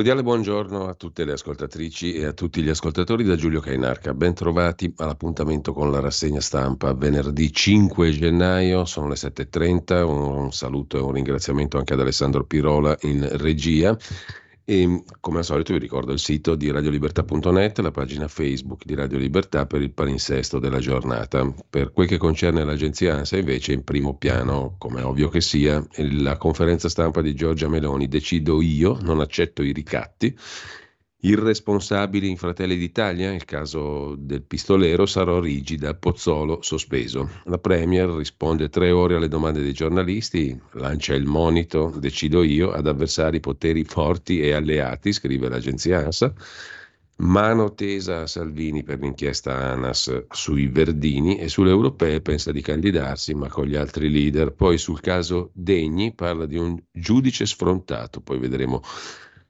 Cordiale buongiorno a tutte le ascoltatrici e a tutti gli ascoltatori da Giulio Cainarca. Ben trovati all'appuntamento con la rassegna stampa venerdì 5 gennaio, sono le 7.30. Un, saluto e un ringraziamento anche ad Alessandro Pirola in regia. E come al solito vi ricordo il sito di radiolibertà.net, la pagina Facebook di Radio Libertà per il palinsesto della giornata. Per quel che concerne l'agenzia ANSA invece in primo piano, come ovvio che sia, la conferenza stampa di Giorgia Meloni, decido io, non accetto i ricatti, Irresponsabili in Fratelli d'Italia, il caso del pistolero, sarò rigida, Pozzolo sospeso. La Premier risponde tre ore alle domande dei giornalisti, lancia il monito, decido io, ad avversari poteri forti e alleati, scrive l'agenzia ANSA. Mano tesa a Salvini per l'inchiesta ANAS sui Verdini e sulle europee pensa di candidarsi, ma con gli altri leader. Poi sul caso Degni parla di un giudice sfrontato, poi vedremo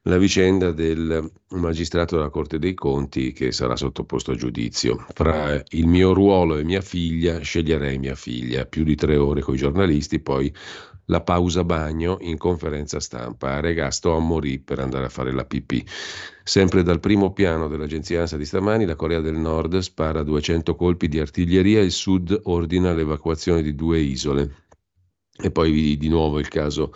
la vicenda del magistrato della Corte dei Conti che sarà sottoposto a giudizio. Fra il mio ruolo e mia figlia sceglierei mia figlia, più di tre ore con i giornalisti, poi la pausa bagno in conferenza stampa. A Regà sto a morì per andare a fare la pipì. Sempre dal primo piano dell'agenzia ANSA di stamani, la Corea del Nord spara 200 colpi di artiglieria, il Sud ordina l'evacuazione di due isole. E poi di nuovo il caso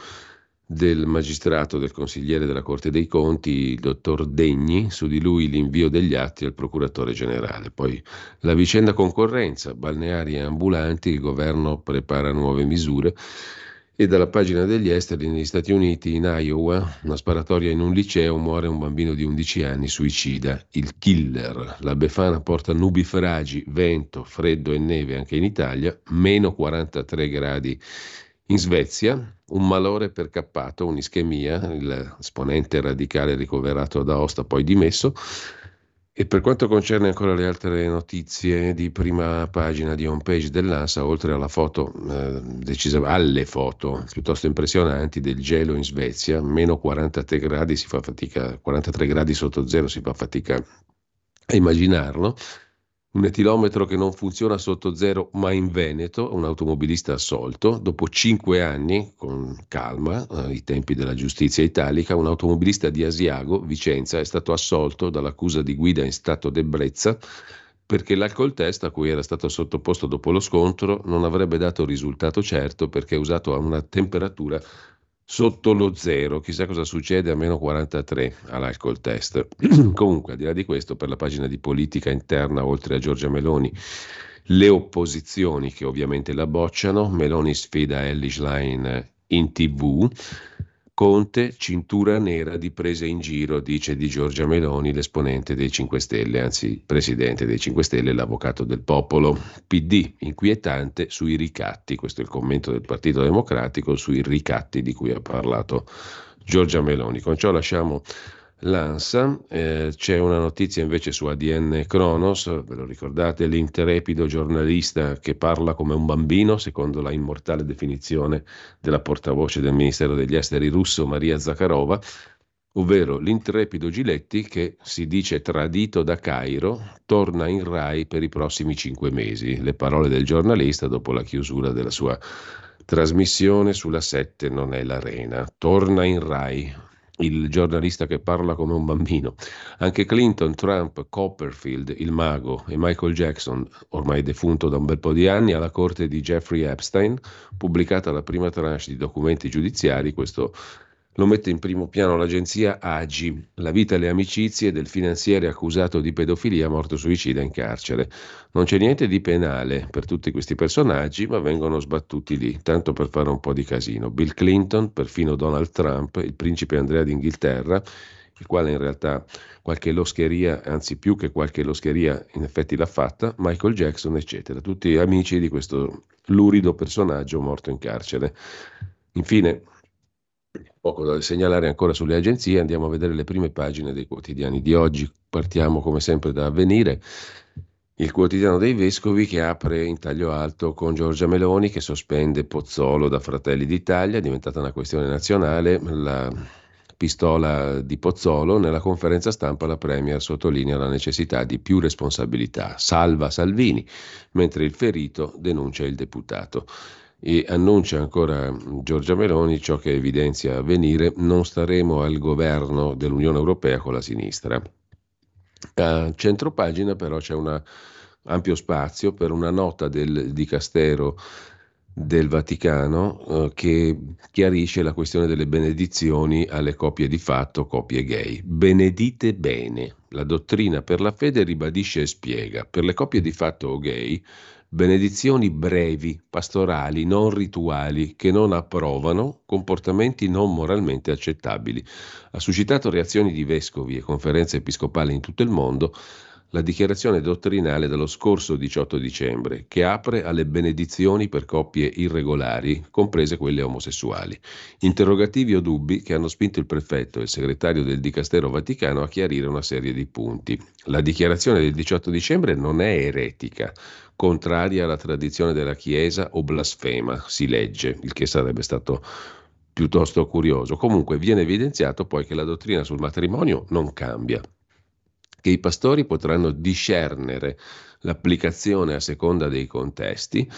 del magistrato, del consigliere della Corte dei Conti, il dottor Degni, su di lui l'invio degli atti al procuratore generale. Poi la vicenda concorrenza, balneari e ambulanti, il governo prepara nuove misure. E dalla pagina degli esteri negli Stati Uniti, in Iowa, una sparatoria in un liceo, muore un bambino di 11 anni, suicida. Il killer. La Befana porta nubifragi, vento, freddo e neve anche in Italia, meno 43 gradi in Svezia, un malore percappato, un'ischemia, l'esponente radicale ricoverato ad Aosta, poi dimesso. E per quanto concerne ancora le altre notizie di prima pagina di homepage dell'ANSA, oltre alla foto, eh, decisa, alle foto piuttosto impressionanti del gelo in Svezia, meno 43 gradi, si fa fatica, 43 gradi sotto zero si fa fatica a immaginarlo, un etilometro che non funziona sotto zero ma in Veneto, un automobilista assolto, dopo cinque anni, con calma, ai eh, tempi della giustizia italica, un automobilista di Asiago, Vicenza, è stato assolto dall'accusa di guida in stato d'ebbrezza perché l'alcol test a cui era stato sottoposto dopo lo scontro non avrebbe dato risultato certo perché è usato a una temperatura sotto lo zero. Chissà cosa succede a meno 43 all'alcol test. Comunque, al di là di questo, per la pagina di politica interna, oltre a Giorgia Meloni, le opposizioni che ovviamente la bocciano, Meloni sfida Ellis Line in tv, Conte, cintura nera di presa in giro, dice di Giorgia Meloni, l'esponente dei 5 Stelle, anzi presidente dei 5 Stelle, l'avvocato del popolo. PD, inquietante sui ricatti, questo è il commento del Partito Democratico sui ricatti di cui ha parlato Giorgia Meloni. Con ciò lasciamo l'ANSA. Eh, c'è una notizia invece su ADN Kronos, ve lo ricordate, l'intrepido giornalista che parla come un bambino, secondo la immortale definizione della portavoce del Ministero degli Esteri russo Maria Zakharova, ovvero l'intrepido Giletti che si dice tradito da Cairo, torna in Rai per i prossimi cinque mesi. Le parole del giornalista dopo la chiusura della sua trasmissione sulla 7 non è l'arena. Torna in Rai, il giornalista che parla come un bambino. Anche Clinton, Trump, Copperfield, il mago e Michael Jackson, ormai defunto da un bel po' di anni, alla corte di Jeffrey Epstein, pubblicata la prima tranche di documenti giudiziari, questo lo mette in primo piano l'agenzia AGI, la vita e le amicizie del finanziere accusato di pedofilia morto suicida in carcere. Non c'è niente di penale per tutti questi personaggi, ma vengono sbattuti lì, tanto per fare un po' di casino. Bill Clinton, perfino Donald Trump, il principe Andrea d'Inghilterra, il quale in realtà qualche loscheria, anzi più che qualche loscheria in effetti l'ha fatta, Michael Jackson, eccetera, tutti amici di questo lurido personaggio morto in carcere. Infine, Poco da segnalare ancora sulle agenzie, andiamo a vedere le prime pagine dei quotidiani di oggi. Partiamo come sempre da Avvenire. Il quotidiano dei vescovi che apre in taglio alto con Giorgia Meloni che sospende Pozzolo da Fratelli d'Italia, diventata una questione nazionale. La pistola di Pozzolo, nella conferenza stampa la Premier sottolinea la necessità di più responsabilità. Salva Salvini, mentre il ferito denuncia il deputato e annuncia ancora Giorgia Meloni ciò che evidenzia a venire, non staremo al governo dell'Unione Europea con la sinistra. A centro pagina però c'è un ampio spazio per una nota del dicastero del Vaticano eh, che chiarisce la questione delle benedizioni alle coppie di fatto, coppie gay. Benedite bene. La dottrina per la fede ribadisce e spiega. Per le coppie di fatto o gay benedizioni brevi, pastorali, non rituali, che non approvano comportamenti non moralmente accettabili. Ha suscitato reazioni di vescovi e conferenze episcopali in tutto il mondo la dichiarazione dottrinale dello scorso 18 dicembre, che apre alle benedizioni per coppie irregolari, comprese quelle omosessuali. Interrogativi o dubbi che hanno spinto il prefetto e il segretario del Dicastero Vaticano a chiarire una serie di punti. La dichiarazione del 18 dicembre non è eretica, contraria alla tradizione della Chiesa o blasfema, si legge, il che sarebbe stato piuttosto curioso. Comunque viene evidenziato poi che la dottrina sul matrimonio non cambia, che i pastori potranno discernere l'applicazione a seconda dei contesti,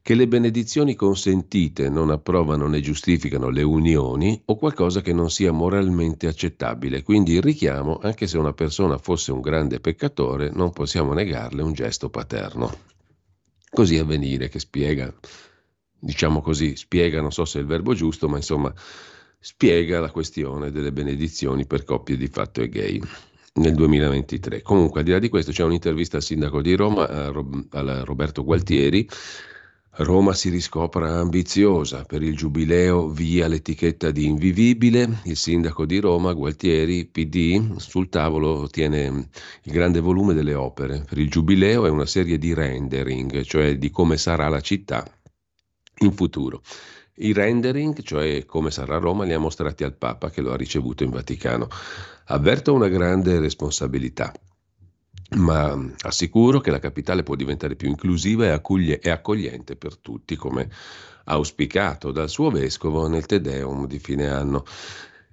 che le benedizioni consentite non approvano né giustificano le unioni o qualcosa che non sia moralmente accettabile. Quindi il richiamo, anche se una persona fosse un grande peccatore, non possiamo negarle un gesto paterno. Così avvenire che spiega, diciamo così, spiega, non so se è il verbo giusto, ma insomma spiega la questione delle benedizioni per coppie di fatto e gay nel 2023. Comunque, al di là di questo, c'è un'intervista al sindaco di Roma, a, Rob- a Roberto Gualtieri. Roma si riscopra ambiziosa per il giubileo via l'etichetta di invivibile. Il sindaco di Roma, Gualtieri, PD, sul tavolo tiene il grande volume delle opere. Per il giubileo è una serie di rendering, cioè di come sarà la città in futuro. I rendering, cioè come sarà Roma, li ha mostrati al Papa che lo ha ricevuto in Vaticano. Avverto una grande responsabilità, ma assicuro che la capitale può diventare più inclusiva e, accogliente per tutti, come auspicato dal suo vescovo nel Te Deum di fine anno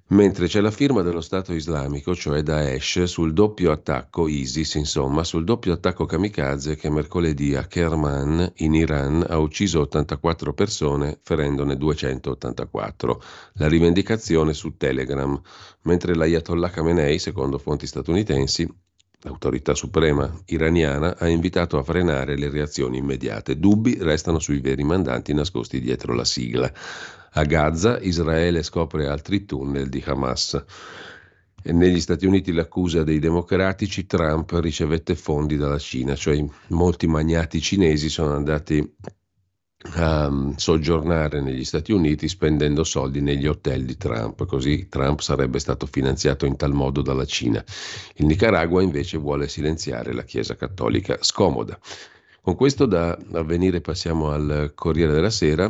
mentre c'è la firma dello Stato islamico, cioè Daesh, sul doppio attacco ISIS, insomma, sul doppio attacco kamikaze che mercoledì a Kerman, in Iran, ha ucciso 84 persone, ferendone 284. La rivendicazione su Telegram, mentre l'Ayatollah Khamenei, secondo fonti statunitensi, L'autorità suprema iraniana ha invitato a frenare le reazioni immediate. Dubbi restano sui veri mandanti nascosti dietro la sigla. A Gaza Israele scopre altri tunnel di Hamas. E negli Stati Uniti l'accusa dei democratici, Trump ricevette fondi dalla Cina, cioè molti magnati cinesi sono andati a mm, soggiornare negli Stati Uniti spendendo soldi negli hotel di Trump, così Trump sarebbe stato finanziato in tal modo dalla Cina. Il Nicaragua invece vuole silenziare la Chiesa Cattolica scomoda. Con questo da avvenire passiamo al Corriere della Sera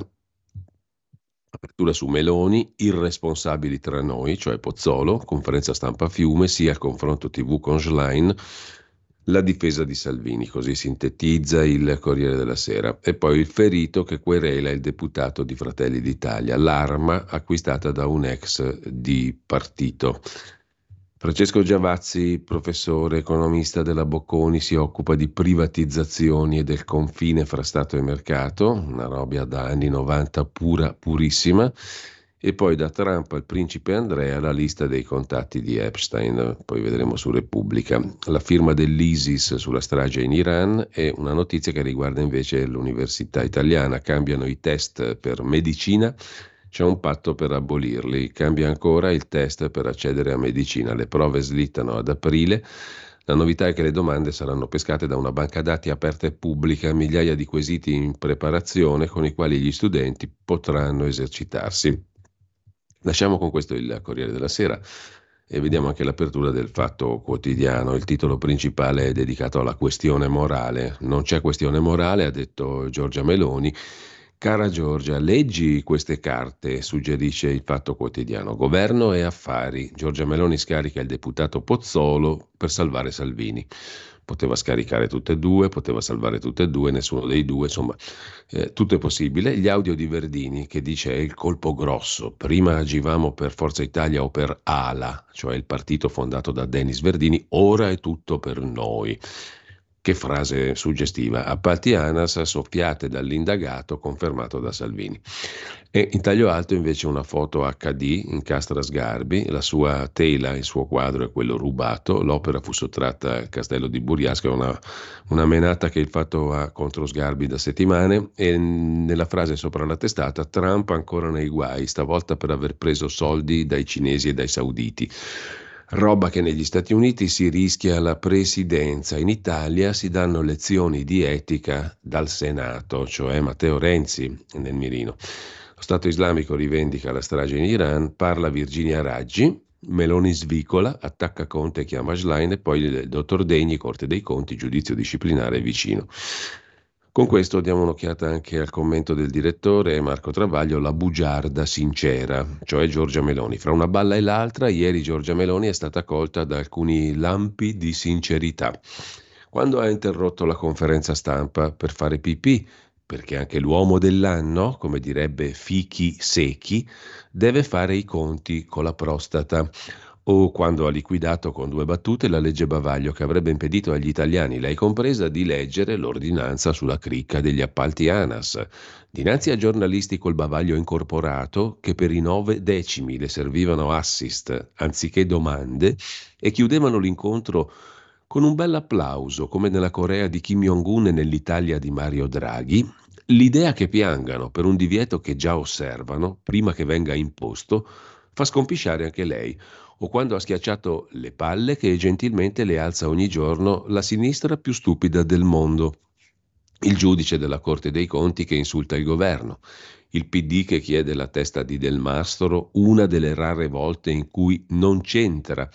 Apertura su Meloni, irresponsabili tra noi, cioè Pozzolo, conferenza stampa a Fiume, sia confronto TV con Schlein, la difesa di Salvini, così sintetizza il Corriere della Sera. E poi il ferito che querela il deputato di Fratelli d'Italia, l'arma acquistata da un ex di partito. Francesco Giavazzi, professore economista della Bocconi, si occupa di privatizzazioni e del confine fra Stato e mercato, una roba da anni 90 pura, purissima. E poi da Trump al principe Andrea la lista dei contatti di Epstein, poi vedremo su Repubblica. La firma dell'ISIS sulla strage in Iran e una notizia che riguarda invece l'università italiana. Cambiano i test per medicina c'è un patto per abolirli. Cambia ancora il test per accedere a medicina. Le prove slittano ad aprile. La novità è che le domande saranno pescate da una banca dati aperta e pubblica, migliaia di quesiti in preparazione con i quali gli studenti potranno esercitarsi. Lasciamo con questo il Corriere della Sera e vediamo anche l'apertura del Fatto Quotidiano. Il titolo principale è dedicato alla questione morale. Non c'è questione morale, ha detto Giorgia Meloni Cara Giorgia, leggi queste carte, suggerisce il Fatto Quotidiano. Governo e affari. Giorgia Meloni scarica il deputato Pozzolo per salvare Salvini. Poteva scaricare tutte e due, poteva salvare tutte e due, nessuno dei due, insomma, eh, tutto è possibile. Gli audio di Verdini che dice è il colpo grosso. Prima agivamo per Forza Italia o per ALA, cioè il partito fondato da Denis Verdini, ora è tutto per noi. Che frase suggestiva. Appalti ANAS soffiate dall'indagato, confermato da Salvini. E in taglio alto invece una foto HD incastra Sgarbi, la sua tela, il suo quadro è quello rubato, l'opera fu sottratta al castello di Buriasco, una, una menata che il fatto ha contro Sgarbi da settimane e nella frase sopra la testata Trump ancora nei guai, stavolta per aver preso soldi dai cinesi e dai sauditi. Roba che negli Stati Uniti si rischia la presidenza, in Italia si danno lezioni di etica dal Senato, cioè Matteo Renzi nel mirino. Lo Stato islamico rivendica la strage in Iran, parla Virginia Raggi, Meloni svicola, attacca Conte, chiama Schlein e poi il dottor Degni, Corte dei Conti, giudizio disciplinare vicino. Con questo diamo un'occhiata anche al commento del direttore Marco Travaglio, la bugiarda sincera, cioè Giorgia Meloni. Fra una balla e l'altra, ieri Giorgia Meloni è stata colta da alcuni lampi di sincerità. Quando ha interrotto la conferenza stampa per fare pipì, perché anche l'uomo dell'anno, come direbbe Fichi Secchi, deve fare i conti con la prostata o quando ha liquidato con due battute la legge Bavaglio che avrebbe impedito agli italiani, lei compresa, di leggere l'ordinanza sulla cricca degli appalti ANAS. Dinanzi a giornalisti col bavaglio incorporato che per i nove decimi le servivano assist anziché domande e chiudevano l'incontro con un bel applauso, come nella Corea di Kim Jong-un e nell'Italia di Mario Draghi, l'idea che piangano per un divieto che già osservano, prima che venga imposto, fa scompisciare anche lei, o quando ha schiacciato le palle che gentilmente le alza ogni giorno la sinistra più stupida del mondo. Il giudice della Corte dei Conti che insulta il governo, il PD che chiede la testa di Del Mastro una delle rare volte in cui non c'entra,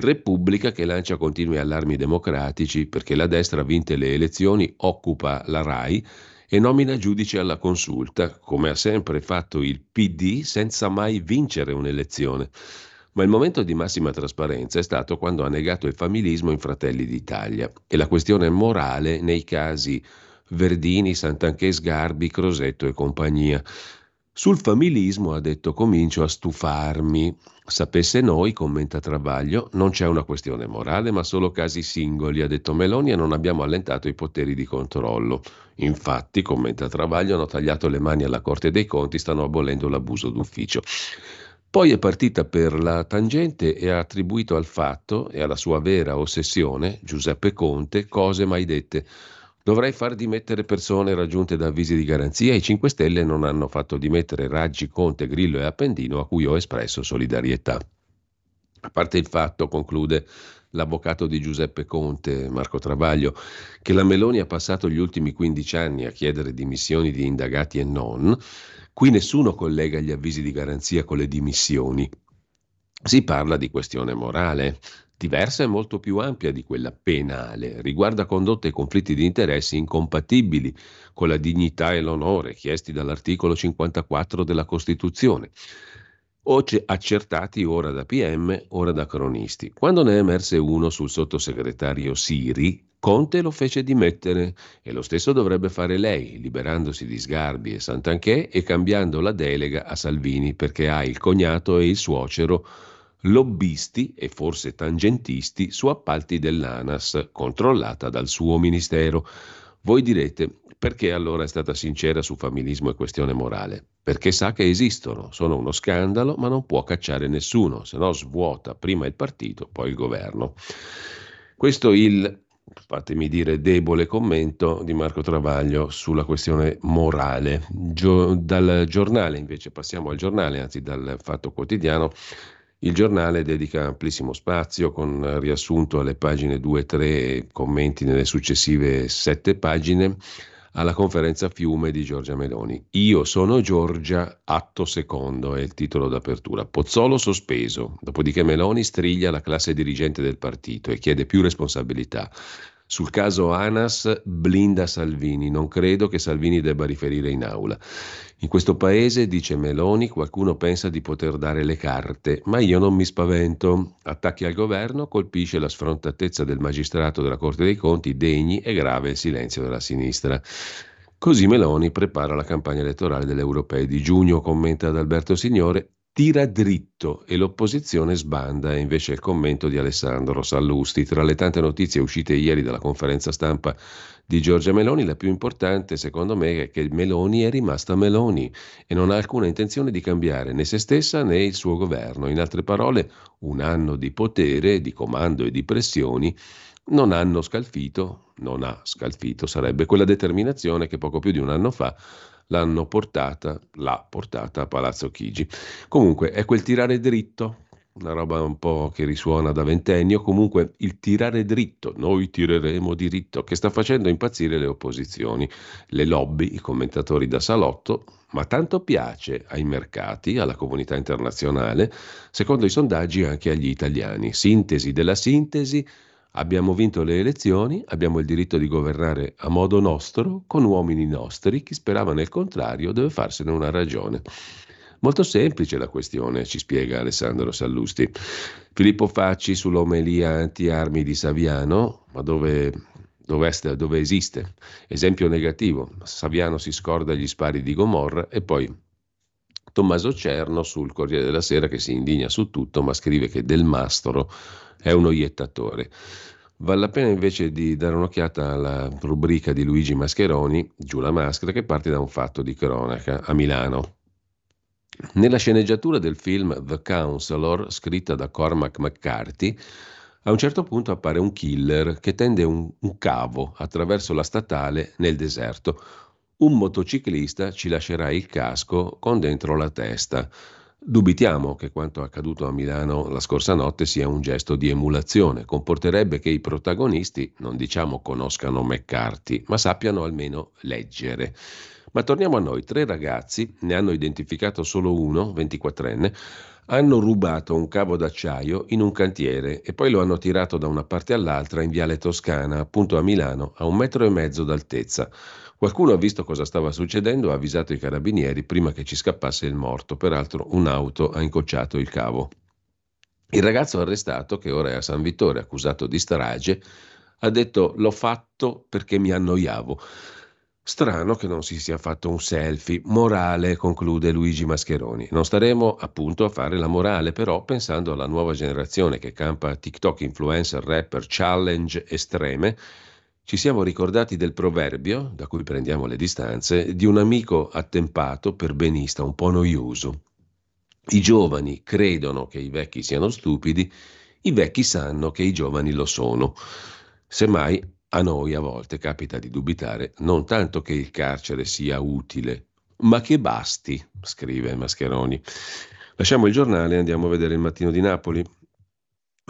Repubblica che lancia continui allarmi democratici perché la destra vinte le elezioni, occupa la RAI e nomina giudice alla consulta, come ha sempre fatto il PD senza mai vincere un'elezione. Ma il momento di massima trasparenza è stato quando ha negato il familismo in Fratelli d'Italia e la questione morale nei casi Verdini, Santanché, Sgarbi, Crosetto e compagnia. Sul familismo ha detto comincio a stufarmi. Sapesse noi, commenta Travaglio, non c'è una questione morale ma solo casi singoli, ha detto Meloni e non abbiamo allentato i poteri di controllo. Infatti, commenta Travaglio, hanno tagliato le mani alla Corte dei Conti, stanno abolendo l'abuso d'ufficio. Poi è partita per la tangente e ha attribuito al fatto e alla sua vera ossessione, Giuseppe Conte, cose mai dette. Dovrei far dimettere persone raggiunte da avvisi di garanzia. I 5 Stelle non hanno fatto dimettere Raggi, Conte, Grillo e Appendino a cui ho espresso solidarietà. A parte il fatto, conclude l'avvocato di Giuseppe Conte, Marco Travaglio, che la Meloni ha passato gli ultimi 15 anni a chiedere dimissioni di indagati e non, Qui nessuno collega gli avvisi di garanzia con le dimissioni. Si parla di questione morale, diversa e molto più ampia di quella penale, riguarda condotte e conflitti di interessi incompatibili con la dignità e l'onore chiesti dall'articolo 54 della Costituzione o accertati ora da PM, ora da cronisti. Quando ne emerse uno sul sottosegretario Siri, Conte lo fece dimettere e lo stesso dovrebbe fare lei, liberandosi di Sgarbi e Santanchè e cambiando la delega a Salvini perché ha il cognato e il suocero lobbisti e forse tangentisti su appalti dell'ANAS, controllata dal suo ministero. Voi direte, perché allora è stata sincera su familismo e questione morale? Perché sa che esistono, sono uno scandalo, ma non può cacciare nessuno, se no svuota prima il partito, poi il governo. Questo il fatemi dire, debole commento di Marco Travaglio sulla questione morale. Gio- dal giornale, invece, passiamo al giornale, anzi dal Fatto Quotidiano. Il giornale dedica amplissimo spazio con riassunto alle pagine 2 e 3 e commenti nelle successive sette pagine alla conferenza Fiume di Giorgia Meloni. Io sono Giorgia, atto secondo è il titolo d'apertura. Pozzolo sospeso, dopodiché Meloni striglia la classe dirigente del partito e chiede più responsabilità. Sul caso ANAS blinda Salvini, non credo che Salvini debba riferire in aula. In questo paese, dice Meloni, qualcuno pensa di poter dare le carte, ma io non mi spavento. Attacchi al governo, colpisce la sfrontatezza del magistrato della Corte dei Conti, degni e grave il silenzio della sinistra. Così Meloni prepara la campagna elettorale delle europee di giugno, commenta ad Alberto Signore, tira dritto e l'opposizione sbanda, è invece il commento di Alessandro Sallusti. Tra le tante notizie uscite ieri dalla conferenza stampa di Giorgia Meloni, la più importante secondo me è che Meloni è rimasta Meloni e non ha alcuna intenzione di cambiare né se stessa né il suo governo. In altre parole, un anno di potere, di comando e di pressioni non hanno scalfito, non ha scalfito, sarebbe quella determinazione che poco più di un anno fa l'hanno portata, l'ha portata a Palazzo Chigi. Comunque è quel tirare dritto, una roba un po' che risuona da ventennio, comunque il tirare dritto, noi tireremo diritto, che sta facendo impazzire le opposizioni, le lobby, i commentatori da salotto, ma tanto piace ai mercati, alla comunità internazionale, secondo i sondaggi anche agli italiani. Sintesi della sintesi, Abbiamo vinto le elezioni, abbiamo il diritto di governare a modo nostro, con uomini nostri, chi sperava nel contrario deve farsene una ragione. Molto semplice la questione, ci spiega Alessandro Sallusti. Filippo Facci sull'omelia anti-armi di Saviano, ma dove, dove, dove esiste? Esempio negativo, Saviano si scorda gli spari di Gomorra e poi Tommaso Cerno sul Corriere della Sera che si indigna su tutto, ma scrive che Del Mastro è uno iettatore. Vale la pena invece di dare un'occhiata alla rubrica di Luigi Mascheroni, Giù la maschera, che parte da un fatto di cronaca a Milano. Nella sceneggiatura del film The Counselor, scritta da Cormac McCarthy, a un certo punto appare un killer che tende un, un cavo attraverso la statale nel deserto. Un motociclista ci lascerà il casco con dentro la testa. Dubitiamo che quanto accaduto a Milano la scorsa notte sia un gesto di emulazione, comporterebbe che i protagonisti non diciamo conoscano McCarthy, ma sappiano almeno leggere. Ma torniamo a noi, tre ragazzi, ne hanno identificato solo uno, 24enne, hanno rubato un cavo d'acciaio in un cantiere e poi lo hanno tirato da una parte all'altra in Viale Toscana, appunto a Milano, a un metro e mezzo d'altezza. Qualcuno ha visto cosa stava succedendo ha avvisato i carabinieri prima che ci scappasse il morto, peraltro un'auto ha incocciato il cavo. Il ragazzo arrestato, che ora è a San Vittore accusato di strage, ha detto l'ho fatto perché mi annoiavo. Strano che non si sia fatto un selfie. Morale, conclude Luigi Mascheroni. Non staremo appunto a fare la morale, però pensando alla nuova generazione che campa TikTok, influencer, rapper, challenge estreme, ci siamo ricordati del proverbio, da cui prendiamo le distanze, di un amico attempato per benista un po' noioso. I giovani credono che i vecchi siano stupidi, i vecchi sanno che i giovani lo sono. Semmai a noi a volte capita di dubitare non tanto che il carcere sia utile, ma che basti, scrive Mascheroni. Lasciamo il giornale e andiamo a vedere il mattino di Napoli.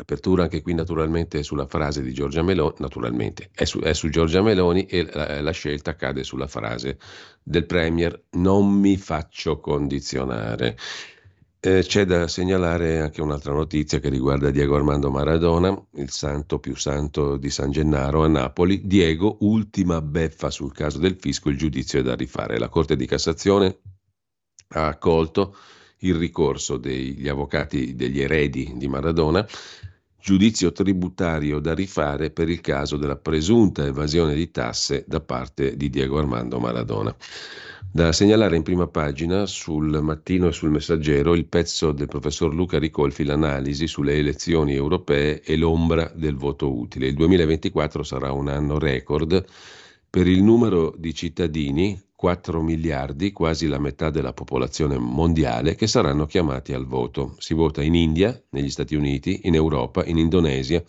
Apertura anche qui naturalmente sulla frase di Giorgia Meloni, naturalmente è su, è su Giorgia Meloni e la, la, scelta cade sulla frase del Premier non mi faccio condizionare. Eh, c'è da segnalare anche un'altra notizia che riguarda Diego Armando Maradona, il santo più santo di San Gennaro a Napoli. Diego, ultima beffa sul caso del fisco, il giudizio è da rifare. La Corte di Cassazione ha accolto il ricorso degli avvocati degli eredi di Maradona giudizio tributario da rifare per il caso della presunta evasione di tasse da parte di Diego Armando Maradona. Da segnalare in prima pagina sul mattino e sul messaggero il pezzo del professor Luca Ricolfi, l'analisi sulle elezioni europee e l'ombra del voto utile. Il 2024 sarà un anno record per il numero di cittadini 4 miliardi, quasi la metà della popolazione mondiale, che saranno chiamati al voto. Si vota in India, negli Stati Uniti, in Europa, in Indonesia,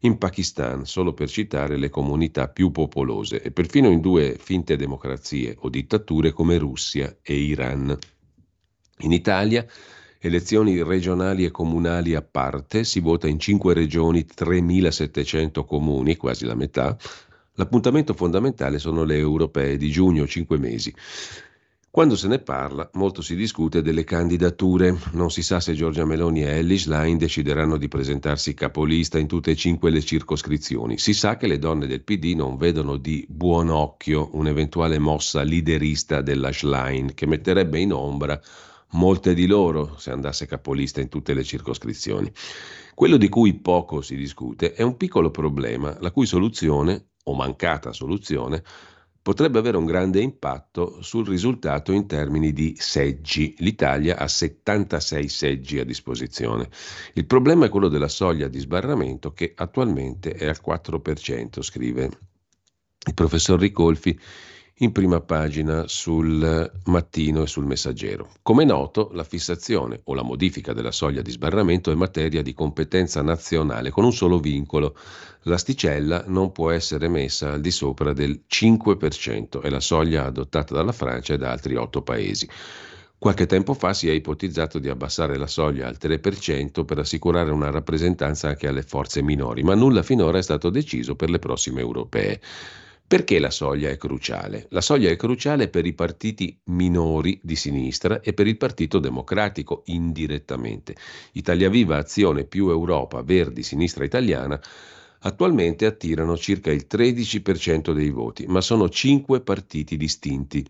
in Pakistan, solo per citare le comunità più popolose, e perfino in due finte democrazie o dittature come Russia e Iran. In Italia, elezioni regionali e comunali a parte, si vota in cinque regioni, 3.700 comuni, quasi la metà, L'appuntamento fondamentale sono le europee di giugno, cinque mesi. Quando se ne parla, molto si discute delle candidature. Non si sa se Giorgia Meloni e Ellis Line decideranno di presentarsi capolista in tutte e cinque le circoscrizioni. Si sa che le donne del PD non vedono di buon occhio un'eventuale mossa liderista della Schlein, che metterebbe in ombra molte di loro se andasse capolista in tutte le circoscrizioni. Quello di cui poco si discute è un piccolo problema, la cui soluzione, o mancata soluzione, potrebbe avere un grande impatto sul risultato in termini di seggi. L'Italia ha 76 seggi a disposizione. Il problema è quello della soglia di sbarramento che attualmente è al 4%, scrive il professor Ricolfi in prima pagina sul mattino e sul messaggero. Come noto, la fissazione o la modifica della soglia di sbarramento è materia di competenza nazionale con un solo vincolo. L'asticella non può essere messa al di sopra del 5%, è la soglia adottata dalla Francia e da altri otto paesi. Qualche tempo fa si è ipotizzato di abbassare la soglia al 3% per assicurare una rappresentanza anche alle forze minori, ma nulla finora è stato deciso per le prossime europee. Perché la soglia è cruciale? La soglia è cruciale per i partiti minori di sinistra e per il Partito Democratico indirettamente. Italia Viva, Azione più Europa, Verdi, Sinistra Italiana attualmente attirano circa il 13% dei voti, ma sono cinque partiti distinti.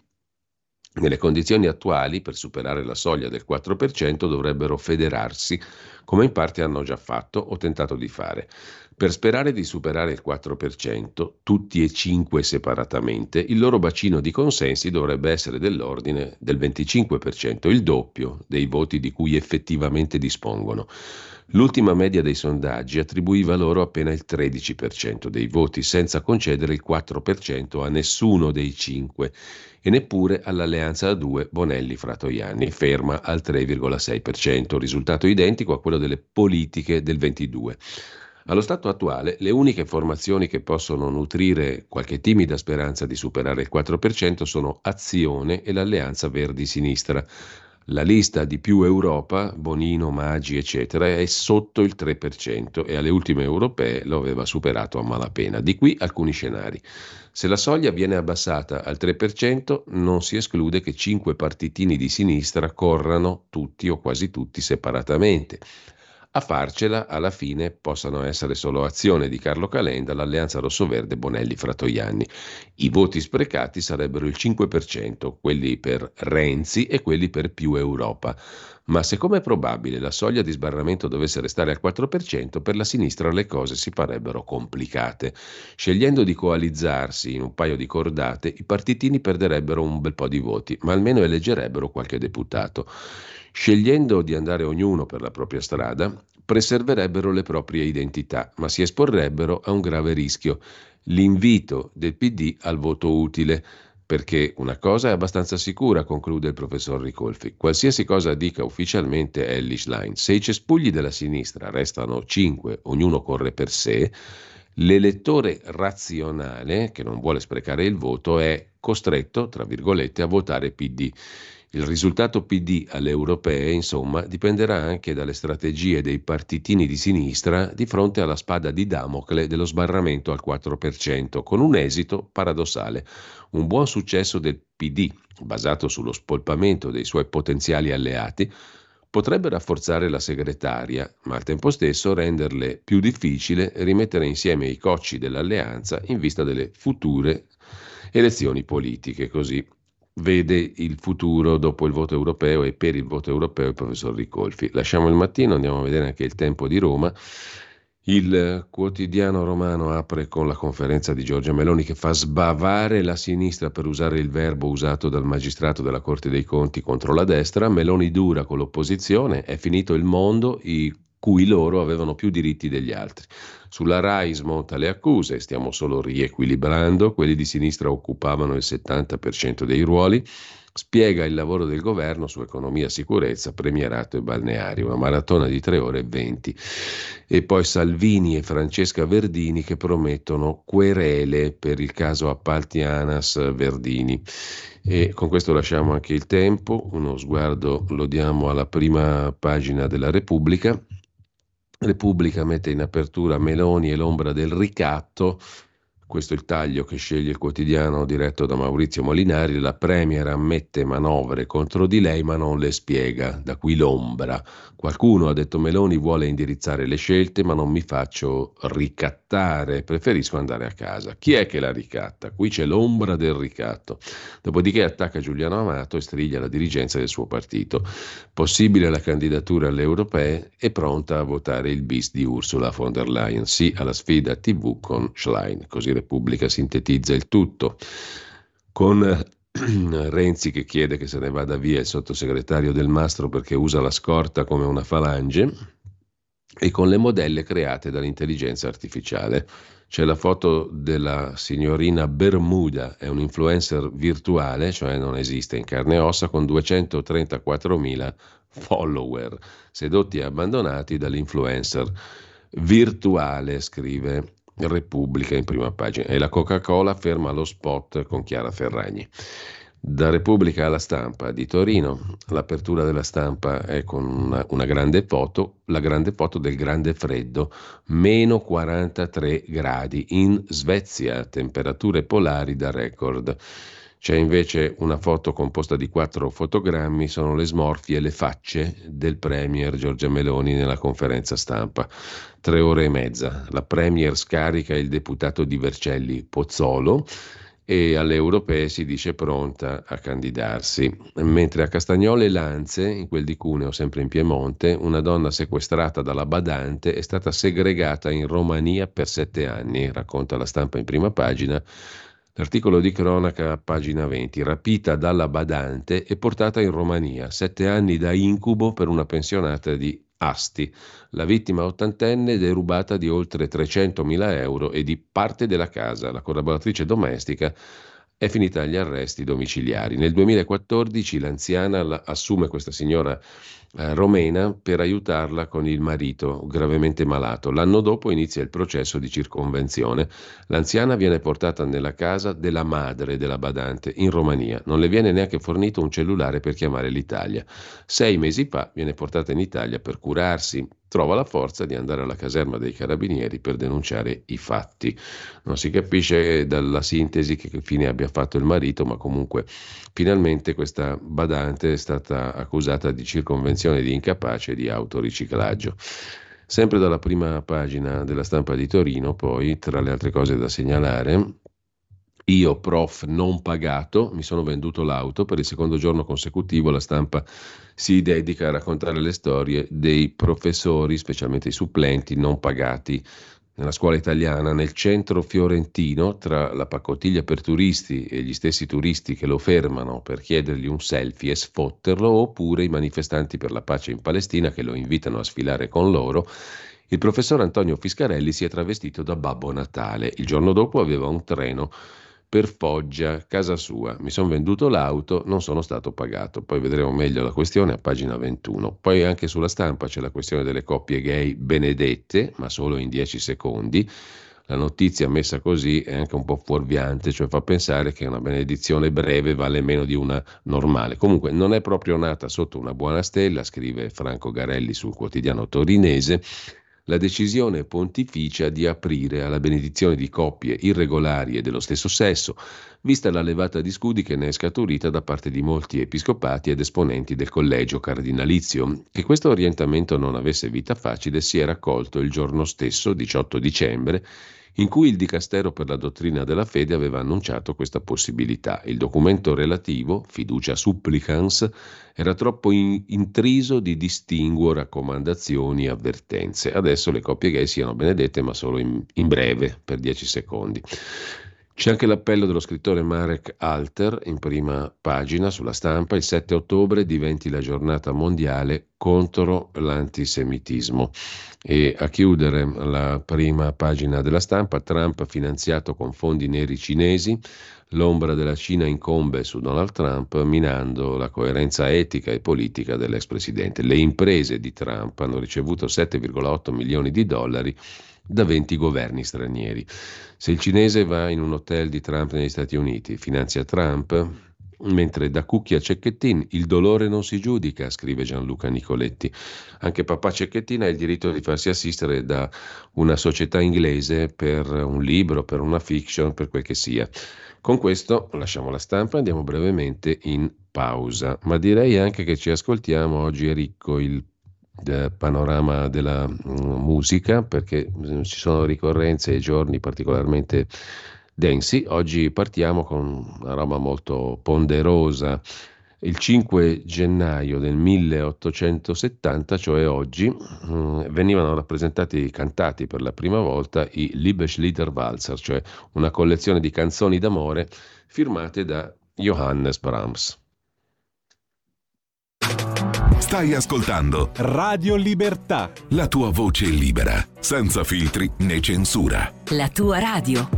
Nelle condizioni attuali, per superare la soglia del 4%, dovrebbero federarsi, come in parte hanno già fatto o tentato di fare. Per sperare di superare il 4%, tutti e cinque separatamente, il loro bacino di consensi dovrebbe essere dell'ordine del 25%, il doppio dei voti di cui effettivamente dispongono. L'ultima media dei sondaggi attribuiva loro appena il 13% dei voti, senza concedere il 4% a nessuno dei cinque e neppure all'alleanza a due Bonelli-Fratoianni, ferma al 3,6%, risultato identico a quello delle politiche del 22%. Allo stato attuale, le uniche formazioni che possono nutrire qualche timida speranza di superare il 4% sono Azione e l'Alleanza Verdi-Sinistra. La lista di più Europa, Bonino, Maggi, eccetera, è sotto il 3% e alle ultime europee lo aveva superato a malapena. Di qui alcuni scenari. Se la soglia viene abbassata al 3%, non si esclude che cinque partitini di sinistra corrano tutti o quasi tutti separatamente. A farcela, alla fine, possano essere solo azione di Carlo Calenda, l'alleanza rossoverde Bonelli-Fratoianni. I voti sprecati sarebbero il 5%, quelli per Renzi e quelli per più Europa. Ma siccome è probabile la soglia di sbarramento dovesse restare al 4%, per la sinistra le cose si farebbero complicate. Scegliendo di coalizzarsi in un paio di cordate, i partitini perderebbero un bel po' di voti, ma almeno eleggerebbero qualche deputato scegliendo di andare ognuno per la propria strada, preserverebbero le proprie identità, ma si esporrebbero a un grave rischio, l'invito del PD al voto utile. Perché una cosa è abbastanza sicura, conclude il professor Ricolfi. Qualsiasi cosa dica ufficialmente Ellis Line, se i cespugli della sinistra restano cinque, ognuno corre per sé, l'elettore razionale, che non vuole sprecare il voto, è costretto, tra virgolette, a votare PD. Il risultato PD alle europee, insomma, dipenderà anche dalle strategie dei partitini di sinistra di fronte alla spada di Damocle dello sbarramento al 4%, con un esito paradossale. Un buon successo del PD, basato sullo spolpamento dei suoi potenziali alleati, potrebbe rafforzare la segretaria, ma al tempo stesso renderle più difficile rimettere insieme i cocci dell'alleanza in vista delle future elezioni politiche. Così vede il futuro dopo il voto europeo e per il voto europeo il professor Ricolfi. Lasciamo il mattino, andiamo a vedere anche il tempo di Roma. Il quotidiano romano apre con la conferenza di Giorgia Meloni che fa sbavare la sinistra per usare il verbo usato dal magistrato della Corte dei Conti contro la destra. Meloni dura con l'opposizione, è finito il mondo, i cui loro avevano più diritti degli altri. Sulla RAI smonta le accuse, stiamo solo riequilibrando, quelli di sinistra occupavano il 70% dei ruoli, spiega il lavoro del governo su economia, sicurezza, premierato e balneari, una maratona di 3 ore e 20. E poi Salvini e Francesca Verdini che promettono querele per il caso appalti Anas Verdini. E con questo lasciamo anche il tempo, uno sguardo lo diamo alla prima pagina della Repubblica. Repubblica mette in apertura Meloni e l'ombra del ricatto. questo è il taglio che sceglie il quotidiano diretto da Maurizio Molinari, la Premier ammette manovre contro di lei ma non le spiega, da qui l'ombra. Qualcuno, ha detto Meloni, vuole indirizzare le scelte ma non mi faccio ricattare, preferisco andare a casa. Chi è che la ricatta? Qui c'è l'ombra del ricatto. Dopodiché attacca Giuliano Amato e striglia la dirigenza del suo partito. Possibile la candidatura alle europee e pronta a votare il bis di Ursula von der Leyen, sì alla sfida TV con Schlein, così Repubblica sintetizza il tutto. Con Renzi che chiede che se ne vada via il sottosegretario del Mastro perché usa la scorta come una falange e con le modelle create dall'intelligenza artificiale. C'è la foto della signorina Bermuda, è un influencer virtuale, cioè non esiste in carne e ossa, con 234.000 follower, sedotti e abbandonati dall'influencer virtuale, scrive Repubblica in prima pagina e la Coca-Cola ferma lo spot con Chiara Ferragni. Da Repubblica alla stampa di Torino, l'apertura della stampa è con una, una, grande foto, la grande foto del grande freddo, meno 43 gradi in Svezia, temperature polari da record. C'è invece una foto composta di quattro fotogrammi, sono le smorfie e le facce del Premier Giorgia Meloni nella conferenza stampa. Tre ore e mezza. La Premier scarica il deputato di Vercelli Pozzolo e alle europee si dice pronta a candidarsi. Mentre a Castagnole Lanze, in quel di Cuneo, sempre in Piemonte, una donna sequestrata dalla badante è stata segregata in Romania per sette anni, racconta la stampa in prima pagina L'articolo di cronaca, pagina 20, rapita dalla badante e portata in Romania, sette anni da incubo per una pensionata di Asti. La vittima ottantenne derubata di oltre 300.000 euro e di parte della casa. La collaboratrice domestica è finita agli arresti domiciliari. Nel 2014 l'anziana assume questa signora romena per aiutarla con il marito gravemente malato. L'anno dopo inizia il processo di circonvenzione. L'anziana viene portata nella casa della madre della badante in Romania. Non le viene neanche fornito un cellulare per chiamare l'Italia. Sei mesi fa viene portata in Italia per curarsi trova la forza di andare alla caserma dei carabinieri per denunciare i fatti. Non si capisce dalla sintesi che fine abbia fatto il marito, ma comunque finalmente questa badante è stata accusata di circonvenzione di incapace e di autoriciclaggio. Sempre dalla prima pagina della stampa di Torino, poi, tra le altre cose da segnalare, io, prof non pagato, mi sono venduto l'auto, per il secondo giorno consecutivo la stampa si dedica a raccontare le storie dei professori, specialmente i supplenti non pagati nella scuola italiana, nel centro fiorentino, tra la pacottiglia per turisti e gli stessi turisti che lo fermano per chiedergli un selfie e sfotterlo, oppure i manifestanti per la pace in Palestina che lo invitano a sfilare con loro il professor Antonio Fiscarelli si è travestito da Babbo Natale. Il giorno dopo aveva un treno per Foggia, casa sua. Mi sono venduto l'auto, non sono stato pagato. Poi vedremo meglio la questione a pagina 21. Poi anche sulla stampa c'è la questione delle coppie gay benedette, ma solo in 10 secondi. La notizia messa così è anche un po' fuorviante, cioè fa pensare che una benedizione breve vale meno di una normale. Comunque non è proprio nata sotto una buona stella, scrive Franco Garelli sul quotidiano torinese la decisione pontificia di aprire alla benedizione di coppie irregolari e dello stesso sesso, vista la levata di scudi che ne è scaturita da parte di molti episcopati ed esponenti del collegio cardinalizio. Che questo orientamento non avesse vita facile si era accolto il giorno stesso, 18 dicembre, in cui il Dicastero per la dottrina della fede aveva annunciato questa possibilità. Il documento relativo, fiducia supplicans, era troppo in- intriso di distinguo, raccomandazioni e avvertenze. Adesso le coppie gay siano benedette, ma solo in, in breve, per dieci secondi. C'è anche l'appello dello scrittore Marek Alter in prima pagina sulla stampa. Il 7 ottobre diventi la giornata mondiale contro l'antisemitismo. E a chiudere la prima pagina della stampa, Trump finanziato con fondi neri cinesi, l'ombra della Cina incombe su Donald Trump minando la coerenza etica e politica dell'ex presidente. Le imprese di Trump hanno ricevuto 7,8 milioni di dollari da 20 governi stranieri. Se il cinese va in un hotel di Trump negli Stati Uniti, finanzia Trump, mentre da Cucchi a Cecchettin il dolore non si giudica, scrive Gianluca Nicoletti. Anche papà Cecchettin ha il diritto di farsi assistere da una società inglese per un libro, per una fiction, per quel che sia. Con questo lasciamo la stampa andiamo brevemente in pausa, ma direi anche che ci ascoltiamo, oggi è ricco il panorama della mm, musica perché mm, ci sono ricorrenze e giorni particolarmente densi. Oggi partiamo con una roba molto ponderosa. Il 5 gennaio del 1870, cioè oggi, mm, venivano rappresentati, cantati per la prima volta i Liebeslieder Walzer, cioè una collezione di canzoni d'amore firmate da Johannes Brahms. Stai ascoltando Radio Libertà. La tua voce libera, senza filtri né censura. La tua radio.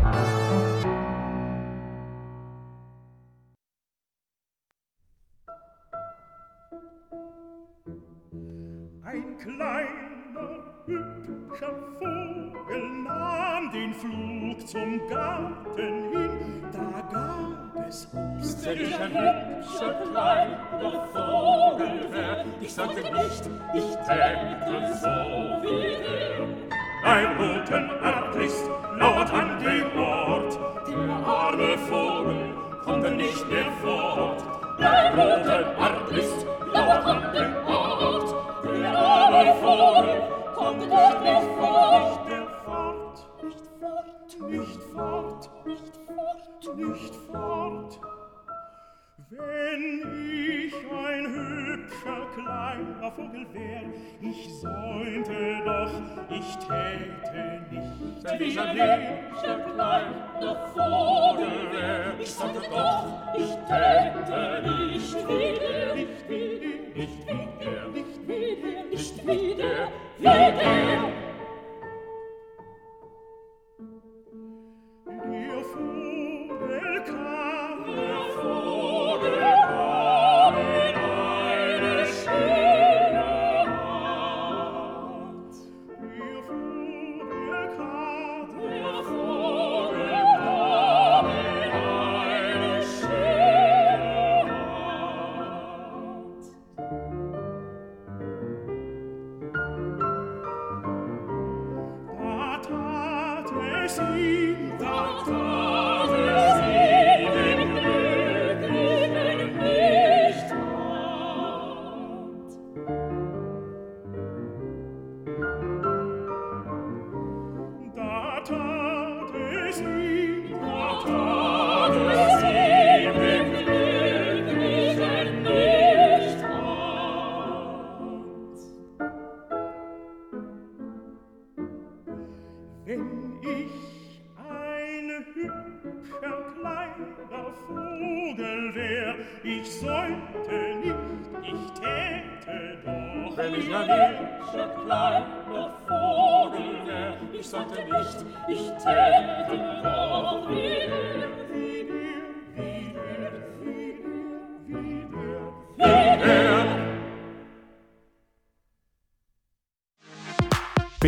Ein kleiner, hübscher Vogel nahm den Flug zum Garten hin, da gab es Obst. Wenn ich ein hübscher kleiner Vogel wär, ich sagte nicht, ich täte so wie er. Ein roten Arglist lauert an dem Ort, Der arme Vogel kommt nicht mehr fort. Ein roter Arglist lauert an dem Ort. Der arme Vogel kommt nicht mehr fort. Fort, nicht fort, nicht fort. Wenn ich ein hübscher kleiner Vogel wär, ich säumte doch, ich täte nicht Wenn ich ein er. hübscher kleiner Vogel wär, ich sagte doch, ich täte nicht wie der, nicht wie der, nicht wie der, nicht wie der, nicht wie der, wie der. fu bel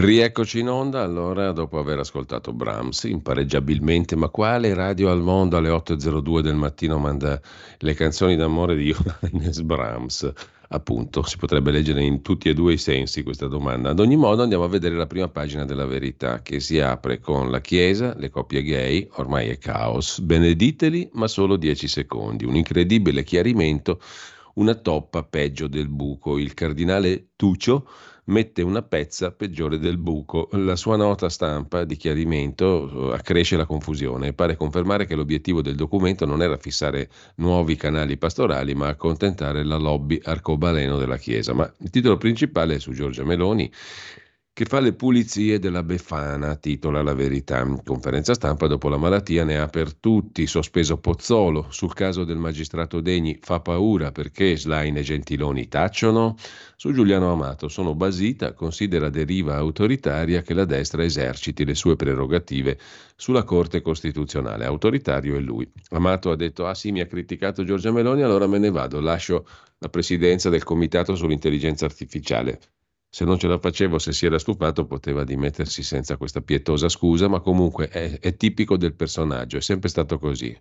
Rieccoci in onda allora dopo aver ascoltato Brahms impareggiabilmente, ma quale radio al mondo alle 8.02 del mattino manda le canzoni d'amore di Johannes Brahms? Appunto, si potrebbe leggere in tutti e due i sensi questa domanda. Ad ogni modo andiamo a vedere la prima pagina della verità che si apre con la Chiesa, le coppie gay, ormai è caos, benediteli ma solo 10 secondi, un incredibile chiarimento, una toppa peggio del buco, il cardinale Tuccio mette una pezza peggiore del buco. La sua nota stampa di chiarimento eh, accresce la confusione e pare confermare che l'obiettivo del documento non era fissare nuovi canali pastorali, ma accontentare la lobby arcobaleno della Chiesa. Ma il titolo principale è su Giorgia Meloni che fa le pulizie della Befana, titola la verità. Conferenza stampa dopo la malattia ne ha per tutti, sospeso Pozzolo. Sul caso del magistrato Degni fa paura perché Slain e Gentiloni tacciono. Su Giuliano Amato sono basita, considera deriva autoritaria che la destra eserciti le sue prerogative sulla Corte Costituzionale. Autoritario è lui. Amato ha detto, ah sì, mi ha criticato Giorgia Meloni, allora me ne vado, lascio la presidenza del Comitato sull'intelligenza artificiale. Se non ce la facevo, se si era stufato, poteva dimettersi senza questa pietosa scusa, ma comunque è, è tipico del personaggio, è sempre stato così.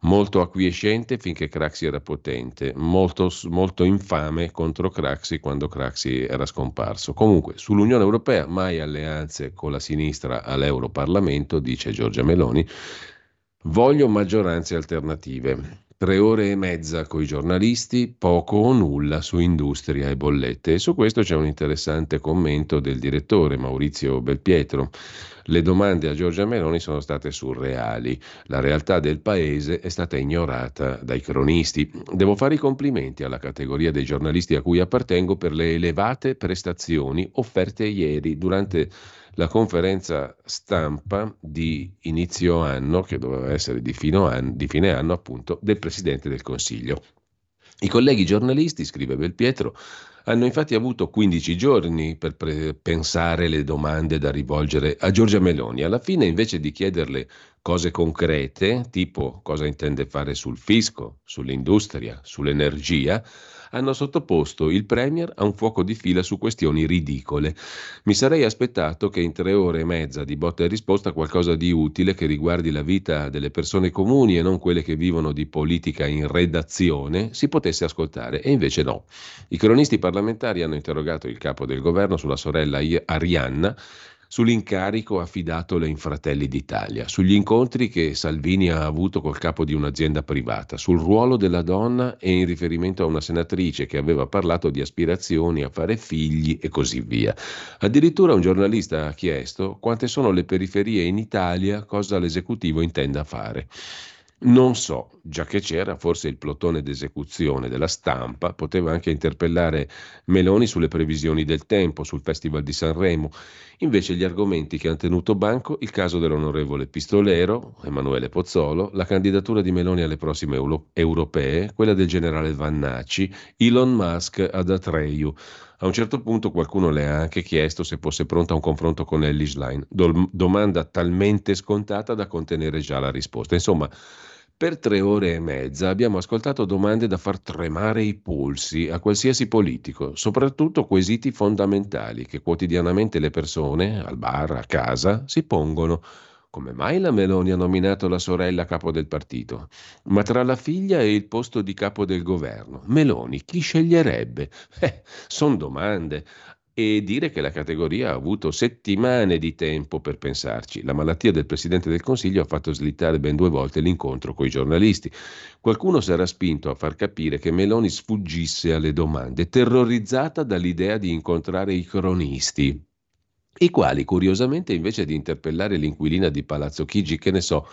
Molto acquiescente finché Craxi era potente, molto, molto infame contro Craxi quando Craxi era scomparso. Comunque, sull'Unione Europea, mai alleanze con la sinistra all'Europarlamento, dice Giorgia Meloni. Voglio maggioranze alternative. Tre ore e mezza con i giornalisti, poco o nulla su industria e bollette. E su questo c'è un interessante commento del direttore Maurizio Belpietro. Le domande a Giorgia Meloni sono state surreali. La realtà del paese è stata ignorata dai cronisti. Devo fare i complimenti alla categoria dei giornalisti a cui appartengo per le elevate prestazioni offerte ieri durante la conferenza stampa di inizio anno, che doveva essere di, anno, di fine anno appunto, del Presidente del Consiglio. I colleghi giornalisti, scrive Belpietro, hanno infatti avuto 15 giorni per pre- pensare le domande da rivolgere a Giorgia Meloni. Alla fine, invece di chiederle cose concrete, tipo cosa intende fare sul fisco, sull'industria, sull'energia, hanno sottoposto il Premier a un fuoco di fila su questioni ridicole. Mi sarei aspettato che in tre ore e mezza di botta e risposta qualcosa di utile che riguardi la vita delle persone comuni e non quelle che vivono di politica in redazione si potesse ascoltare, e invece no. I cronisti parlamentari hanno interrogato il capo del governo sulla sorella Arianna sull'incarico affidatole in Fratelli d'Italia, sugli incontri che Salvini ha avuto col capo di un'azienda privata, sul ruolo della donna e in riferimento a una senatrice che aveva parlato di aspirazioni a fare figli e così via. Addirittura un giornalista ha chiesto quante sono le periferie in Italia, cosa l'esecutivo intenda fare. Non so, già che c'era forse il plotone d'esecuzione della stampa, poteva anche interpellare Meloni sulle previsioni del tempo, sul Festival di Sanremo. Invece gli argomenti che hanno tenuto banco, il caso dell'onorevole Pistolero, Emanuele Pozzolo, la candidatura di Meloni alle prossime euro- europee, quella del generale Vannacci, Elon Musk ad Atreyu. A un certo punto qualcuno le ha anche chiesto se fosse pronta a un confronto con Ellis Line, Do- domanda talmente scontata da contenere già la risposta. Insomma, per tre ore e mezza abbiamo ascoltato domande da far tremare i polsi a qualsiasi politico, soprattutto quesiti fondamentali che quotidianamente le persone, al bar, a casa, si pongono. Come mai la Meloni ha nominato la sorella capo del partito? Ma tra la figlia e il posto di capo del governo, Meloni chi sceglierebbe? Eh, sono domande e dire che la categoria ha avuto settimane di tempo per pensarci. La malattia del Presidente del Consiglio ha fatto slittare ben due volte l'incontro con i giornalisti. Qualcuno era spinto a far capire che Meloni sfuggisse alle domande, terrorizzata dall'idea di incontrare i cronisti, i quali, curiosamente, invece di interpellare l'inquilina di Palazzo Chigi, che ne so,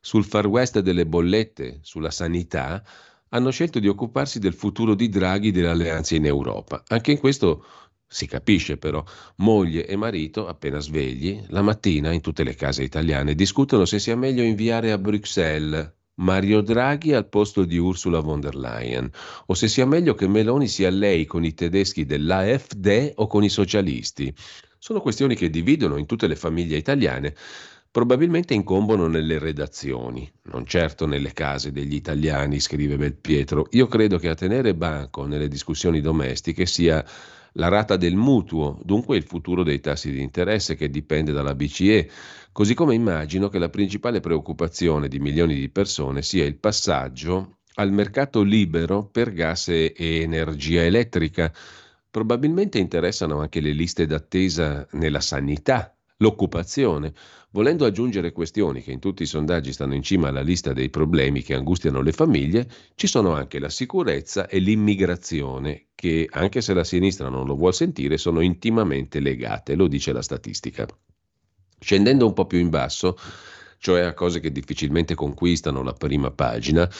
sul far west delle bollette, sulla sanità, hanno scelto di occuparsi del futuro di Draghi delle alleanze in Europa. Anche in questo si capisce però, moglie e marito, appena svegli, la mattina in tutte le case italiane discutono se sia meglio inviare a Bruxelles Mario Draghi al posto di Ursula von der Leyen, o se sia meglio che Meloni sia lei con i tedeschi dell'AfD o con i socialisti. Sono questioni che dividono in tutte le famiglie italiane, probabilmente incombono nelle redazioni, non certo nelle case degli italiani, scrive Belpietro. Io credo che a tenere banco nelle discussioni domestiche sia la rata del mutuo, dunque il futuro dei tassi di interesse che dipende dalla BCE, così come immagino che la principale preoccupazione di milioni di persone sia il passaggio al mercato libero per gas e energia elettrica. Probabilmente interessano anche le liste d'attesa nella sanità, l'occupazione, volendo aggiungere questioni che in tutti i sondaggi stanno in cima alla lista dei problemi che angustiano le famiglie, ci sono anche la sicurezza e l'immigrazione, che anche se la sinistra non lo vuol sentire, sono intimamente legate, lo dice la statistica. Scendendo un po' più in basso, cioè a cose che difficilmente conquistano la prima pagina,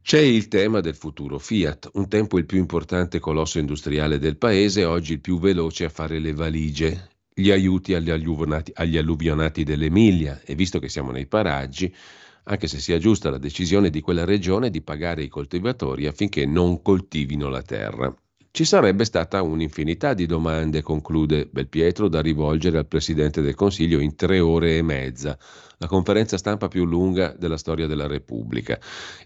c'è il tema del futuro Fiat, un tempo il più importante colosso industriale del paese, oggi il più veloce a fare le valigie gli aiuti agli alluvionati, agli alluvionati dell'Emilia e visto che siamo nei paraggi, anche se sia giusta la decisione di quella regione di pagare i coltivatori affinché non coltivino la terra. Ci sarebbe stata un'infinità di domande, conclude Belpietro, da rivolgere al Presidente del Consiglio in tre ore e mezza, la conferenza stampa più lunga della storia della Repubblica.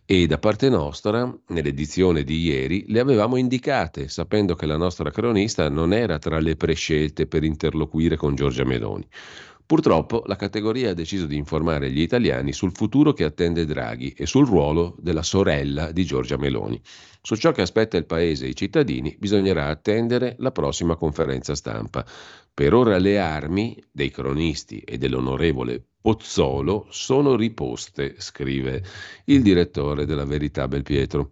E da parte nostra, nell'edizione di ieri, le avevamo indicate, sapendo che la nostra cronista non era tra le prescelte per interloquire con Giorgia Meloni. Purtroppo la categoria ha deciso di informare gli italiani sul futuro che attende Draghi e sul ruolo della sorella di Giorgia Meloni. Su ciò che aspetta il Paese e i cittadini bisognerà attendere la prossima conferenza stampa. Per ora le armi dei cronisti e dell'onorevole Pozzolo sono riposte, scrive il direttore della Verità Belpietro.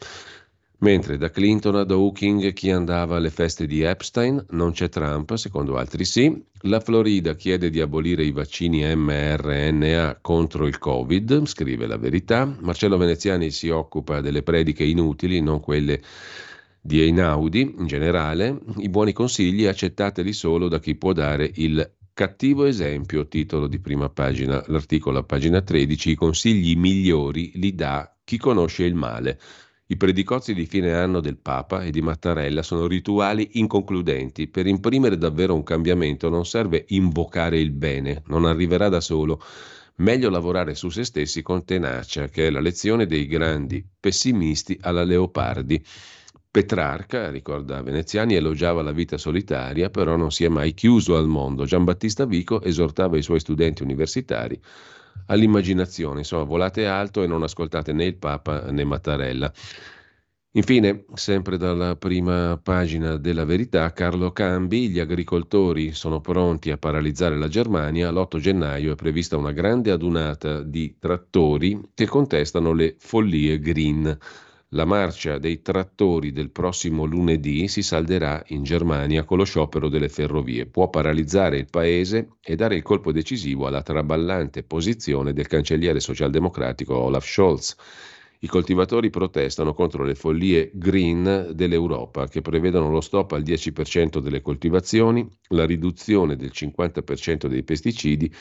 Mentre da Clinton ad Hawking chi andava alle feste di Epstein non c'è Trump, secondo altri sì. La Florida chiede di abolire i vaccini mRNA contro il Covid, scrive la verità. Marcello Veneziani si occupa delle prediche inutili, non quelle di Einaudi in generale. I buoni consigli accettateli solo da chi può dare il cattivo esempio, titolo di prima pagina, l'articolo a pagina 13, i consigli migliori li dà chi conosce il male. I predicozzi di fine anno del Papa e di Mattarella sono rituali inconcludenti. Per imprimere davvero un cambiamento non serve invocare il bene, non arriverà da solo. Meglio lavorare su se stessi con tenacia, che è la lezione dei grandi pessimisti alla Leopardi. Petrarca, ricorda Veneziani, elogiava la vita solitaria, però non si è mai chiuso al mondo. Giambattista Vico esortava i suoi studenti universitari all'immaginazione, insomma, volate alto e non ascoltate né il Papa né Mattarella. Infine, sempre dalla prima pagina della verità, Carlo Cambi, gli agricoltori sono pronti a paralizzare la Germania, l'8 gennaio è prevista una grande adunata di trattori che contestano le follie green. La marcia dei trattori del prossimo lunedì si salderà in Germania con lo sciopero delle ferrovie. Può paralizzare il paese e dare il colpo decisivo alla traballante posizione del cancelliere socialdemocratico Olaf Scholz. I coltivatori protestano contro le follie green dell'Europa che prevedono lo stop al 10% delle coltivazioni, la riduzione del 50% dei pesticidi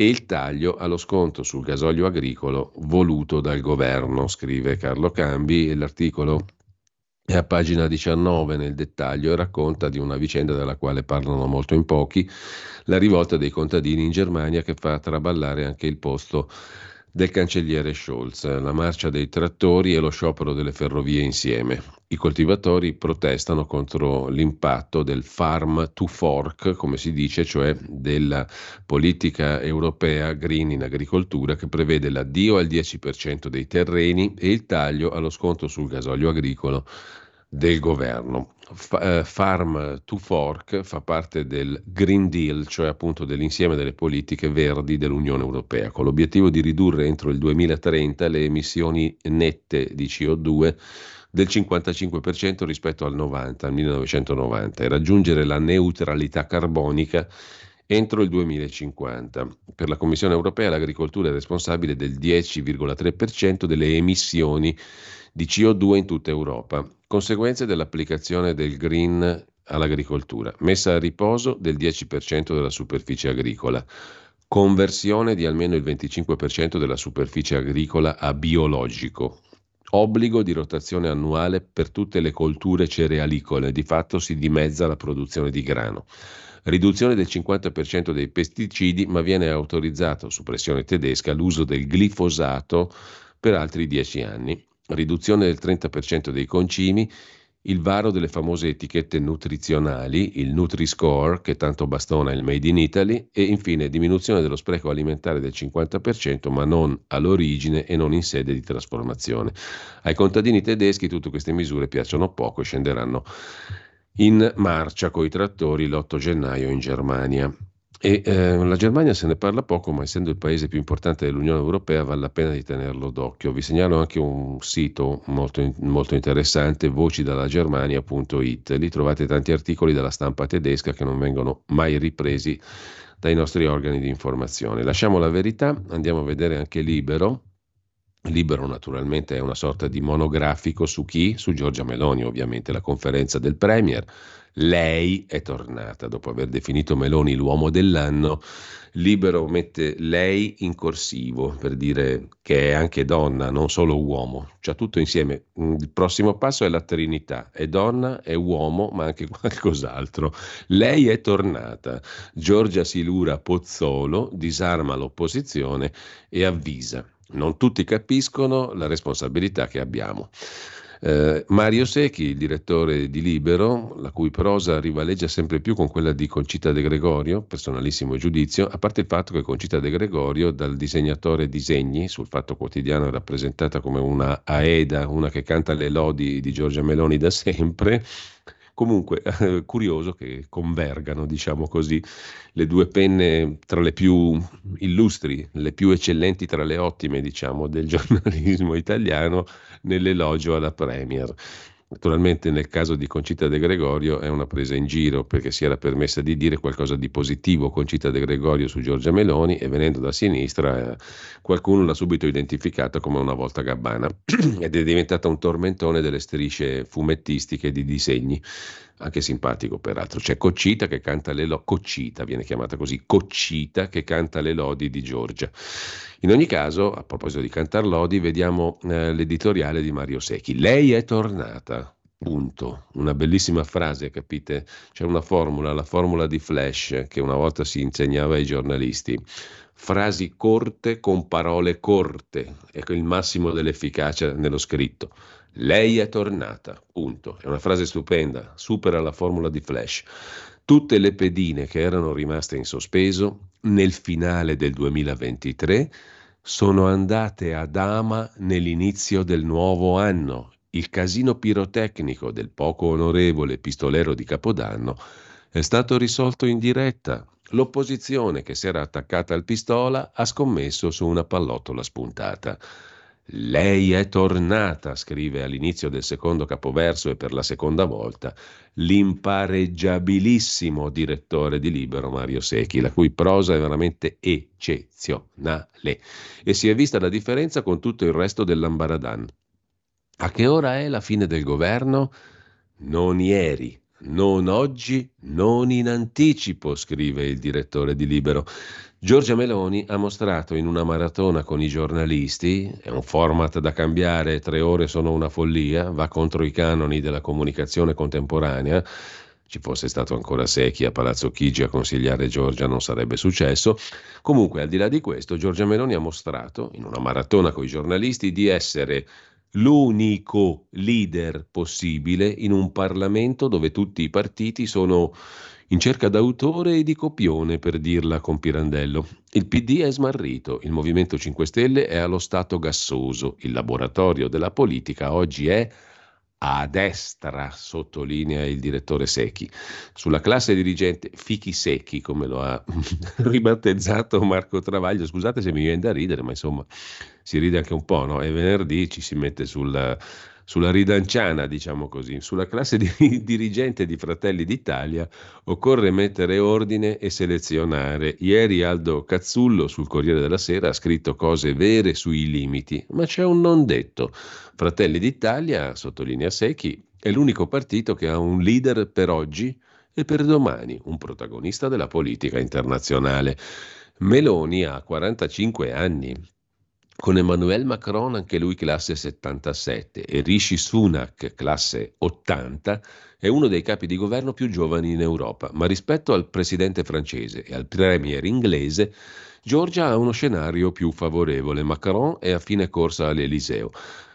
e il taglio allo sconto sul gasolio agricolo voluto dal governo, scrive Carlo Cambi. E l'articolo è a pagina 19 nel dettaglio e racconta di una vicenda della quale parlano molto in pochi, la rivolta dei contadini in Germania che fa traballare anche il posto del cancelliere Scholz, la marcia dei trattori e lo sciopero delle ferrovie insieme. I coltivatori protestano contro l'impatto del farm to fork, come si dice, cioè della politica europea green in agricoltura che prevede l'addio al 10% dei terreni e il taglio allo sconto sul gasolio agricolo del governo. Eh, Farm to Fork fa parte del Green Deal, cioè appunto dell'insieme delle politiche verdi dell'Unione Europea, con l'obiettivo di ridurre entro il 2030 le emissioni nette di CO2 del 55% rispetto al 90, al 1990 e raggiungere la neutralità carbonica entro il 2050. Per la Commissione europea l'agricoltura è responsabile del 10,3% delle emissioni di CO2 in tutta Europa. Conseguenze dell'applicazione del green all'agricoltura. Messa a riposo del 10% della superficie agricola. Conversione di almeno il 25% della superficie agricola a biologico. Obbligo di rotazione annuale per tutte le colture cerealicole, di fatto si dimezza la produzione di grano. Riduzione del 50% dei pesticidi, ma viene autorizzato su pressione tedesca l'uso del glifosato per altri 10 anni riduzione del 30% dei concimi, il varo delle famose etichette nutrizionali, il Nutri-Score che tanto bastona il Made in Italy e infine diminuzione dello spreco alimentare del 50% ma non all'origine e non in sede di trasformazione. Ai contadini tedeschi tutte queste misure piacciono poco e scenderanno in marcia coi trattori l'8 gennaio in Germania. E eh, la Germania se ne parla poco, ma essendo il paese più importante dell'Unione Europea vale la pena di tenerlo d'occhio. Vi segnalo anche un sito molto, molto interessante, vocidalagermania.it. Lì trovate tanti articoli della stampa tedesca che non vengono mai ripresi dai nostri organi di informazione. Lasciamo la verità, andiamo a vedere anche Libero, Libero naturalmente è una sorta di monografico su chi? Su Giorgia Meloni, ovviamente la conferenza del Premier. Lei è tornata dopo aver definito Meloni l'uomo dell'anno. Libero mette lei in corsivo per dire che è anche donna, non solo uomo, cioè tutto insieme. Il prossimo passo è la Trinità, è donna, è uomo, ma anche qualcos'altro. Lei è tornata. Giorgia Silura Pozzolo disarma l'opposizione e avvisa non tutti capiscono la responsabilità che abbiamo. Eh, Mario Secchi, il direttore di Libero, la cui prosa rivaleggia sempre più con quella di Concita De Gregorio, personalissimo giudizio, a parte il fatto che Concita De Gregorio, dal disegnatore disegni, sul Fatto Quotidiano è rappresentata come una Aeda, una che canta le lodi di Giorgia Meloni da sempre, Comunque, eh, curioso che convergano, diciamo così, le due penne tra le più illustri, le più eccellenti tra le ottime, diciamo, del giornalismo italiano nell'elogio alla Premier. Naturalmente nel caso di Concita De Gregorio è una presa in giro perché si era permessa di dire qualcosa di positivo Concita De Gregorio su Giorgia Meloni e venendo da sinistra eh, qualcuno l'ha subito identificata come una volta gabbana ed è diventata un tormentone delle strisce fumettistiche di disegni anche simpatico peraltro. C'è Coccita che canta le lodi, Coccita viene chiamata così, Coccita che canta le lodi di Giorgia. In ogni caso, a proposito di cantar lodi, vediamo eh, l'editoriale di Mario Secchi. Lei è tornata. Punto. Una bellissima frase, capite? C'è una formula, la formula di Flash che una volta si insegnava ai giornalisti. Frasi corte con parole corte, ecco il massimo dell'efficacia nello scritto. Lei è tornata, punto. È una frase stupenda, supera la formula di Flash. Tutte le pedine che erano rimaste in sospeso nel finale del 2023 sono andate ad ama nell'inizio del nuovo anno. Il casino pirotecnico del poco onorevole pistolero di Capodanno è stato risolto in diretta. L'opposizione che si era attaccata al pistola ha scommesso su una pallottola spuntata. Lei è tornata, scrive all'inizio del secondo capoverso e per la seconda volta, l'impareggiabilissimo direttore di Libero Mario Secchi, la cui prosa è veramente eccezionale. E si è vista la differenza con tutto il resto dell'Ambaradan. A che ora è la fine del governo? Non ieri, non oggi, non in anticipo, scrive il direttore di Libero. Giorgia Meloni ha mostrato in una maratona con i giornalisti, è un format da cambiare, tre ore sono una follia, va contro i canoni della comunicazione contemporanea, ci fosse stato ancora Secchi a Palazzo Chigi a consigliare Giorgia non sarebbe successo. Comunque, al di là di questo, Giorgia Meloni ha mostrato in una maratona con i giornalisti di essere l'unico leader possibile in un Parlamento dove tutti i partiti sono in cerca d'autore e di copione, per dirla con Pirandello. Il PD è smarrito, il Movimento 5 Stelle è allo stato gassoso, il laboratorio della politica oggi è a destra, sottolinea il direttore Secchi. Sulla classe dirigente Fichi Secchi, come lo ha ribattezzato Marco Travaglio, scusate se mi viene da ridere, ma insomma si ride anche un po', no? E venerdì ci si mette sul sulla ridanciana, diciamo così, sulla classe di dirigente di Fratelli d'Italia occorre mettere ordine e selezionare. Ieri Aldo Cazzullo sul Corriere della Sera ha scritto cose vere sui limiti, ma c'è un non detto. Fratelli d'Italia, sottolinea Secchi, è l'unico partito che ha un leader per oggi e per domani, un protagonista della politica internazionale. Meloni ha 45 anni, con Emmanuel Macron, anche lui classe 77, e Rishi Sunak, classe 80, è uno dei capi di governo più giovani in Europa, ma rispetto al presidente francese e al premier inglese, Giorgia ha uno scenario più favorevole. Macron è a fine corsa all'Eliseo.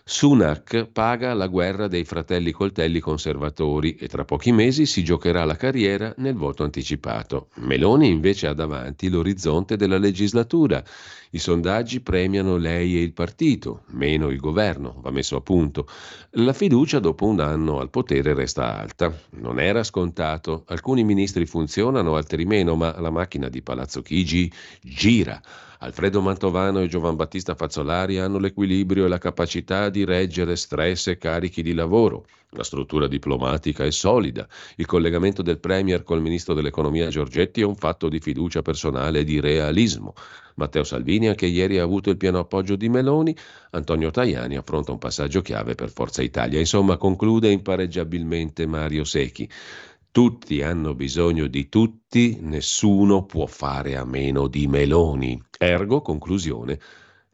Sunak paga la guerra dei fratelli coltelli conservatori e tra pochi mesi si giocherà la carriera nel voto anticipato. Meloni invece ha davanti l'orizzonte della legislatura. I sondaggi premiano lei e il partito, meno il governo, va messo a punto. La fiducia dopo un anno al potere resta alta. Non era scontato. Alcuni ministri funzionano, altri meno, ma la macchina di Palazzo Chigi gira Alfredo Mantovano e Giovan Battista Fazzolari hanno l'equilibrio e la capacità di reggere stress e carichi di lavoro. La struttura diplomatica è solida. Il collegamento del Premier col ministro dell'economia Giorgetti è un fatto di fiducia personale e di realismo. Matteo Salvini anche ieri ha avuto il pieno appoggio di Meloni. Antonio Tajani affronta un passaggio chiave per Forza Italia. Insomma, conclude impareggiabilmente Mario Secchi. Tutti hanno bisogno di tutti, nessuno può fare a meno di Meloni. Ergo, conclusione,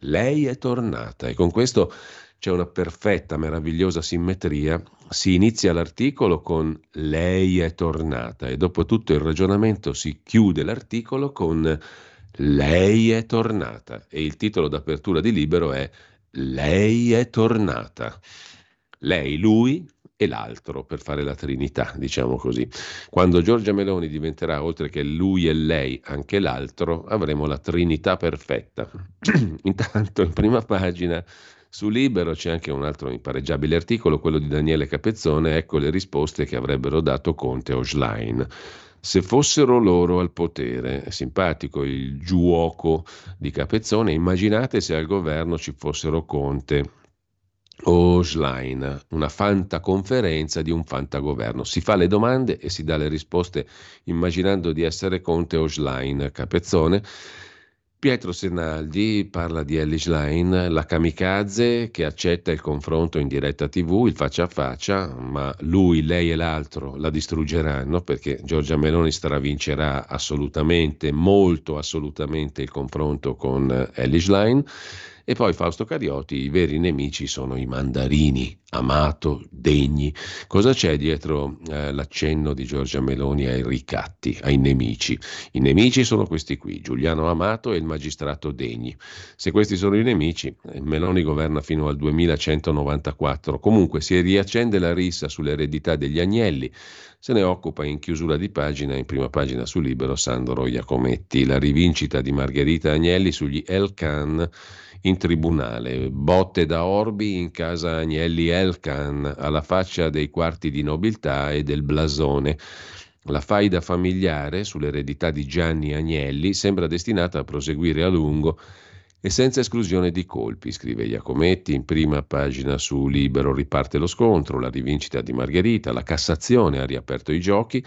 lei è tornata e con questo c'è una perfetta, meravigliosa simmetria. Si inizia l'articolo con lei è tornata e dopo tutto il ragionamento si chiude l'articolo con lei è tornata e il titolo d'apertura di libero è lei è tornata. Lei, lui, e l'altro per fare la Trinità, diciamo così. Quando Giorgia Meloni diventerà, oltre che lui e lei, anche l'altro, avremo la Trinità perfetta. Intanto, in prima pagina su Libero c'è anche un altro impareggiabile articolo, quello di Daniele Capezzone, ecco le risposte che avrebbero dato Conte o Schlein. Se fossero loro al potere, è simpatico il giuoco di Capezzone, immaginate se al governo ci fossero Conte o Schlein, una fantaconferenza di un fantagoverno. Si fa le domande e si dà le risposte immaginando di essere Conte o Schlein. Capezzone. Pietro Senaldi parla di Ellie Schlein, la kamikaze che accetta il confronto in diretta tv, il faccia a faccia, ma lui, lei e l'altro la distruggeranno perché Giorgia Meloni stravincerà assolutamente, molto assolutamente il confronto con Ellie Schlein. E poi Fausto Carioti, i veri nemici sono i mandarini, Amato, Degni. Cosa c'è dietro eh, l'accenno di Giorgia Meloni ai ricatti, ai nemici? I nemici sono questi qui, Giuliano Amato e il magistrato Degni. Se questi sono i nemici, eh, Meloni governa fino al 2194. Comunque si riaccende la rissa sull'eredità degli agnelli. Se ne occupa in chiusura di pagina, in prima pagina su Libero, Sandro Iacometti. La rivincita di Margherita Agnelli sugli Elkan in tribunale. Botte da Orbi in casa Agnelli Elkan, alla faccia dei quarti di nobiltà e del blasone. La faida familiare sull'eredità di Gianni Agnelli sembra destinata a proseguire a lungo e senza esclusione di colpi, scrive Iacometti in prima pagina su Libero riparte lo scontro, la rivincita di Margherita, la Cassazione ha riaperto i giochi,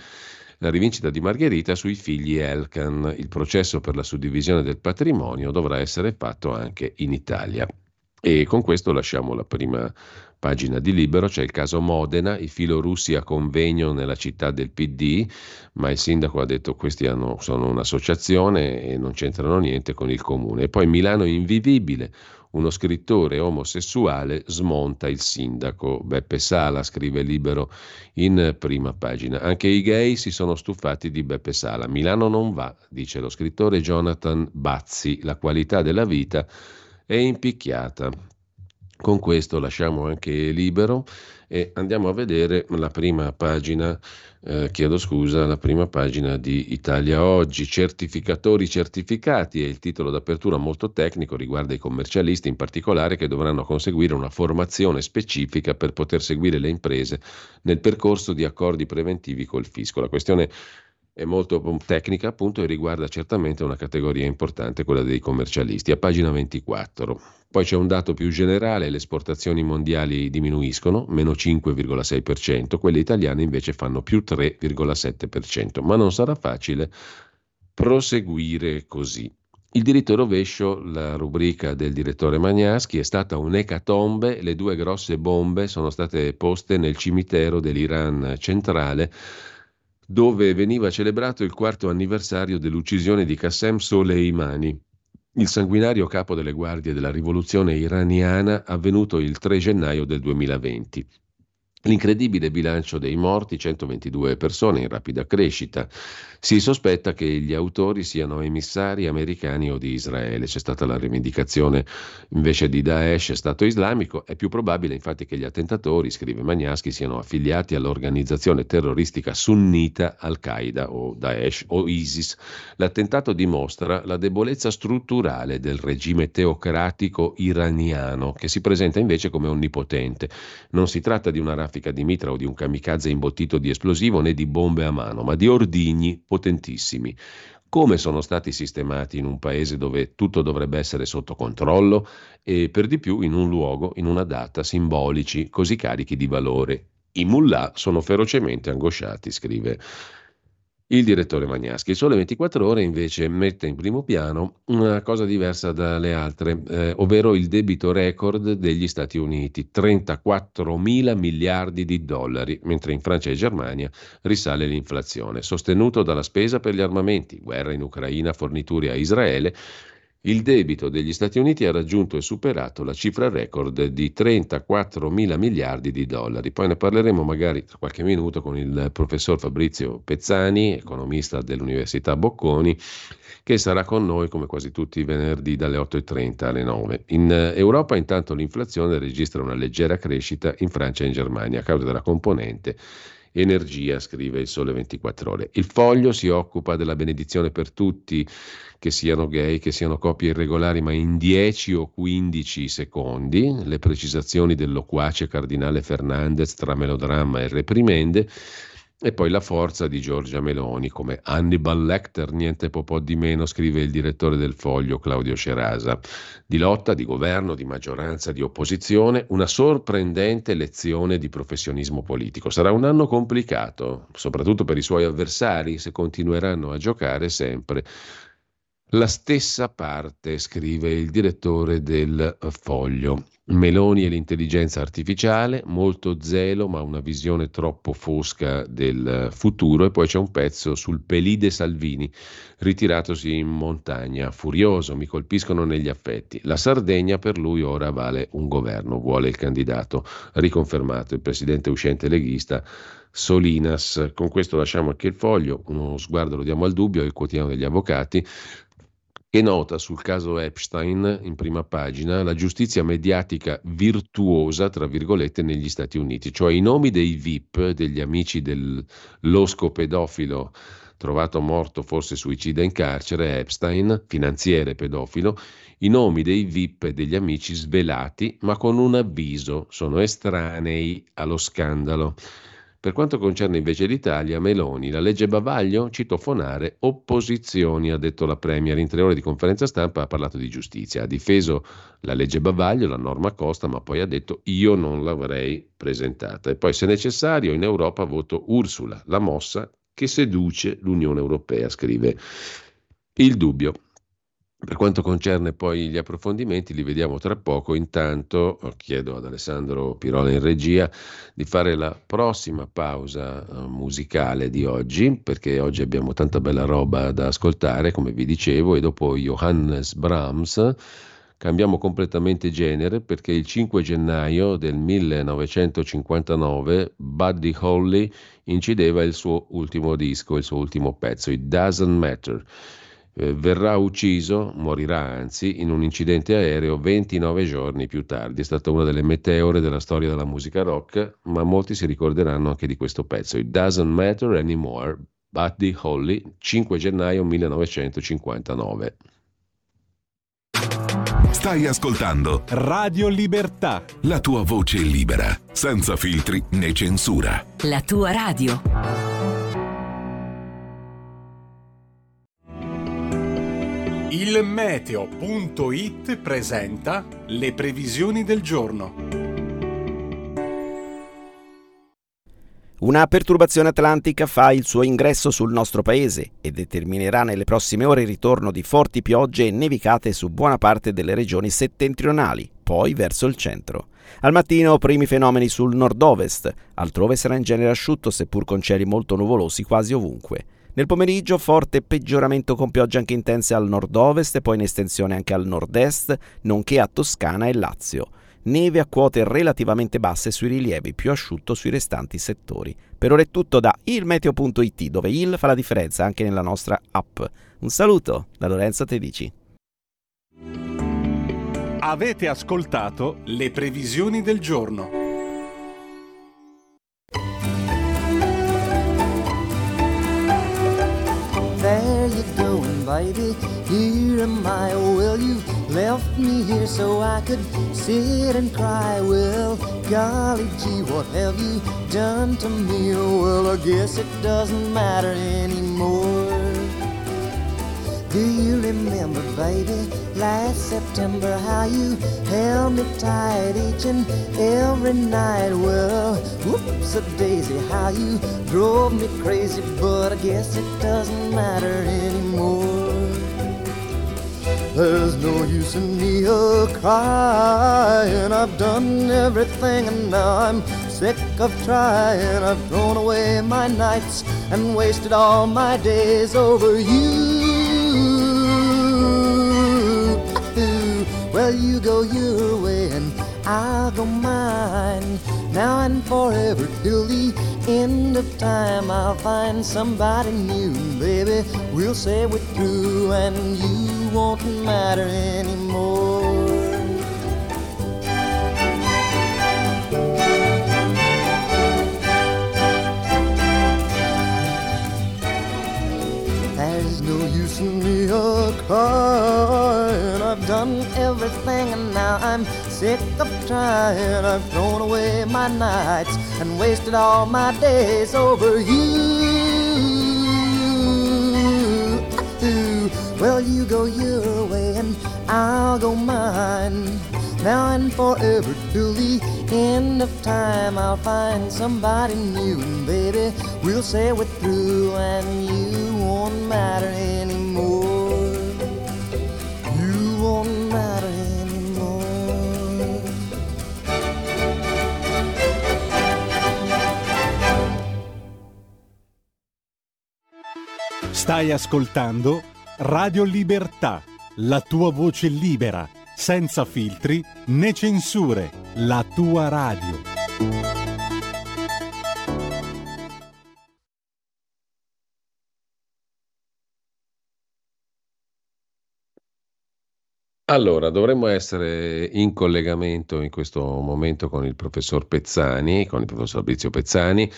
la rivincita di Margherita sui figli Elkan. Il processo per la suddivisione del patrimonio dovrà essere fatto anche in Italia. E con questo lasciamo la prima pagina di Libero, c'è il caso Modena, i filorussi a convegno nella città del PD, ma il sindaco ha detto che questi hanno, sono un'associazione e non c'entrano niente con il comune. E poi Milano invivibile, uno scrittore omosessuale smonta il sindaco. Beppe Sala scrive libero in prima pagina. Anche i gay si sono stufati di Beppe Sala. Milano non va, dice lo scrittore Jonathan Bazzi. La qualità della vita è impicchiata. Con questo lasciamo anche libero e andiamo a vedere la prima pagina eh, chiedo scusa, la prima pagina di Italia Oggi, certificatori certificati è il titolo d'apertura molto tecnico, riguarda i commercialisti in particolare che dovranno conseguire una formazione specifica per poter seguire le imprese nel percorso di accordi preventivi col fisco. La questione è molto tecnica appunto e riguarda certamente una categoria importante, quella dei commercialisti, a pagina 24. Poi c'è un dato più generale, le esportazioni mondiali diminuiscono, meno 5,6%, quelle italiane invece fanno più 3,7%, ma non sarà facile proseguire così. Il diritto rovescio, la rubrica del direttore Magnaschi, è stata un'ecatombe, le due grosse bombe sono state poste nel cimitero dell'Iran centrale dove veniva celebrato il quarto anniversario dell'uccisione di Qassem Soleimani, il sanguinario capo delle guardie della rivoluzione iraniana avvenuto il 3 gennaio del 2020. L'incredibile bilancio dei morti, 122 persone in rapida crescita. Si sospetta che gli autori siano emissari americani o di Israele. C'è stata la rivendicazione invece di Daesh, Stato islamico. È più probabile infatti che gli attentatori, scrive Magnaschi, siano affiliati all'organizzazione terroristica sunnita Al-Qaeda o Daesh o ISIS. L'attentato dimostra la debolezza strutturale del regime teocratico iraniano, che si presenta invece come onnipotente. Non si tratta di una raffica di mitra o di un kamikaze imbottito di esplosivo né di bombe a mano, ma di ordigni potentissimi. come sono stati sistemati in un paese dove tutto dovrebbe essere sotto controllo e per di più in un luogo, in una data simbolici così carichi di valore. I mullah sono ferocemente angosciati, scrive il direttore Magnaschi. Il Sole 24 Ore invece mette in primo piano una cosa diversa dalle altre, eh, ovvero il debito record degli Stati Uniti, 34 mila miliardi di dollari, mentre in Francia e Germania risale l'inflazione, sostenuto dalla spesa per gli armamenti, guerra in Ucraina, forniture a Israele il debito degli Stati Uniti ha raggiunto e superato la cifra record di 34 mila miliardi di dollari. Poi ne parleremo magari tra qualche minuto con il professor Fabrizio Pezzani, economista dell'Università Bocconi, che sarà con noi come quasi tutti i venerdì dalle 8.30 alle 9. In Europa intanto l'inflazione registra una leggera crescita in Francia e in Germania a causa della componente energia, scrive il Sole 24 ore. Il foglio si occupa della benedizione per tutti, che siano gay, che siano coppie irregolari, ma in 10 o 15 secondi, le precisazioni del loquace cardinale Fernandez tra melodramma e reprimende e poi la forza di Giorgia Meloni, come Hannibal Lecter, niente po' di meno, scrive il direttore del foglio Claudio Cerasa. Di lotta, di governo, di maggioranza, di opposizione, una sorprendente lezione di professionismo politico. Sarà un anno complicato, soprattutto per i suoi avversari, se continueranno a giocare sempre la stessa parte, scrive il direttore del foglio. Meloni e l'intelligenza artificiale, molto zelo ma una visione troppo fosca del futuro e poi c'è un pezzo sul Pelide Salvini, ritiratosi in montagna, furioso, mi colpiscono negli affetti. La Sardegna per lui ora vale un governo, vuole il candidato riconfermato, il presidente uscente leghista Solinas. Con questo lasciamo anche il foglio, uno sguardo lo diamo al dubbio, il quotidiano degli avvocati che nota sul caso Epstein in prima pagina la giustizia mediatica virtuosa, tra virgolette, negli Stati Uniti, cioè i nomi dei VIP, degli amici dell'osco pedofilo trovato morto, forse suicida in carcere, Epstein, finanziere pedofilo, i nomi dei VIP degli amici svelati, ma con un avviso, sono estranei allo scandalo. Per quanto concerne invece l'Italia, Meloni, la legge Bavaglio, citofonare opposizioni, ha detto la Premier. In tre ore di conferenza stampa ha parlato di giustizia, ha difeso la legge Bavaglio, la norma Costa, ma poi ha detto io non l'avrei presentata. E poi se necessario in Europa voto Ursula, la mossa che seduce l'Unione Europea, scrive il dubbio. Per quanto concerne poi gli approfondimenti, li vediamo tra poco. Intanto chiedo ad Alessandro Pirola in regia di fare la prossima pausa eh, musicale di oggi, perché oggi abbiamo tanta bella roba da ascoltare, come vi dicevo, e dopo Johannes Brahms cambiamo completamente genere perché il 5 gennaio del 1959 Buddy Holly incideva il suo ultimo disco, il suo ultimo pezzo, It Doesn't Matter eh, verrà ucciso, morirà anzi, in un incidente aereo 29 giorni più tardi. È stata una delle meteore della storia della musica rock, ma molti si ricorderanno anche di questo pezzo. It Doesn't Matter Anymore, Buddy Holly, 5 gennaio 1959. Stai ascoltando Radio Libertà. La tua voce libera, senza filtri né censura. La tua radio. Il meteo.it presenta le previsioni del giorno. Una perturbazione atlantica fa il suo ingresso sul nostro paese e determinerà nelle prossime ore il ritorno di forti piogge e nevicate su buona parte delle regioni settentrionali, poi verso il centro. Al mattino primi fenomeni sul nord-ovest, altrove sarà in genere asciutto seppur con cieli molto nuvolosi quasi ovunque. Nel pomeriggio forte peggioramento con piogge anche intense al nord-ovest e poi in estensione anche al nord-est, nonché a Toscana e Lazio. Neve a quote relativamente basse sui rilievi, più asciutto sui restanti settori. Per ora è tutto da ilmeteo.it, dove il fa la differenza anche nella nostra app. Un saluto da Lorenzo Tedici. Avete ascoltato le previsioni del giorno. There you going, baby. Here am I. Well, you left me here so I could sit and cry. Well, golly gee, what have you done to me? Oh, well, I guess it doesn't matter anymore. Do you remember, baby, last September how you held me tight each and every night? Well, whoops a daisy, how you drove me crazy, but I guess it doesn't matter anymore. There's no use in me a crying. I've done everything and now I'm sick of trying. I've thrown away my nights and wasted all my days over you. Well, you go your way and I'll go mine. Now and forever till the end of time, I'll find somebody new, baby. We'll say we're through and you won't matter anymore. No use in me a crying. I've done everything and now I'm sick of trying. I've thrown away my nights and wasted all my days over you. Well, you go your way and I'll go mine. Now and forever till the end of time, I'll find somebody new, and baby, we'll say we're through, and you won't matter anymore. You won't matter anymore. Stai ascoltando Radio Libertà, la tua voce libera, senza filtri né censure, la tua radio. Allora, dovremmo essere in collegamento in questo momento con il professor Pezzani, con il professor Fabrizio Pezzani,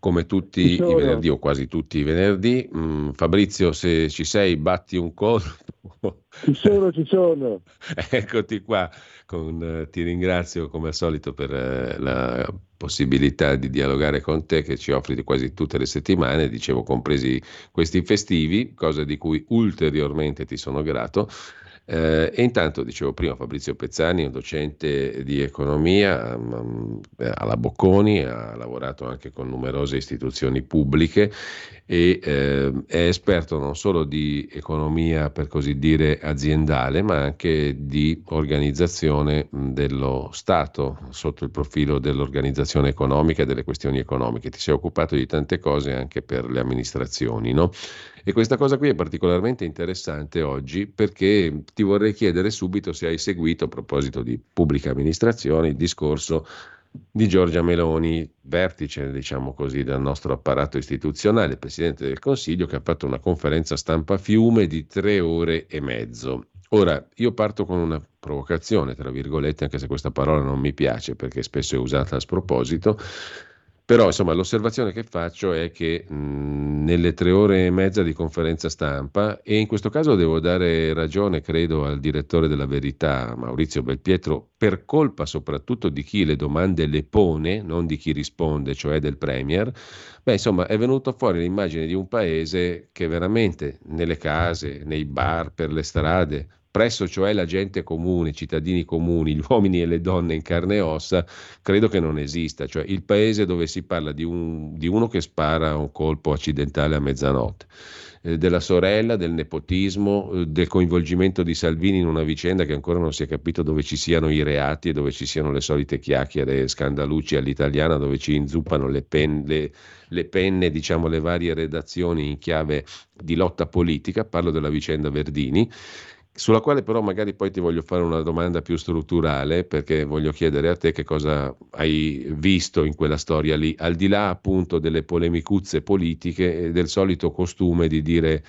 come tutti i venerdì o quasi tutti i venerdì. Mm, Fabrizio, se ci sei, batti un colpo. Ci sono, ci sono. Eccoti qua, con, eh, ti ringrazio come al solito per eh, la possibilità di dialogare con te che ci offri quasi tutte le settimane, dicevo compresi questi festivi, cosa di cui ulteriormente ti sono grato. Eh, e intanto, dicevo prima, Fabrizio Pezzani, un docente di economia mm, eh, alla Bocconi, ha lavorato anche con numerose istituzioni pubbliche e eh, è esperto non solo di economia, per così dire, aziendale, ma anche di organizzazione mh, dello Stato sotto il profilo dell'organizzazione economica e delle questioni economiche. Ti sei occupato di tante cose anche per le amministrazioni, no? E questa cosa qui è particolarmente interessante oggi perché ti vorrei chiedere subito se hai seguito, a proposito di pubblica amministrazione, il discorso di Giorgia Meloni, vertice, diciamo così, del nostro apparato istituzionale, Presidente del Consiglio, che ha fatto una conferenza stampa a fiume di tre ore e mezzo. Ora, io parto con una provocazione, tra virgolette, anche se questa parola non mi piace perché spesso è usata a sproposito, però insomma l'osservazione che faccio è che mh, nelle tre ore e mezza di conferenza stampa, e in questo caso devo dare ragione, credo, al direttore della verità, Maurizio Belpietro, per colpa soprattutto di chi le domande le pone, non di chi risponde, cioè del Premier, beh insomma è venuto fuori l'immagine di un paese che veramente nelle case, nei bar, per le strade, presso cioè la gente comune, i cittadini comuni, gli uomini e le donne in carne e ossa, credo che non esista, cioè il paese dove si parla di, un- di uno che spara un colpo accidentale a mezzanotte, eh, della sorella, del nepotismo, eh, del coinvolgimento di Salvini in una vicenda che ancora non si è capito dove ci siano i reati e dove ci siano le solite chiacchiere scandalucci all'italiana dove ci inzuppano le, pen- le- le penne, diciamo le varie redazioni in chiave di lotta politica, parlo della vicenda Verdini sulla quale però magari poi ti voglio fare una domanda più strutturale perché voglio chiedere a te che cosa hai visto in quella storia lì, al di là appunto delle polemicuzze politiche e del solito costume di dire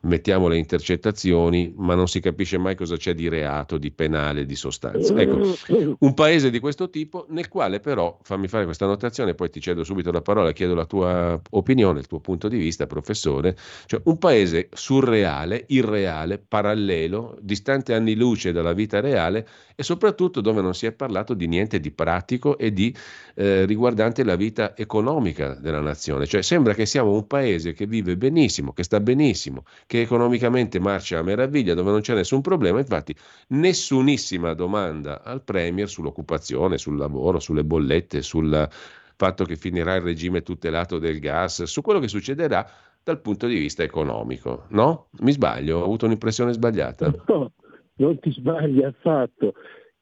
mettiamo le intercettazioni, ma non si capisce mai cosa c'è di reato, di penale, di sostanza. Ecco, un paese di questo tipo nel quale però, fammi fare questa annotazione, poi ti cedo subito la parola, chiedo la tua opinione, il tuo punto di vista, professore, cioè un paese surreale, irreale, parallelo, distante anni luce dalla vita reale e soprattutto dove non si è parlato di niente di pratico e di eh, riguardante la vita economica della nazione. Cioè sembra che siamo un paese che vive benissimo, che sta benissimo, che economicamente marcia a meraviglia, dove non c'è nessun problema. Infatti, nessunissima domanda al Premier sull'occupazione, sul lavoro, sulle bollette, sul fatto che finirà il regime tutelato del gas, su quello che succederà dal punto di vista economico. No? Mi sbaglio? Ho avuto un'impressione sbagliata? No, non ti sbagli affatto.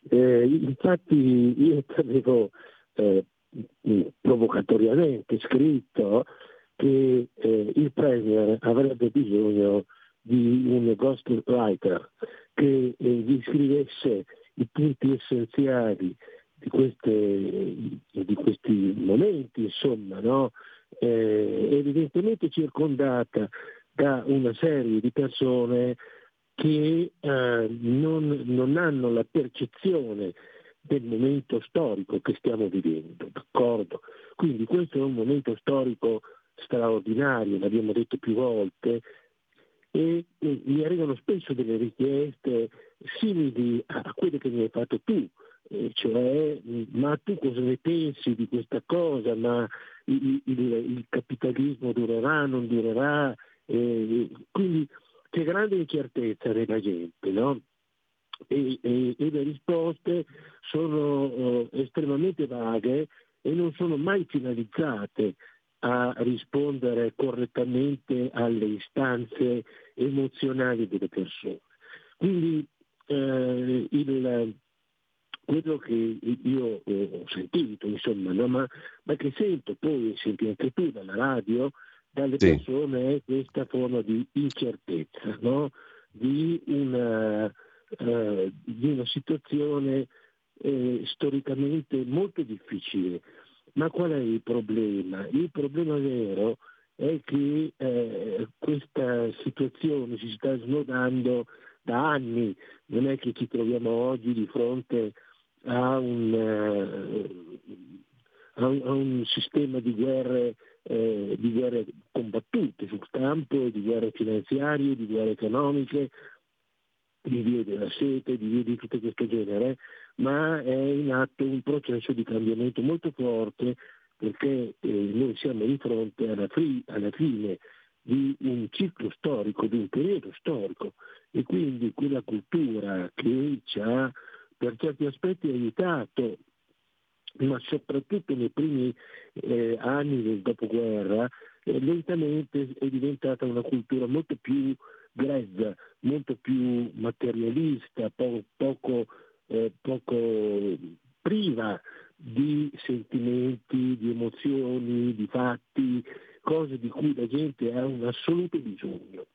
Eh, infatti io ti avevo eh, provocatoriamente scritto che eh, il Premier avrebbe bisogno di un ghostwriter che eh, gli scrivesse i punti essenziali di, queste, di questi momenti, insomma, no? eh, evidentemente circondata da una serie di persone che eh, non, non, hanno la percezione del momento storico che stiamo vivendo, d'accordo? Quindi questo è un momento storico straordinario, l'abbiamo detto più volte, e, e mi arrivano spesso delle richieste simili a quelle che mi hai fatto tu, cioè ma tu cosa ne pensi di questa cosa, ma il, il, il capitalismo durerà, non durerà, eh, quindi c'è grande incertezza nella gente, no? E, e, e, le risposte sono eh, estremamente vaghe e non sono mai finalizzate a rispondere correttamente alle istanze emozionali delle persone. Quindi eh, il, quello che io ho sentito, insomma, no? ma, ma, che sento poi, senti anche tu dalla radio, dalle sì. persone è questa forma di incertezza, no? di, una, uh, di, una, situazione eh, storicamente molto difficile. Ma qual è il problema? Il problema vero è che eh, questa situazione si sta snodando da anni, non è che ci troviamo oggi di fronte a un, uh, a un, a un sistema di guerre, eh, di guerre, combattute sul campo, di guerre finanziarie, di guerre economiche, di vie della sete, di vie di tutto questo genere, ma è in atto un processo di cambiamento molto forte perché eh, noi siamo di fronte alla, fri- alla fine di un ciclo storico, di un periodo storico e quindi quella cultura che ci ha per certi aspetti aiutato, ma soprattutto nei primi eh, anni del dopoguerra, eh, lentamente è diventata una cultura molto più grezza, molto più materialista, po- poco, eh, poco priva di sentimenti, di emozioni, di fatti, cose di cui la gente ha un assoluto bisogno.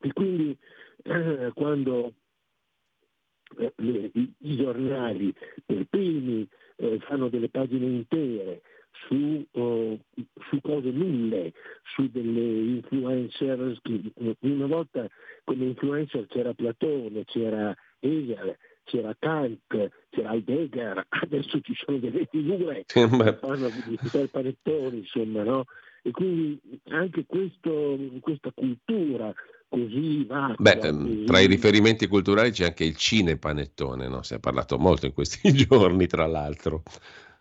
E quindi eh, quando eh, le, i, i, giornali per primi eh, fanno delle pagine intere su, uh, su, cose nulle, su delle influencer. Una volta come influencer c'era Platone, c'era Hegel, c'era Kant, c'era Heidegger, adesso ci sono delle figure che fanno il panettone, insomma, no? E quindi anche questo, questa cultura così vasta. Beh, ehm, tra i riferimenti culturali c'è anche il cinepanettone, no? si è parlato molto in questi giorni, tra l'altro.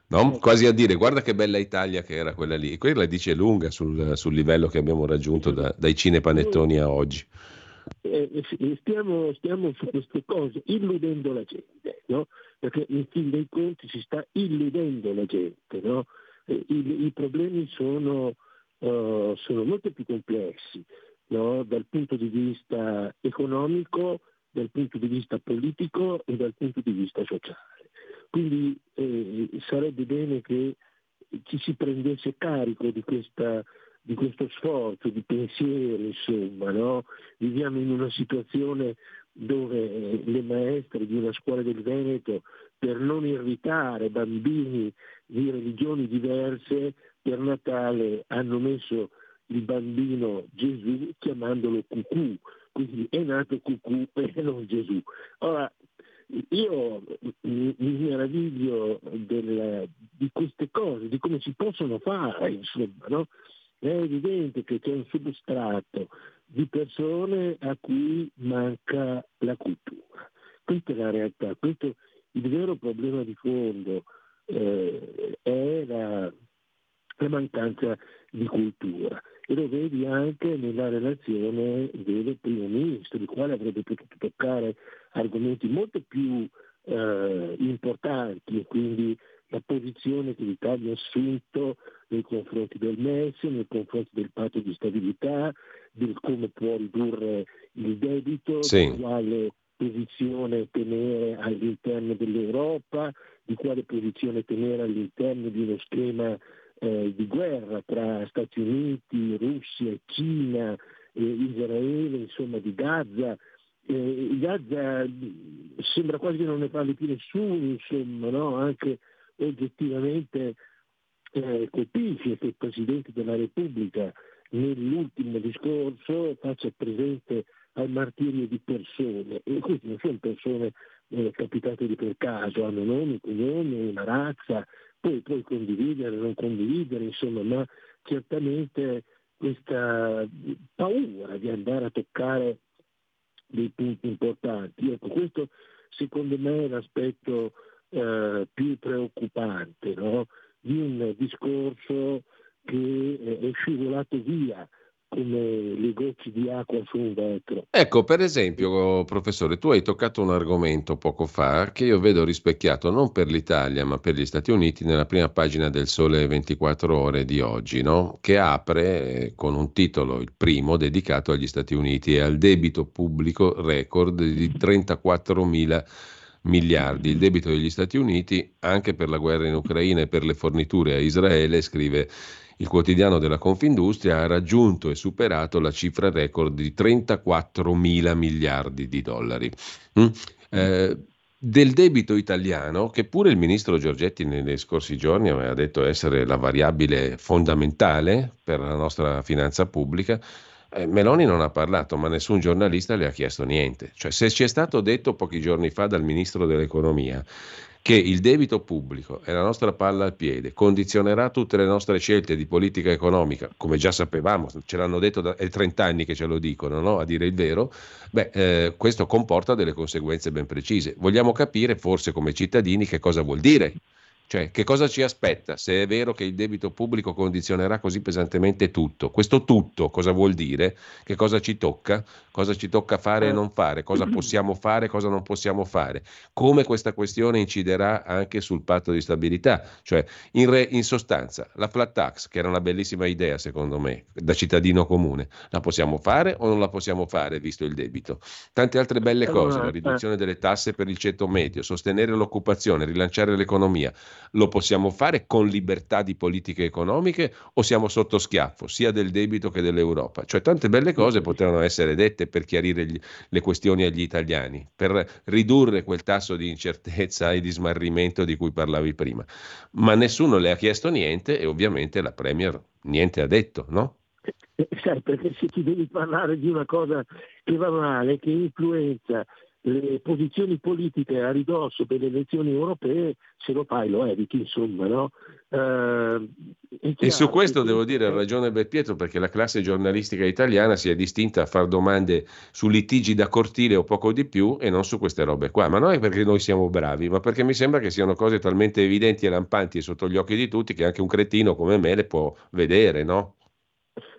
No? Quasi a dire, guarda che bella Italia che era quella lì. Quella dice lunga sul, sul livello che abbiamo raggiunto da, dai cinepanettoni a oggi. Eh, eh stiamo, stiamo, su queste cose illudendo la gente, no? perché in fin dei conti si sta illudendo la gente. No? Eh, i, i, problemi sono uh, sono molto più complessi no? dal punto di vista economico, dal punto di vista politico e dal punto di vista sociale. Quindi eh, sarebbe bene che ci si prendesse carico di, questa, di questo sforzo, di pensiero, insomma. No? Viviamo in una situazione dove le maestre di una scuola del Veneto, per non irritare bambini di religioni diverse, per Natale hanno messo il bambino Gesù chiamandolo Cucù, quindi è nato Cucù e non Gesù. Ora, io mi, meraviglio del, di queste cose, di come si possono fare, insomma, no? È evidente che c'è un substrato di persone a cui manca la cultura. Questa è la realtà, questo il vero problema di fondo eh, è la, la mancanza di cultura lo vedi anche nella relazione del primo ministro, il quale avrebbe potuto toccare argomenti molto più eh, importanti e quindi la posizione che l'Italia ha assunto nei confronti del MES, nei confronti del patto di stabilità, del come può ridurre il debito, sì. di quale posizione tenere all'interno dell'Europa, di quale posizione tenere all'interno di uno schema eh, di guerra tra Stati Uniti, Russia, Cina, eh, Israele, insomma di Gaza. Eh, Gaza sembra quasi che non ne parli più nessuno, insomma, no? anche oggettivamente eh, colpisce che il Presidente della Repubblica nell'ultimo discorso faccia presente al martirio di persone e queste non sono persone eh, capitate di per caso, hanno nome, cognome, una razza, poi puoi condividere, non condividere, insomma, ma certamente questa paura di andare a toccare dei punti importanti. Ecco, questo secondo me è l'aspetto eh, più preoccupante no? di un discorso che è scivolato via come le gocce di acqua su un vetro. Ecco, per esempio, professore, tu hai toccato un argomento poco fa che io vedo rispecchiato non per l'Italia, ma per gli Stati Uniti nella prima pagina del Sole 24 ore di oggi, no? che apre con un titolo, il primo, dedicato agli Stati Uniti e al debito pubblico record di 34 mila miliardi. Il debito degli Stati Uniti, anche per la guerra in Ucraina e per le forniture a Israele, scrive il quotidiano della Confindustria, ha raggiunto e superato la cifra record di 34 mila miliardi di dollari. Mm? Eh, del debito italiano, che pure il ministro Giorgetti nei scorsi giorni aveva detto essere la variabile fondamentale per la nostra finanza pubblica, eh, Meloni non ha parlato, ma nessun giornalista le ha chiesto niente. Cioè, se ci è stato detto pochi giorni fa dal ministro dell'economia che il debito pubblico è la nostra palla al piede, condizionerà tutte le nostre scelte di politica economica, come già sapevamo, ce l'hanno detto da è 30 anni che ce lo dicono, no? a dire il vero, beh, eh, questo comporta delle conseguenze ben precise. Vogliamo capire forse come cittadini che cosa vuol dire cioè, che cosa ci aspetta se è vero che il debito pubblico condizionerà così pesantemente tutto? Questo tutto cosa vuol dire? Che cosa ci tocca? Cosa ci tocca fare e non fare? Cosa possiamo fare e cosa non possiamo fare? Come questa questione inciderà anche sul patto di stabilità? Cioè, in, re, in sostanza, la flat tax, che era una bellissima idea secondo me, da cittadino comune, la possiamo fare o non la possiamo fare visto il debito? Tante altre belle cose, la riduzione delle tasse per il ceto medio, sostenere l'occupazione, rilanciare l'economia lo possiamo fare con libertà di politiche economiche o siamo sotto schiaffo sia del debito che dell'Europa? Cioè tante belle cose potevano essere dette per chiarire gli, le questioni agli italiani, per ridurre quel tasso di incertezza e di smarrimento di cui parlavi prima. Ma nessuno le ha chiesto niente e ovviamente la Premier niente ha detto, no? Eh, sai, perché se ti devi parlare di una cosa che va male, che influenza le posizioni politiche a ridosso per le elezioni europee, se lo fai lo eviti, insomma. No? Eh, e su questo devo dire ha ragione Belpietro perché la classe giornalistica italiana si è distinta a fare domande su litigi da cortile o poco di più e non su queste robe qua. Ma non è perché noi siamo bravi, ma perché mi sembra che siano cose talmente evidenti e lampanti e sotto gli occhi di tutti che anche un cretino come me le può vedere, no?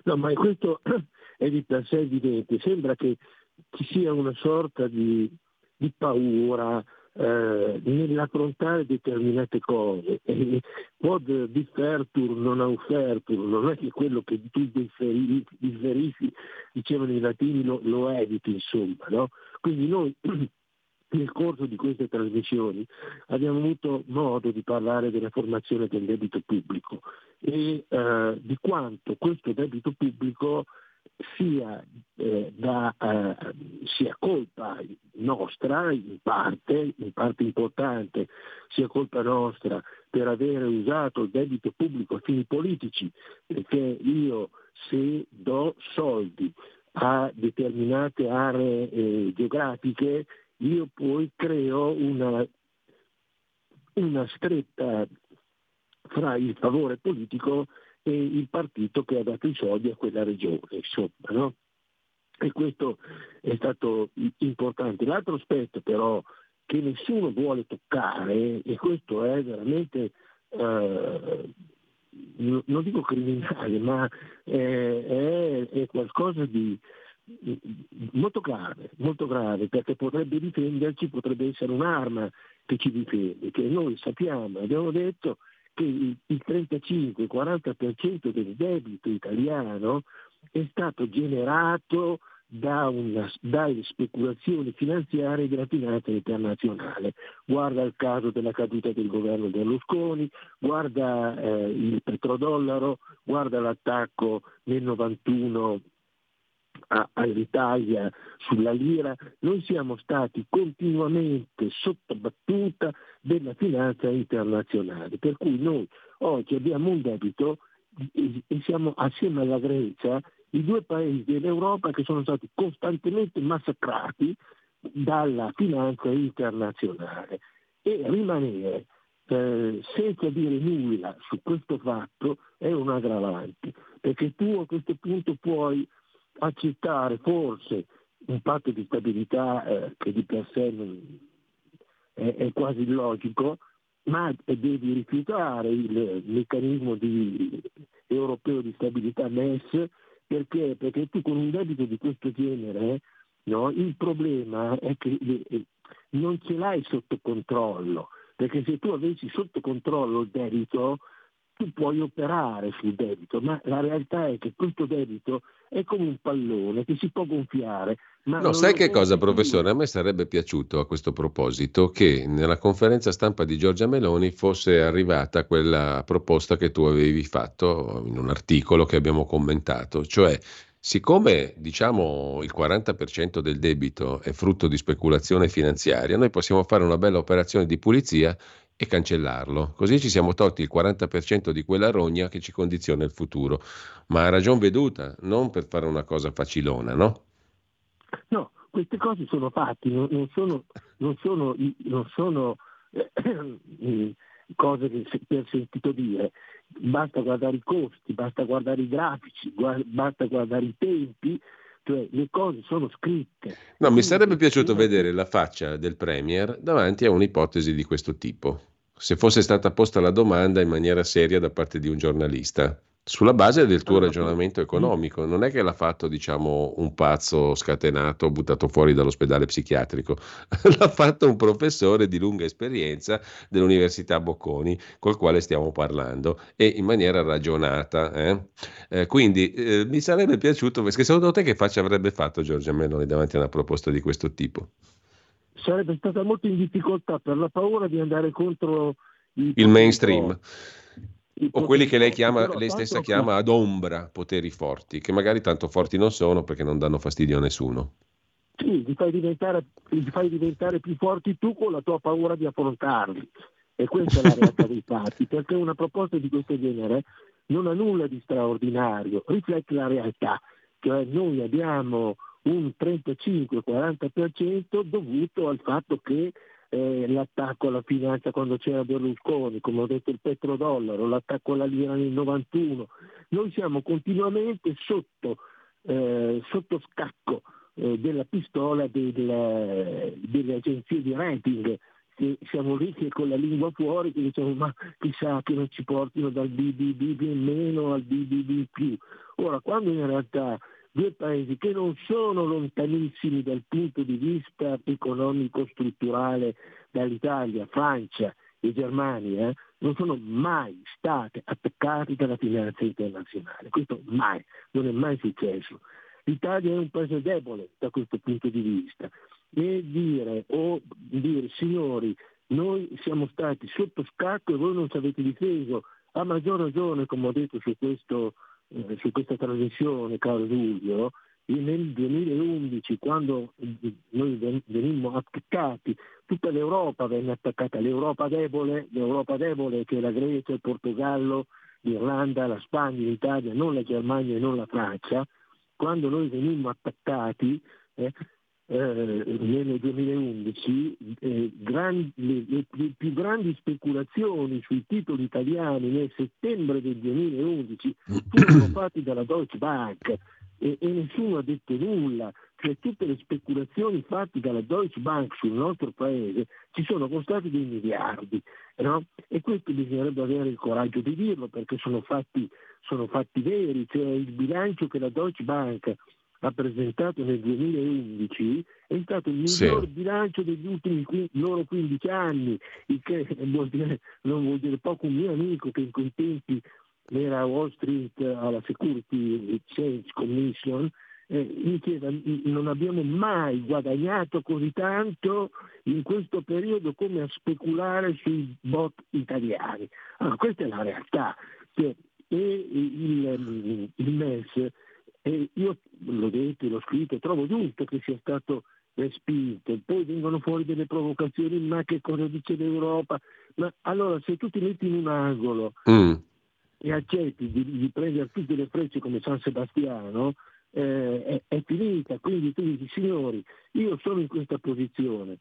No, ma questo è di per sé evidente. Sembra che ci sia una sorta di, di paura eh, nell'affrontare determinate cose. E quod differtur non aufertur, non è che quello che tu differisci, dicevano i latini, lo, lo eviti, insomma. No? Quindi noi nel corso di queste trasmissioni abbiamo avuto modo di parlare della formazione del debito pubblico e eh, di quanto questo debito pubblico sia, eh, da, eh, sia colpa nostra in parte, in parte importante, sia colpa nostra per avere usato il debito pubblico a fini politici, perché io se do soldi a determinate aree eh, geografiche, io poi creo una, una stretta fra il favore politico e il partito che ha dato i soldi a quella regione, insomma, no? E questo è stato importante. L'altro aspetto però che nessuno vuole toccare, e questo è veramente eh, non dico criminale, ma è, è qualcosa di molto grave, molto grave, perché potrebbe difenderci, potrebbe essere un'arma che ci difende, che noi sappiamo, abbiamo detto che il 35-40% del debito italiano è stato generato da una, dalle speculazioni finanziarie della finanza internazionale. Guarda il caso della caduta del governo Berlusconi, guarda eh, il petrodollaro, guarda l'attacco nel 91 all'Italia sulla lira, noi siamo stati continuamente sotto battuta della finanza internazionale, per cui noi oggi abbiamo un debito siamo assieme alla Grecia i due paesi dell'Europa che sono stati costantemente massacrati dalla finanza internazionale. E rimanere eh, senza dire nulla su questo fatto è un aggravante, perché tu a questo punto puoi accettare forse un patto di stabilità eh, che di per sé è, è, quasi illogico, ma devi rifiutare il meccanismo di, europeo di stabilità MES perché? Perché tu con un debito di questo genere no, il problema è che eh, non ce l'hai sotto controllo, perché se tu avessi sotto controllo il debito tu puoi operare sul debito, ma la realtà è che questo debito è come un pallone che si può gonfiare. Ma no, sai che cosa, professore? A me sarebbe piaciuto a questo proposito che nella conferenza stampa di Giorgia Meloni fosse arrivata quella proposta che tu avevi fatto in un articolo che abbiamo commentato, cioè siccome diciamo il 40% del debito è frutto di speculazione finanziaria, noi possiamo fare una bella operazione di pulizia e cancellarlo. Così ci siamo tolti il 40% di quella rogna che ci condiziona il futuro. Ma a ragion veduta, non per fare una cosa facilona, no? No, queste cose sono fatti, non, sono, non sono, non sono eh, cose che per sentito dire. Basta guardare i costi, basta guardare i grafici, guarda, basta guardare i tempi, cioè le cose sono scritte. No, mi sarebbe piaciuto vedere la faccia del Premier davanti a un'ipotesi di questo tipo, se fosse stata posta la domanda in maniera seria da parte di un giornalista. Sulla base del tuo ragionamento economico, non è che l'ha fatto, diciamo, un pazzo scatenato, buttato fuori dall'ospedale psichiatrico, l'ha fatto un professore di lunga esperienza dell'Università Bocconi, col quale stiamo parlando, e in maniera ragionata. Eh? Eh, quindi eh, mi sarebbe piaciuto, perché secondo te che faccia avrebbe fatto Giorgia Meloni davanti a una proposta di questo tipo? Sarebbe stata molto in difficoltà per la paura di andare contro il mainstream o quelli che lei, chiama, lei stessa chiama ad ombra poteri forti, che magari tanto forti non sono perché non danno fastidio a nessuno. Sì, li fai diventare, li fai diventare più forti tu con la tua paura di affrontarli. E questa è la realtà dei fatti, perché una proposta di questo genere non ha nulla di straordinario, riflette la realtà, cioè noi abbiamo un 35-40% dovuto al fatto che eh, l'attacco alla finanza quando c'era Berlusconi, come ho detto il petrodollaro, l'attacco alla lira nel 91. Noi siamo continuamente sotto, eh, sotto scacco eh, della pistola del, delle agenzie di rating che siamo lì che con la lingua fuori che diciamo ma chissà che non ci portino dal BBB meno al BBB più. Ora, quando in realtà due paesi che non sono lontanissimi dal punto di vista economico-strutturale dall'Italia, Francia e Germania, eh, non sono mai state attaccati dalla finanza internazionale. Questo mai, non è mai successo. L'Italia è un paese debole da questo punto di vista e dire o dire signori noi siamo stati sotto scacco e voi non ci avete difeso, a maggior ragione come ho detto su questo eh, su questa trasmissione, caro Giulio, nel 2011, quando noi venimmo attaccati, tutta l'Europa venne attaccata, l'Europa debole, l'Europa debole che è la Grecia, il Portogallo, l'Irlanda, la Spagna, l'Italia, non la Germania e non la Francia, quando noi venimmo attaccati, eh, eh, nel 2011 eh, grandi, le, le, le, più grandi speculazioni sui titoli italiani nel settembre del 2011 furono fatte dalla Deutsche Bank e, e, nessuno ha detto nulla, cioè tutte le speculazioni fatte dalla Deutsche Bank sul nostro paese ci sono costate dei miliardi. No? E questo bisognerebbe avere il coraggio di dirlo perché sono fatti, sono fatti veri, cioè il bilancio che la Deutsche Bank ha presentato nel 2011 è stato il miglior sì. bilancio degli ultimi loro 15 anni, il che vuol dire, non vuol dire poco un mio amico che in quei tempi era a Wall Street alla Security Exchange Commission, eh, mi chiede, non abbiamo mai guadagnato così tanto in questo periodo come a speculare sui bot italiani. Allora, questa è la realtà. Cioè, e il, il MES e io l'ho detto, l'ho scritto, trovo giusto che sia stato respinto, poi vengono fuori delle provocazioni, ma che cosa dice l'Europa? Ma allora se tu ti metti in un angolo mm. e accetti di, di, prendere tutte le frecce come San Sebastiano, eh, è, è, finita, quindi tu dici signori, io sono in questa posizione,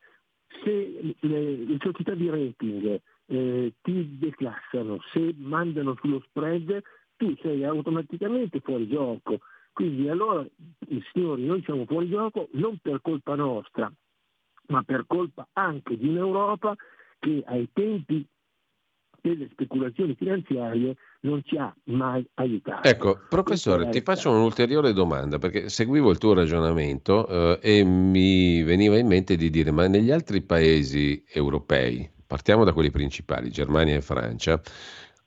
se le, le società di rating eh, ti declassano, se mandano sullo spread, tu sei automaticamente fuori gioco quindi allora, signori, noi siamo fuori gioco non per colpa nostra, ma per colpa anche di un'Europa che ai tempi delle speculazioni finanziarie non ci ha mai aiutato. Ecco, professore, ti faccio un'ulteriore domanda perché seguivo il tuo ragionamento eh, e mi veniva in mente di dire, ma negli altri paesi europei, partiamo da quelli principali, Germania e Francia,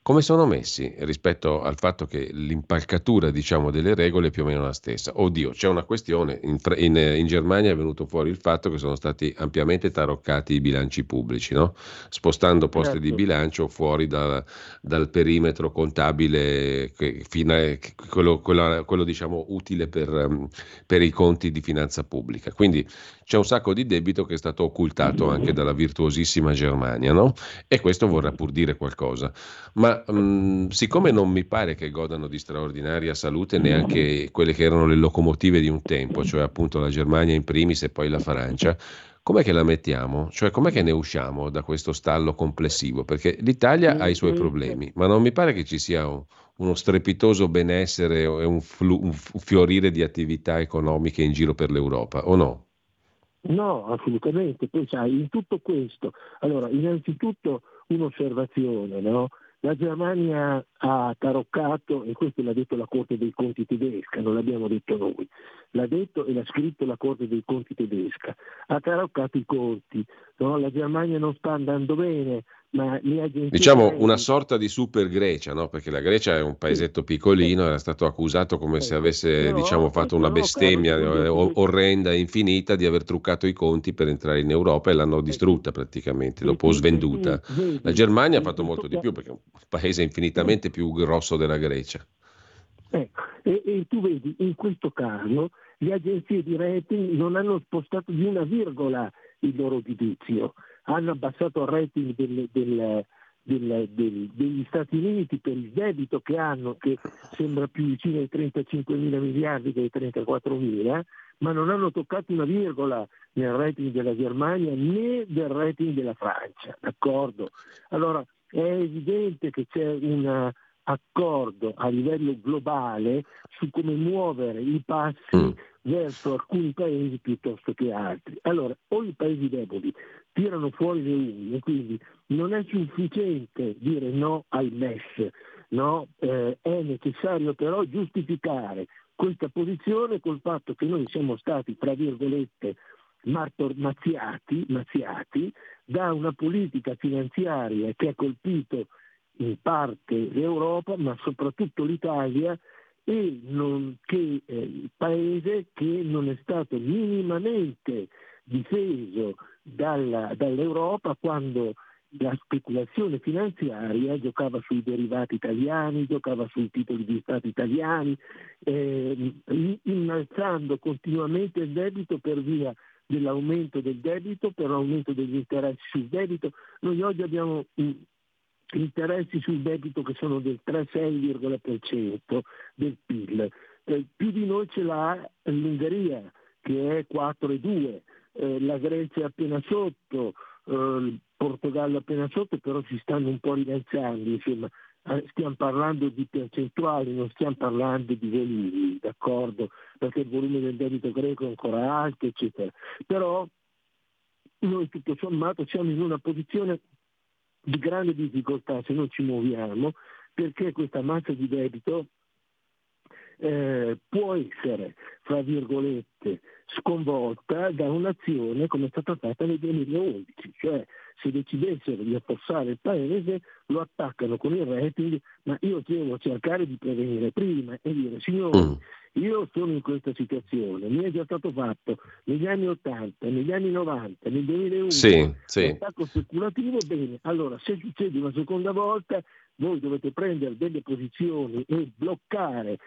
come sono messi rispetto al fatto che l'impalcatura diciamo, delle regole è più o meno la stessa? Oddio, c'è una questione, in, in, in, Germania è venuto fuori il fatto che sono stati ampiamente taroccati i bilanci pubblici, no? spostando posti certo. di bilancio fuori da, dal perimetro contabile, che, fine, quello, quello, quello diciamo, utile per, per i conti di finanza pubblica. Quindi c'è un sacco di debito che è stato occultato anche dalla virtuosissima Germania, no? E questo vorrà pur dire qualcosa. Ma mh, mm, siccome non mi pare che godano di straordinaria salute neanche quelle che erano le locomotive di un tempo, cioè appunto la Germania in primis e poi la Francia, com'è che la mettiamo? Cioè com'è che ne usciamo da questo stallo complessivo? Perché l'Italia ha i suoi problemi, ma non mi pare che ci sia un, uno strepitoso benessere e un, flu, un fiorire di attività economiche in giro per l'Europa, o no? No, assolutamente. Poi sai, in tutto questo, allora, innanzitutto un'osservazione, no? La Germania ha taroccato, e questo l'ha detto la Corte dei Conti tedesca, non l'abbiamo detto noi, l'ha detto e l'ha scritto la Corte dei Conti tedesca, ha taroccato i conti, no? la Germania non sta andando bene, ma le agenzie... Diciamo una sorta di super Grecia, no? perché la Grecia è un paesetto piccolino, era stato accusato come se avesse però, diciamo, fatto una bestemmia orrenda e infinita di aver truccato i conti per entrare in Europa e l'hanno distrutta praticamente, dopo svenduta. La Germania ha fatto molto di più perché è un paese infinitamente più grosso della Grecia. Ecco, e, e tu vedi, in questo caso le agenzie di rating non hanno spostato di una virgola il loro giudizio hanno abbassato il rating del, del, del, degli Stati Uniti per il debito che hanno, che sembra più vicino ai 35 mila miliardi che ai 34 mila, ma non hanno toccato una virgola nel rating della Germania né del rating della Francia, d'accordo? Allora è evidente che c'è un accordo a livello globale su come muovere i passi mm. verso alcuni paesi piuttosto che altri. Allora, o i paesi deboli tirano fuori le unghie, quindi non è sufficiente dire no al MES, no? Eh, è necessario però giustificare questa posizione col fatto che noi siamo stati, tra virgolette, mazziati, mazziati da una politica finanziaria che ha colpito in parte l'Europa, ma soprattutto l'Italia, e non, che eh, il paese che non è stato minimamente difeso dalla, dall'Europa quando la speculazione finanziaria giocava sui derivati italiani, giocava sui titoli di Stato italiani, eh, innalzando continuamente il debito per via dell'aumento del debito, per l'aumento degli interessi sul debito. Noi oggi abbiamo interessi sul debito che sono del 3,6% del PIL. Eh, più di noi ce l'ha l'Ungheria che è 4,2% eh, la Grecia è appena sotto, eh, Portogallo appena sotto, però si stanno un po' rilanciando, insomma, stiamo parlando di percentuali, non stiamo parlando di volumi, d'accordo? Perché il volume del debito greco è ancora alto, eccetera. Però noi tutto sommato siamo in una posizione di grande difficoltà se non ci muoviamo, perché questa massa di debito eh, può essere, fra virgolette, sconvolta da un'azione come è stata fatta nel 2011, cioè se decidessero di affossare il paese lo attaccano con il rating, ma io devo cercare di prevenire prima e dire signori, mm. io sono in questa situazione, mi è già stato fatto negli anni 80, negli anni 90, nel 2011, sì, sì. attacco speculativo, bene, allora se succede una seconda volta voi dovete prendere delle posizioni e bloccare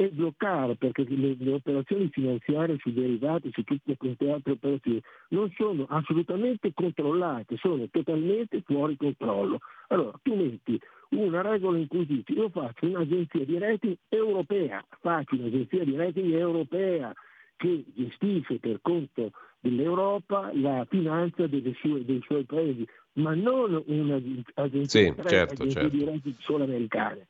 e bloccare perché le, le, operazioni finanziarie sui derivati, su tutte queste altre operazioni non sono assolutamente controllate, sono totalmente fuori controllo. Allora tu metti una regola in cui dici io faccio un'agenzia di rating europea, faccio un'agenzia di rating europea che gestisce per conto dell'Europa la finanza sue, dei suoi paesi, ma non un'agenzia sì, certo, certo. di rating solo americane.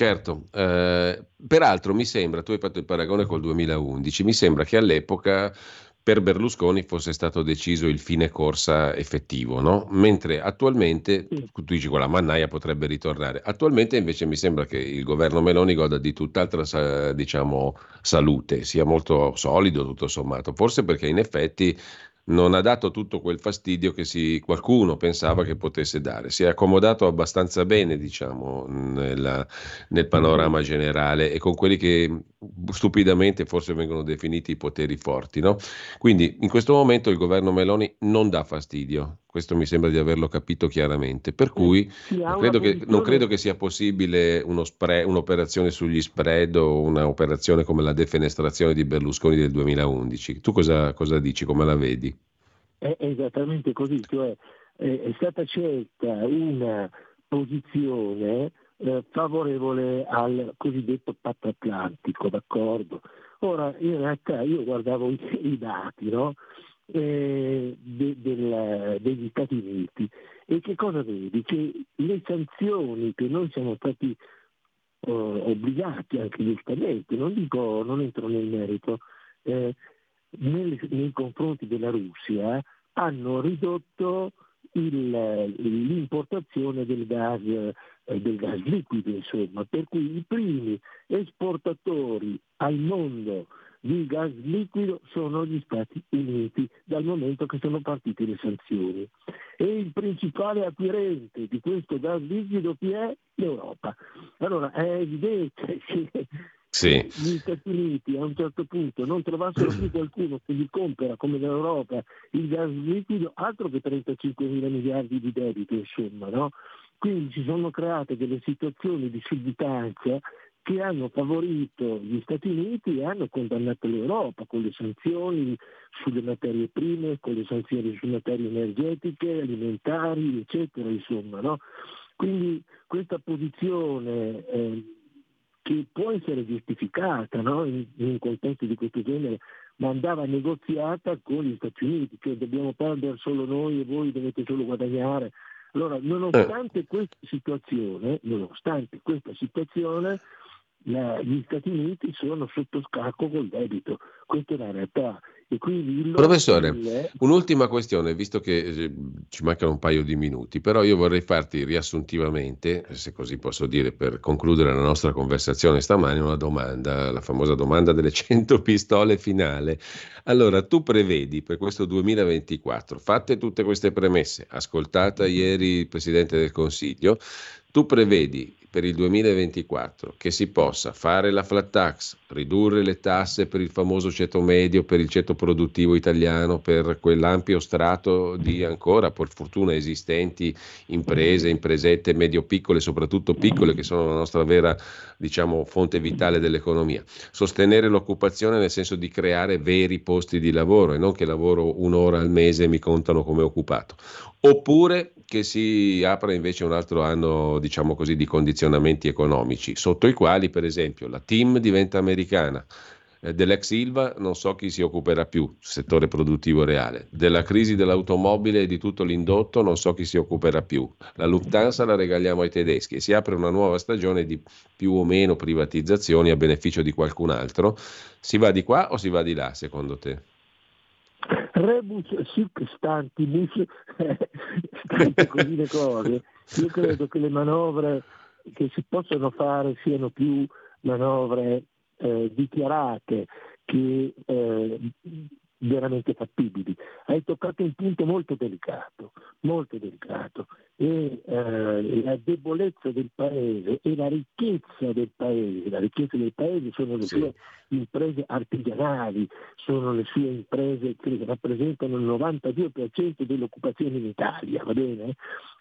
Certo, eh, peraltro mi sembra, tu hai fatto il paragone col 2011, mi sembra che all'epoca per Berlusconi fosse stato deciso il fine corsa effettivo, no? mentre attualmente, tu dici quella mannaia potrebbe ritornare, attualmente invece mi sembra che il governo Meloni goda di tutt'altra diciamo, salute, sia molto solido tutto sommato, forse perché in effetti non ha dato tutto quel fastidio che si, qualcuno pensava che potesse dare. Si è accomodato abbastanza bene, diciamo, nella, nel panorama generale e con quelli che stupidamente forse vengono definiti i poteri forti. No? Quindi in questo momento il governo Meloni non dà fastidio. Questo mi sembra di averlo capito chiaramente. Per cui non credo, che, non credo che sia possibile spre, un'operazione sugli spread o un'operazione come la defenestrazione di Berlusconi del 2011. Tu cosa, cosa dici? Come la vedi? È esattamente così, cioè è stata scelta una posizione eh, favorevole al cosiddetto patto atlantico, d'accordo? Ora, in realtà io guardavo i, i dati no? Eh, de, del, degli Stati Uniti e che cosa vedi? Che le sanzioni che noi siamo stati eh, obbligati anche giustamente, non dico, non entro nel merito, eh, nel, nei confronti della Russia hanno ridotto il, l'importazione del gas, eh, del gas liquido, insomma, per cui i primi esportatori al mondo di gas liquido sono gli Stati Uniti, dal momento che sono partite le sanzioni. E il principale acquirente di questo gas liquido chi è? L'Europa. Allora è evidente che sì. gli Stati Uniti a un certo punto non trovassero più qualcuno che gli compra come l'Europa il gas liquido, altro che 35 mila miliardi di debito, insomma, no? Quindi si sono create delle situazioni di subitanza che hanno favorito gli Stati Uniti e hanno condannato l'Europa con le sanzioni sulle materie prime, con le sanzioni sulle materie energetiche, alimentari, eccetera, insomma. No? Quindi questa posizione eh, che può essere giustificata no? in, in, un contesto di questo genere, ma andava negoziata con gli Stati Uniti, cioè dobbiamo perdere solo noi e voi dovete solo guadagnare. Allora, nonostante questa situazione, nonostante questa situazione, la, gli Stati Uniti sono sotto scacco col debito, questa è la realtà. Professore, è... un'ultima questione, visto che eh, ci mancano un paio di minuti, però io vorrei farti riassuntivamente, se così posso dire, per concludere la nostra conversazione stamani, una domanda, la famosa domanda delle 100 pistole finale. Allora, tu prevedi per questo 2024, fatte tutte queste premesse, ascoltata ieri il Presidente del Consiglio, tu prevedi per il 2024 che si possa fare la flat tax, ridurre le tasse per il famoso ceto medio, per il ceto produttivo italiano, per quell'ampio strato di ancora, per fortuna, esistenti imprese, impresette medio-piccole, soprattutto piccole, che sono la nostra vera diciamo, fonte vitale dell'economia. Sostenere l'occupazione nel senso di creare veri posti di lavoro e non che lavoro un'ora al mese e mi contano come occupato. Oppure che si apra invece un altro anno, diciamo così, di condizionamenti economici, sotto i quali, per esempio, la TIM diventa americana, Eh, dell'ex Ilva non so chi si occuperà più, settore produttivo reale. Della crisi dell'automobile e di tutto l'indotto non so chi si occuperà più. La Lufthansa la regaliamo ai tedeschi e si apre una nuova stagione di più o meno privatizzazioni a beneficio di qualcun altro. Si va di qua o si va di là, secondo te? Rebus sic stantibus, stante così le cose, io credo che le manovre che si possono fare siano più manovre eh, dichiarate che eh, veramente fattibili. Hai toccato un punto molto delicato, molto delicato, e eh, la debolezza del paese e la ricchezza del paese, la ricchezza del paese sono le sì. sue imprese artigianali, sono le sue imprese che rappresentano il 92% dell'occupazione in Italia, va bene?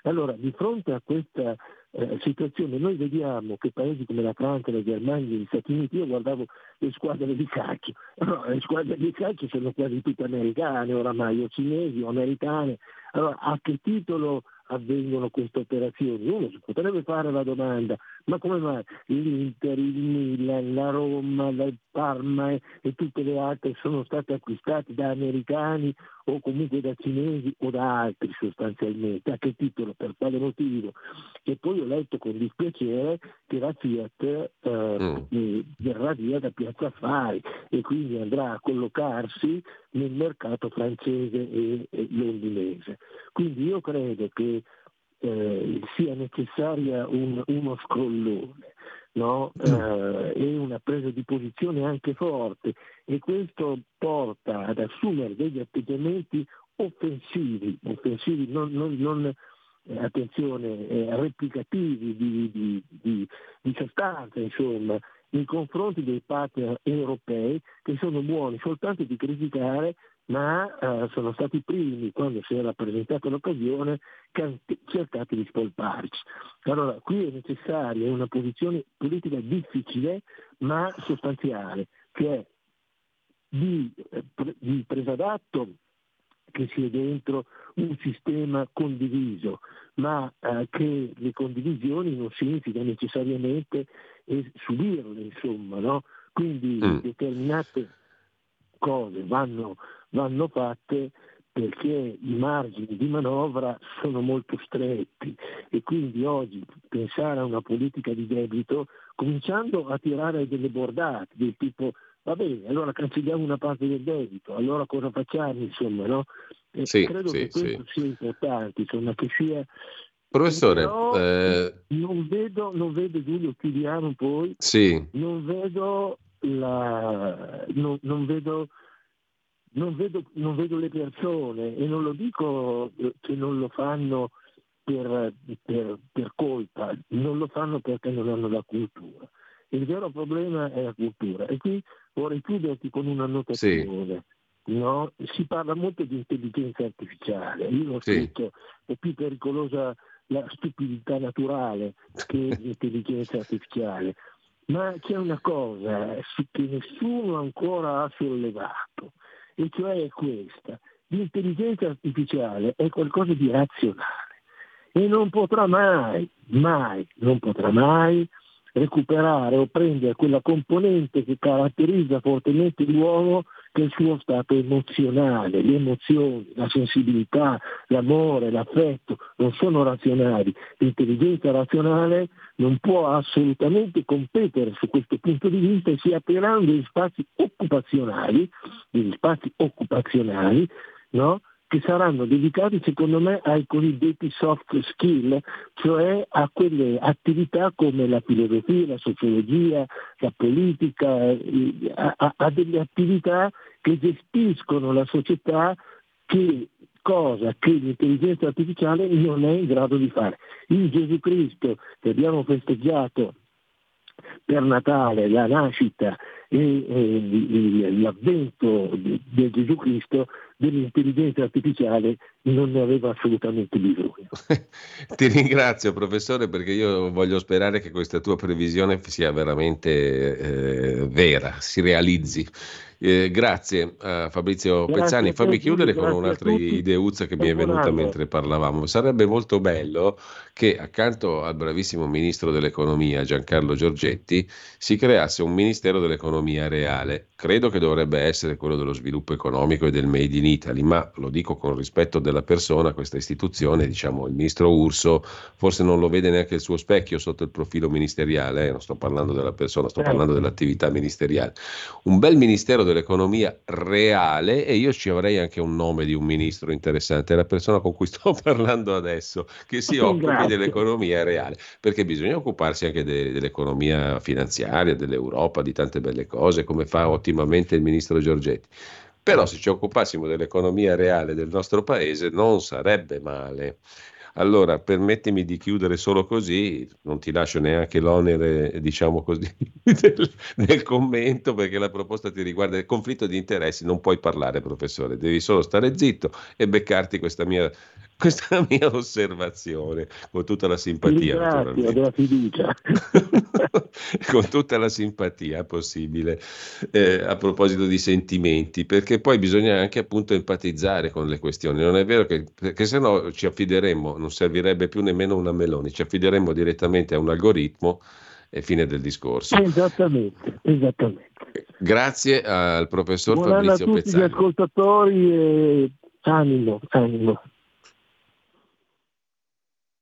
Allora, di fronte a questa eh, situazione. Noi vediamo che paesi come la Francia, la Germania, gli Stati Uniti, io guardavo le squadre di calcio, no, le squadre di calcio sono quasi tutte americane oramai, o cinesi o americane, allora a che titolo avvengono queste operazioni. Uno si potrebbe fare la domanda, ma come mai l'Inter, il Milan, la Roma, il Parma e, e tutte le altre sono state acquistate da americani o comunque da cinesi o da altri sostanzialmente? A che titolo? Per quale motivo? E poi ho letto con dispiacere che la Fiat eh, mm. verrà via da Piazza Affari e quindi andrà a collocarsi nel mercato francese e, e londinese. Quindi io credo che eh, sia necessaria un, uno scrollone no? Mm. eh, e una presa di posizione anche forte e questo porta ad assumere degli atteggiamenti offensivi, offensivi non, non, non eh, attenzione, eh, replicativi di, di, di, di sostanza, insomma, nei confronti dei partner europei che sono buoni soltanto di criticare ma eh, sono stati i primi, quando si era presentata l'occasione, che hanno cercato di spolparci. Allora, qui è necessaria una posizione politica difficile, ma sostanziale, che è di, eh, di presa d'atto che sia dentro un sistema condiviso, ma eh, che le condivisioni non significa necessariamente eh, subirle, insomma, no? Quindi mm. determinate cose vanno vanno fatte perché i margini di manovra sono molto stretti e quindi oggi pensare a una politica di debito cominciando a tirare delle bordate del tipo va bene, allora cancelliamo una parte del debito, allora cosa facciamo insomma, no? Sì, credo sì, che questo sì. sia importante, insomma, che sia Professore, Però eh, non, vedo, non vedo Giulio, chiudiamo poi, sì, non vedo la, non, non vedo non vedo, non vedo, le persone e non lo dico eh, che non lo fanno per, per, per, colpa, non lo fanno perché non hanno la cultura. Il vero problema è la cultura e qui vorrei chiuderti con una notazione. Sì. No? Si parla molto di intelligenza artificiale, io ho sì. scritto è più pericolosa la stupidità naturale che l'intelligenza artificiale, ma c'è una cosa che nessuno ancora ha sollevato e cioè è questa. L'intelligenza artificiale è qualcosa di razionale e non potrà mai, mai, non potrà mai recuperare o prendere quella componente che caratterizza fortemente l'uomo che è il suo stato emozionale, le emozioni, la sensibilità, l'amore, l'affetto non sono razionali. L'intelligenza razionale non può assolutamente competere su questo punto di vista e si apriranno degli spazi occupazionali, degli spazi occupazionali no? Che saranno dedicati secondo me ai cosiddetti soft skill, cioè a quelle attività come la filosofia, la sociologia, la politica, eh, a, a delle attività che gestiscono la società che cosa che l'intelligenza artificiale non è in grado di fare. In Gesù Cristo che abbiamo festeggiato per Natale la nascita e, e l'avvento di, di Gesù Cristo dell'intelligenza artificiale non ne aveva assolutamente bisogno. Ti ringrazio professore perché io voglio sperare che questa tua previsione sia veramente eh, vera, si realizzi. Eh, grazie a Fabrizio Grazie Pezzani. Fammi chiudere con un'altra ideuzza che mi è venuta mentre parlavamo. Sarebbe molto bello che accanto al bravissimo ministro dell'economia Giancarlo Giorgetti si creasse un ministero dell'economia reale. Credo che dovrebbe essere quello dello sviluppo economico e del Made in Italy, ma lo dico con rispetto della persona, questa istituzione, diciamo il ministro Urso, forse non lo vede neanche il suo specchio sotto il profilo ministeriale, eh, non sto parlando della persona, sto Certo. parlando dell'attività ministeriale. Un bel ministero dell'economia reale e io ci avrei anche un nome di un ministro interessante, è la persona con cui sto parlando adesso, che si occupi Grazie. dell'economia reale, perché bisogna occuparsi anche de- dell'economia finanziaria, dell'Europa, di tante belle cose, come fa ottimamente il ministro Giorgetti. Però se ci occupassimo dell'economia reale del nostro paese non sarebbe male. Allora, permettimi di chiudere solo così, non ti lascio neanche l'onere, diciamo così, del, del commento perché la proposta ti riguarda il conflitto di interessi, non puoi parlare, professore, devi solo stare zitto e beccarti questa mia, questa mia osservazione con tutta la Ti simpatia, naturalmente. della fiducia. con tutta la simpatia possibile eh, a proposito di sentimenti, perché poi bisogna anche appunto empatizzare con le questioni. Non è vero che, perché se no ci affideremmo, non servirebbe più nemmeno una Meloni, ci affideremmo direttamente a un algoritmo e fine del discorso. Esattamente, esattamente. Grazie al professor Buon anno a Fabrizio tutti gli Pezzani. ascoltatori e animo, animo.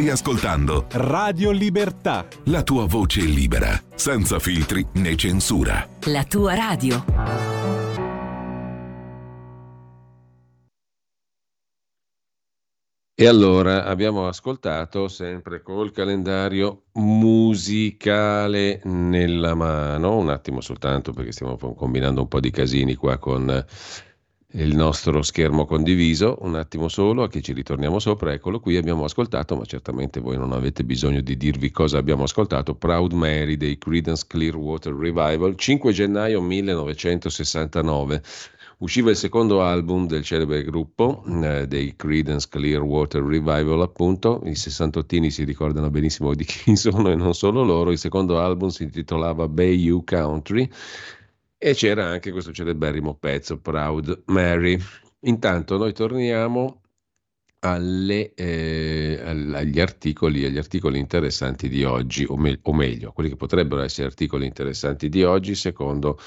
Stai ascoltando Radio Libertà. la tua voce libera, senza filtri né censura. La tua radio. E allora abbiamo ascoltato sempre col calendario musicale nella mano, un attimo soltanto perché stiamo combinando un po' di casini qua con il nostro schermo condiviso, un attimo solo, che ci ritorniamo sopra, eccolo qui, abbiamo ascoltato, ma certamente voi non avete bisogno di dirvi cosa abbiamo ascoltato, Proud Mary dei Creedence Clearwater Revival, 5 gennaio 1969. Usciva il secondo album del celebre gruppo eh, dei Creedence Clearwater Revival, appunto. I sessantottini si ricordano benissimo di chi sono e non solo loro. Il secondo album si intitolava Bayou Country e c'era anche questo celeberrimo pezzo, Proud Mary. Intanto noi torniamo alle, eh, agli, articoli, agli articoli interessanti di oggi, o, me- o meglio, quelli che potrebbero essere articoli interessanti di oggi secondo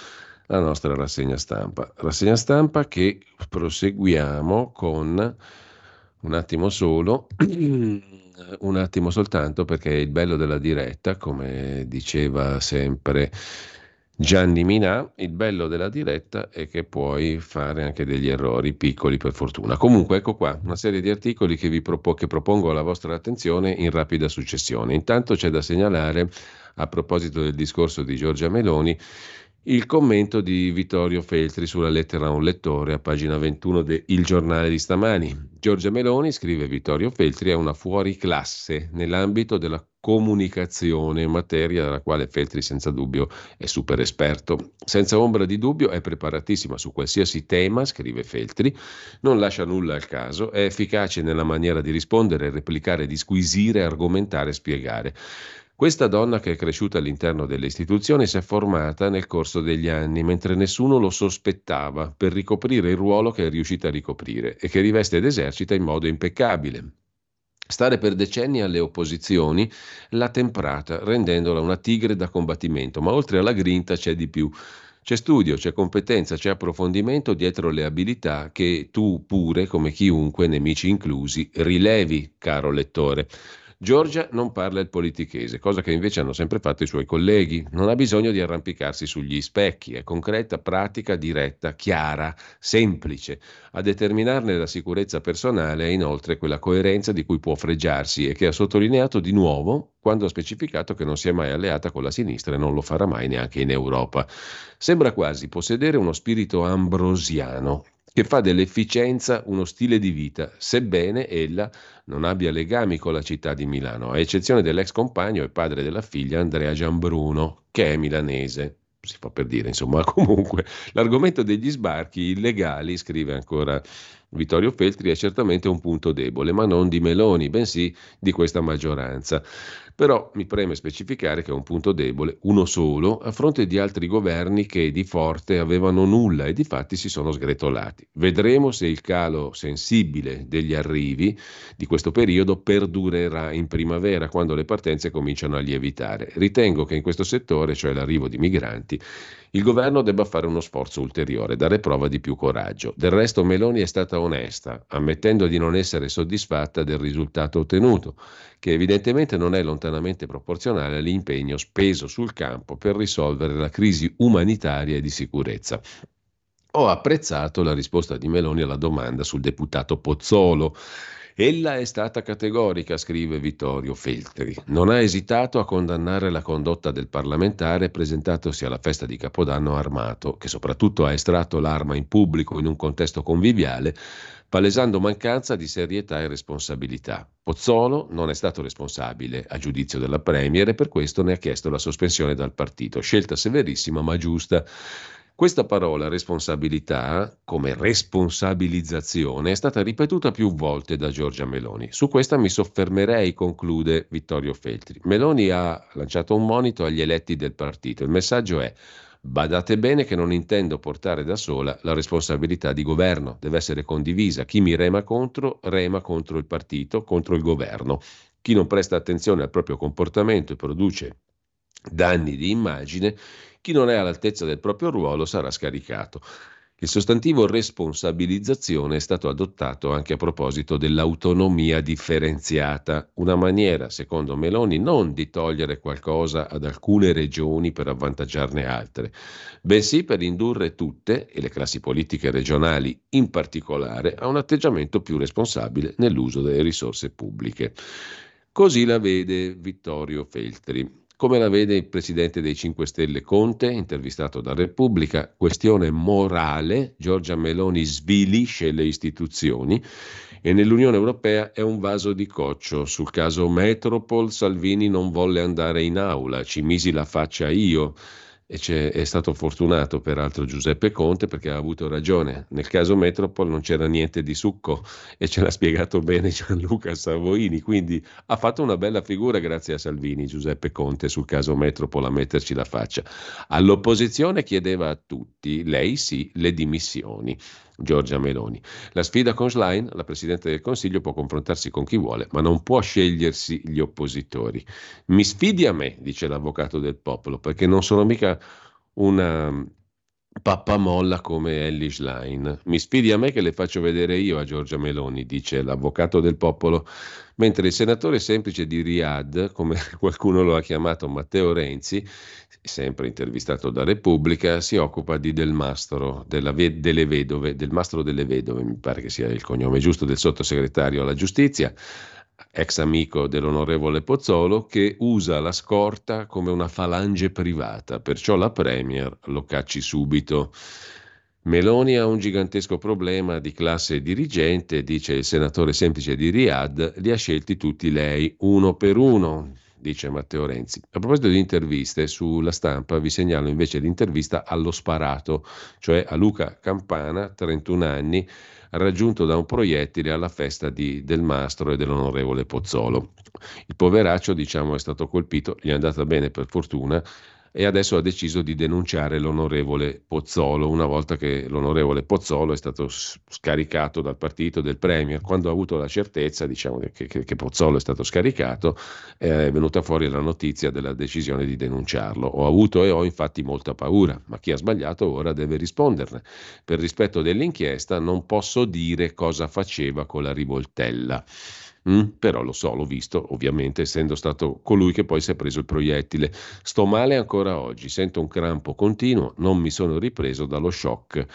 la nostra rassegna stampa. Rassegna stampa che proseguiamo con un attimo solo, un attimo soltanto perché il bello della diretta, come diceva sempre Gianni Minà, il bello della diretta è che puoi fare anche degli errori piccoli per fortuna. Comunque ecco qua una serie di articoli che vi propo- che propongo alla vostra attenzione in rapida successione. Intanto c'è da segnalare a proposito del discorso di Giorgia Meloni il commento di Vittorio Feltri sulla lettera a un lettore a pagina 21 de Il giornale di stamani. Giorgia Meloni, scrive Vittorio Feltri, è una fuoriclasse nell'ambito della comunicazione, materia della quale Feltri senza dubbio è super esperto. Senza ombra di dubbio è preparatissima su qualsiasi tema, scrive Feltri, non lascia nulla al caso, è efficace nella maniera di rispondere, replicare, disquisire, argomentare, spiegare. Questa donna che è cresciuta all'interno delle istituzioni si è formata nel corso degli anni, mentre nessuno lo sospettava, per ricoprire il ruolo che è riuscita a ricoprire e che riveste ed esercita in modo impeccabile. Stare per decenni alle opposizioni l'ha temprata, rendendola una tigre da combattimento, ma oltre alla grinta c'è di più. C'è studio, c'è competenza, c'è approfondimento dietro le abilità che tu pure, come chiunque, nemici inclusi, rilevi, caro lettore. Giorgia non parla il politichese, cosa che invece hanno sempre fatto i suoi colleghi. Non ha bisogno di arrampicarsi sugli specchi, è concreta, pratica, diretta, chiara, semplice. A determinarne la sicurezza personale è inoltre quella coerenza di cui può fregiarsi e che ha sottolineato di nuovo quando ha specificato che non si è mai alleata con la sinistra e non lo farà mai neanche in Europa. Sembra quasi possedere uno spirito ambrosiano che fa dell'efficienza uno stile di vita, sebbene ella non abbia legami con la città di Milano, a eccezione dell'ex compagno e padre della figlia Andrea Giambruno, che è milanese. Si fa per dire, insomma, comunque l'argomento degli sbarchi illegali, scrive ancora Vittorio Feltri, è certamente un punto debole, ma non di Meloni, bensì di questa maggioranza. Però mi preme specificare che è un punto debole, uno solo, a fronte di altri governi che di forte avevano nulla e di fatti si sono sgretolati. Vedremo se il calo sensibile degli arrivi di questo periodo perdurerà in primavera, quando le partenze cominciano a lievitare. Ritengo che in questo settore, cioè l'arrivo di migranti, il governo debba fare uno sforzo ulteriore, dare prova di più coraggio. Del resto Meloni è stata onesta, ammettendo di non essere soddisfatta del risultato ottenuto, che evidentemente non è lontanamente proporzionale all'impegno speso sul campo per risolvere la crisi umanitaria e di sicurezza. Ho apprezzato la risposta di Meloni alla domanda sul deputato Pozzolo Ella è stata categorica, scrive Vittorio Feltri. Non ha esitato a condannare la condotta del parlamentare presentatosi alla festa di Capodanno armato, che soprattutto ha estratto l'arma in pubblico in un contesto conviviale, palesando mancanza di serietà e responsabilità. Pozzolo non è stato responsabile, a giudizio della Premier, e per questo ne ha chiesto la sospensione dal partito, scelta severissima ma giusta. Questa parola responsabilità, come responsabilizzazione, è stata ripetuta più volte da Giorgia Meloni. Su questa mi soffermerei, conclude Vittorio Feltri. Meloni ha lanciato un monito agli eletti del partito. Il messaggio è Badate bene che non intendo portare da sola la responsabilità di governo, deve essere condivisa. Chi mi rema contro, rema contro il partito, contro il governo. Chi non presta attenzione al proprio comportamento e produce danni di immagine chi non è all'altezza del proprio ruolo sarà scaricato. Il sostantivo responsabilizzazione è stato adottato anche a proposito dell'autonomia differenziata, una maniera, secondo Meloni, non di togliere qualcosa ad alcune regioni per avvantaggiarne altre, bensì per indurre tutte, e le classi politiche regionali in particolare, a un atteggiamento più responsabile nell'uso delle risorse pubbliche. Così la vede Vittorio Feltri. Come la vede il presidente dei 5 Stelle Conte, intervistato da Repubblica, questione morale, Giorgia Meloni svilisce le istituzioni e nell'Unione Europea è un vaso di coccio. Sul caso Metropol Salvini non volle andare in aula, ci misi la faccia io e è stato fortunato peraltro Giuseppe Conte perché ha avuto ragione. Nel caso Metropol non c'era niente di succo e ce l'ha spiegato bene Gianluca Savoini, quindi ha fatto una bella figura grazie a Salvini Giuseppe Conte sul caso Metropol a metterci la faccia. All'opposizione chiedeva a tutti, lei sì, le dimissioni. Giorgia Meloni. La sfida con Schlein, la Presidente del Consiglio può confrontarsi con chi vuole, ma non può scegliersi gli oppositori. Mi sfidi a me, dice l'avvocato del popolo, perché non sono mica una pappamolla come Ellie Schlein. Mi sfidi a me che le faccio vedere io a Giorgia Meloni, dice l'avvocato del popolo, mentre il senatore semplice di Riyadh, come qualcuno lo ha chiamato Matteo Renzi, sempre intervistato da Repubblica, si occupa di Del Mastro, ve- delle vedove, del Mastro delle Vedove, mi pare che sia il cognome giusto del sottosegretario alla giustizia, ex amico dell'onorevole Pozzolo, che usa la scorta come una falange privata, perciò la Premier lo cacci subito. Meloni ha un gigantesco problema di classe dirigente, dice il senatore semplice di Riyadh, li ha scelti tutti lei, uno per uno dice Matteo Renzi. A proposito di interviste, sulla stampa vi segnalo invece l'intervista allo sparato, cioè a Luca Campana, 31 anni, raggiunto da un proiettile alla festa di, del mastro e dell'onorevole Pozzolo. Il poveraccio, diciamo, è stato colpito, gli è andata bene per fortuna, e adesso ha deciso di denunciare l'onorevole Pozzolo una volta che l'onorevole Pozzolo è stato scaricato dal partito del Premier. Quando ha avuto la certezza diciamo, che, che, che, Pozzolo è stato scaricato è venuta fuori la notizia della decisione di denunciarlo. Ho avuto e ho infatti molta paura, ma chi ha sbagliato ora deve risponderne. Per rispetto dell'inchiesta non posso dire cosa faceva con la rivoltella. Mm, però lo so, l'ho visto, ovviamente, essendo stato colui che poi si è preso il proiettile. Sto male ancora oggi, sento un crampo continuo, non mi sono ripreso dallo shock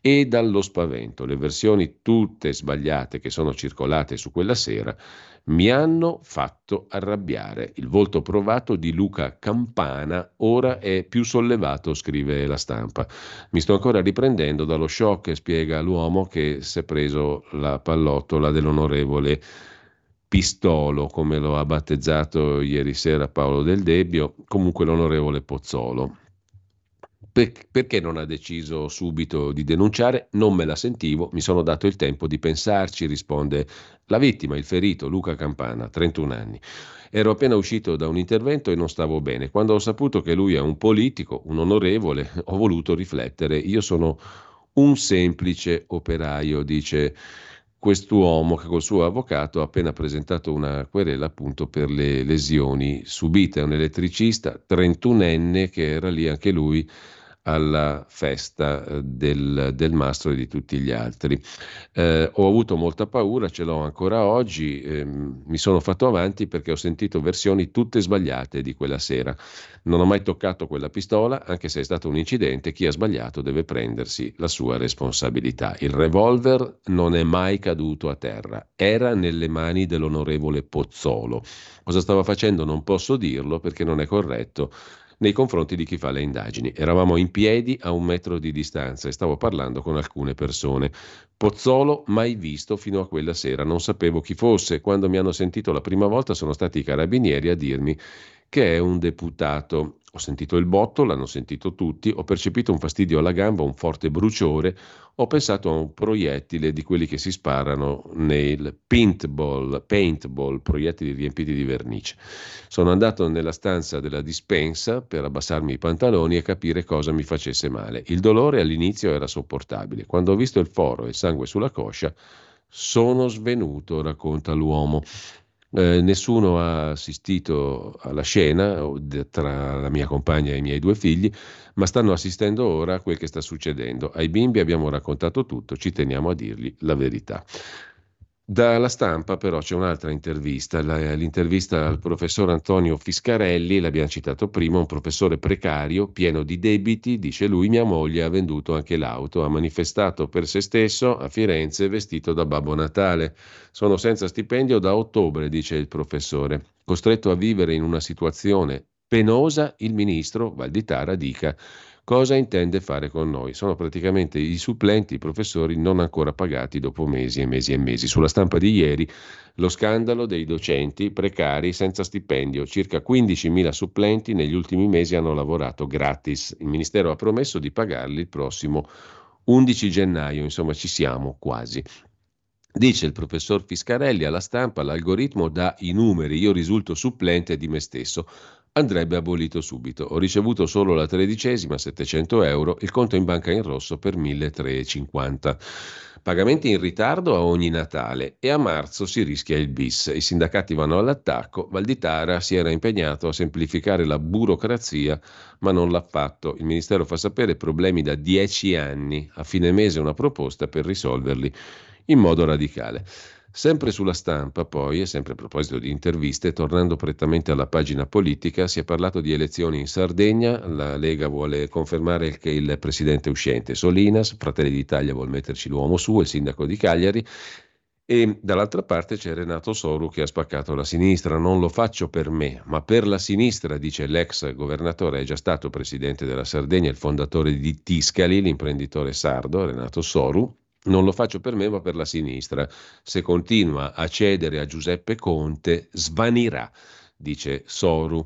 e dallo spavento. Le versioni tutte sbagliate che sono circolate su quella sera mi hanno fatto arrabbiare. Il volto provato di Luca Campana ora è più sollevato, scrive la stampa. Mi sto ancora riprendendo dallo shock, spiega l'uomo che si è preso la pallottola dell'onorevole Pistolo, come lo ha battezzato ieri sera Paolo Del Debbio, comunque l'onorevole Pozzolo. Per, perché non ha deciso subito di denunciare? Non me la sentivo, mi sono dato il tempo di pensarci, risponde la vittima, il ferito Luca Campana, 31 anni. Ero appena uscito da un intervento e non stavo bene. Quando ho saputo che lui è un politico, un onorevole, ho voluto riflettere. Io sono un semplice operaio, dice quest'uomo che col suo avvocato ha appena presentato una querela appunto per le lesioni subite, un elettricista 31enne che era lì anche lui alla festa eh, del, del, mastro e di tutti gli altri. Eh, ho avuto molta paura, ce l'ho ancora oggi, eh, mi sono fatto avanti perché ho sentito versioni tutte sbagliate di quella sera. Non ho mai toccato quella pistola, anche se è stato un incidente, chi ha sbagliato deve prendersi la sua responsabilità. Il revolver non è mai caduto a terra, era nelle mani dell'onorevole Pozzolo. Cosa stava facendo non posso dirlo perché non è corretto nei confronti di chi fa le indagini. Eravamo in piedi a un metro di distanza e stavo parlando con alcune persone. Pozzolo mai visto fino a quella sera, non sapevo chi fosse. Quando mi hanno sentito la prima volta sono stati i carabinieri a dirmi che è un deputato. Ho sentito il botto, l'hanno sentito tutti, ho percepito un fastidio alla gamba, un forte bruciore, ho pensato a un proiettile di quelli che si sparano nel paintball, paintball, proiettili riempiti di vernice. Sono andato nella stanza della dispensa per abbassarmi i pantaloni e capire cosa mi facesse male. Il dolore all'inizio era sopportabile. Quando ho visto il foro e il sangue sulla coscia, sono svenuto, racconta l'uomo. Eh, nessuno ha assistito alla scena tra la mia compagna e i miei due figli, ma stanno assistendo ora a quel che sta succedendo. Ai bimbi abbiamo raccontato tutto, ci teniamo a dirgli la verità. Dalla stampa però c'è un'altra intervista, l'intervista al professor Antonio Fiscarelli, l'abbiamo citato prima, un professore precario, pieno di debiti, dice lui mia moglie ha venduto anche l'auto, ha manifestato per se stesso a Firenze vestito da Babbo Natale. Sono senza stipendio da ottobre, dice il professore, costretto a vivere in una situazione penosa, il ministro Valditara dica Cosa intende fare con noi? Sono praticamente i supplenti, i professori non ancora pagati dopo mesi e mesi e mesi. Sulla stampa di ieri lo scandalo dei docenti precari senza stipendio. Circa 15.000 supplenti negli ultimi mesi hanno lavorato gratis. Il Ministero ha promesso di pagarli il prossimo 11 gennaio, insomma ci siamo quasi. Dice il professor Fiscarelli alla stampa, l'algoritmo dà i numeri, io risulto supplente di me stesso andrebbe abolito subito. Ho ricevuto solo la tredicesima, 700 euro, il conto in banca in rosso per 1350. Pagamenti in ritardo a ogni Natale e a marzo si rischia il bis. I sindacati vanno all'attacco. Valditara si era impegnato a semplificare la burocrazia, ma non l'ha fatto. Il Ministero fa sapere problemi da dieci anni. A fine mese una proposta per risolverli in modo radicale. Sempre sulla stampa, poi, e sempre a proposito di interviste, tornando prettamente alla pagina politica, si è parlato di elezioni in Sardegna, la Lega vuole confermare che il presidente uscente Solinas, Fratelli d'Italia vuole metterci l'uomo su, il sindaco di Cagliari, e dall'altra parte c'è Renato Soru che ha spaccato la sinistra. Non lo faccio per me, ma per la sinistra, dice l'ex governatore, è già stato presidente della Sardegna, il fondatore di Tiscali, l'imprenditore sardo, Renato Soru, non lo faccio per me, ma per la sinistra. Se continua a cedere a Giuseppe Conte, svanirà, dice Soru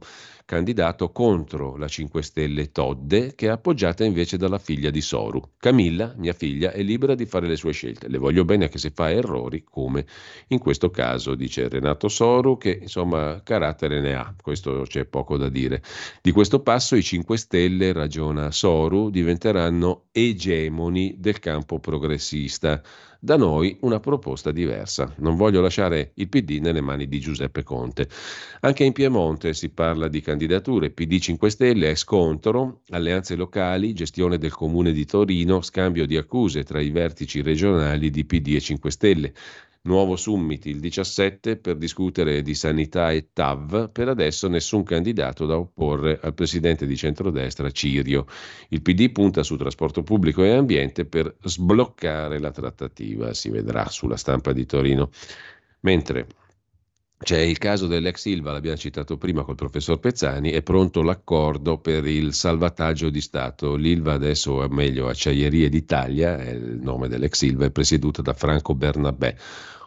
candidato contro la 5 Stelle Todde, che è appoggiata invece dalla figlia di Soru. Camilla, mia figlia, è libera di fare le sue scelte. Le voglio bene anche se fa errori, come in questo caso, dice Renato Soru, che insomma carattere ne ha, questo c'è poco da dire. Di questo passo i 5 Stelle, ragiona Soru, diventeranno egemoni del campo progressista da noi una proposta diversa. Non voglio lasciare il PD nelle mani di Giuseppe Conte. Anche in Piemonte si parla di candidature PD 5 Stelle, scontro, alleanze locali, gestione del comune di Torino, scambio di accuse tra i vertici regionali di PD e 5 Stelle. Nuovo summit il 17 per discutere di sanità e TAV, per adesso nessun candidato da opporre al presidente di centrodestra Cirio. Il PD punta su trasporto pubblico e ambiente per sbloccare la trattativa, si vedrà sulla stampa di Torino. Mentre c'è il caso dell'ex Silva, l'abbiamo citato prima col professor Pezzani, è pronto l'accordo per il salvataggio di Stato. L'Ilva adesso, o meglio Acciaierie d'Italia, è il nome dell'ex Silva, è presieduta da Franco Bernabé,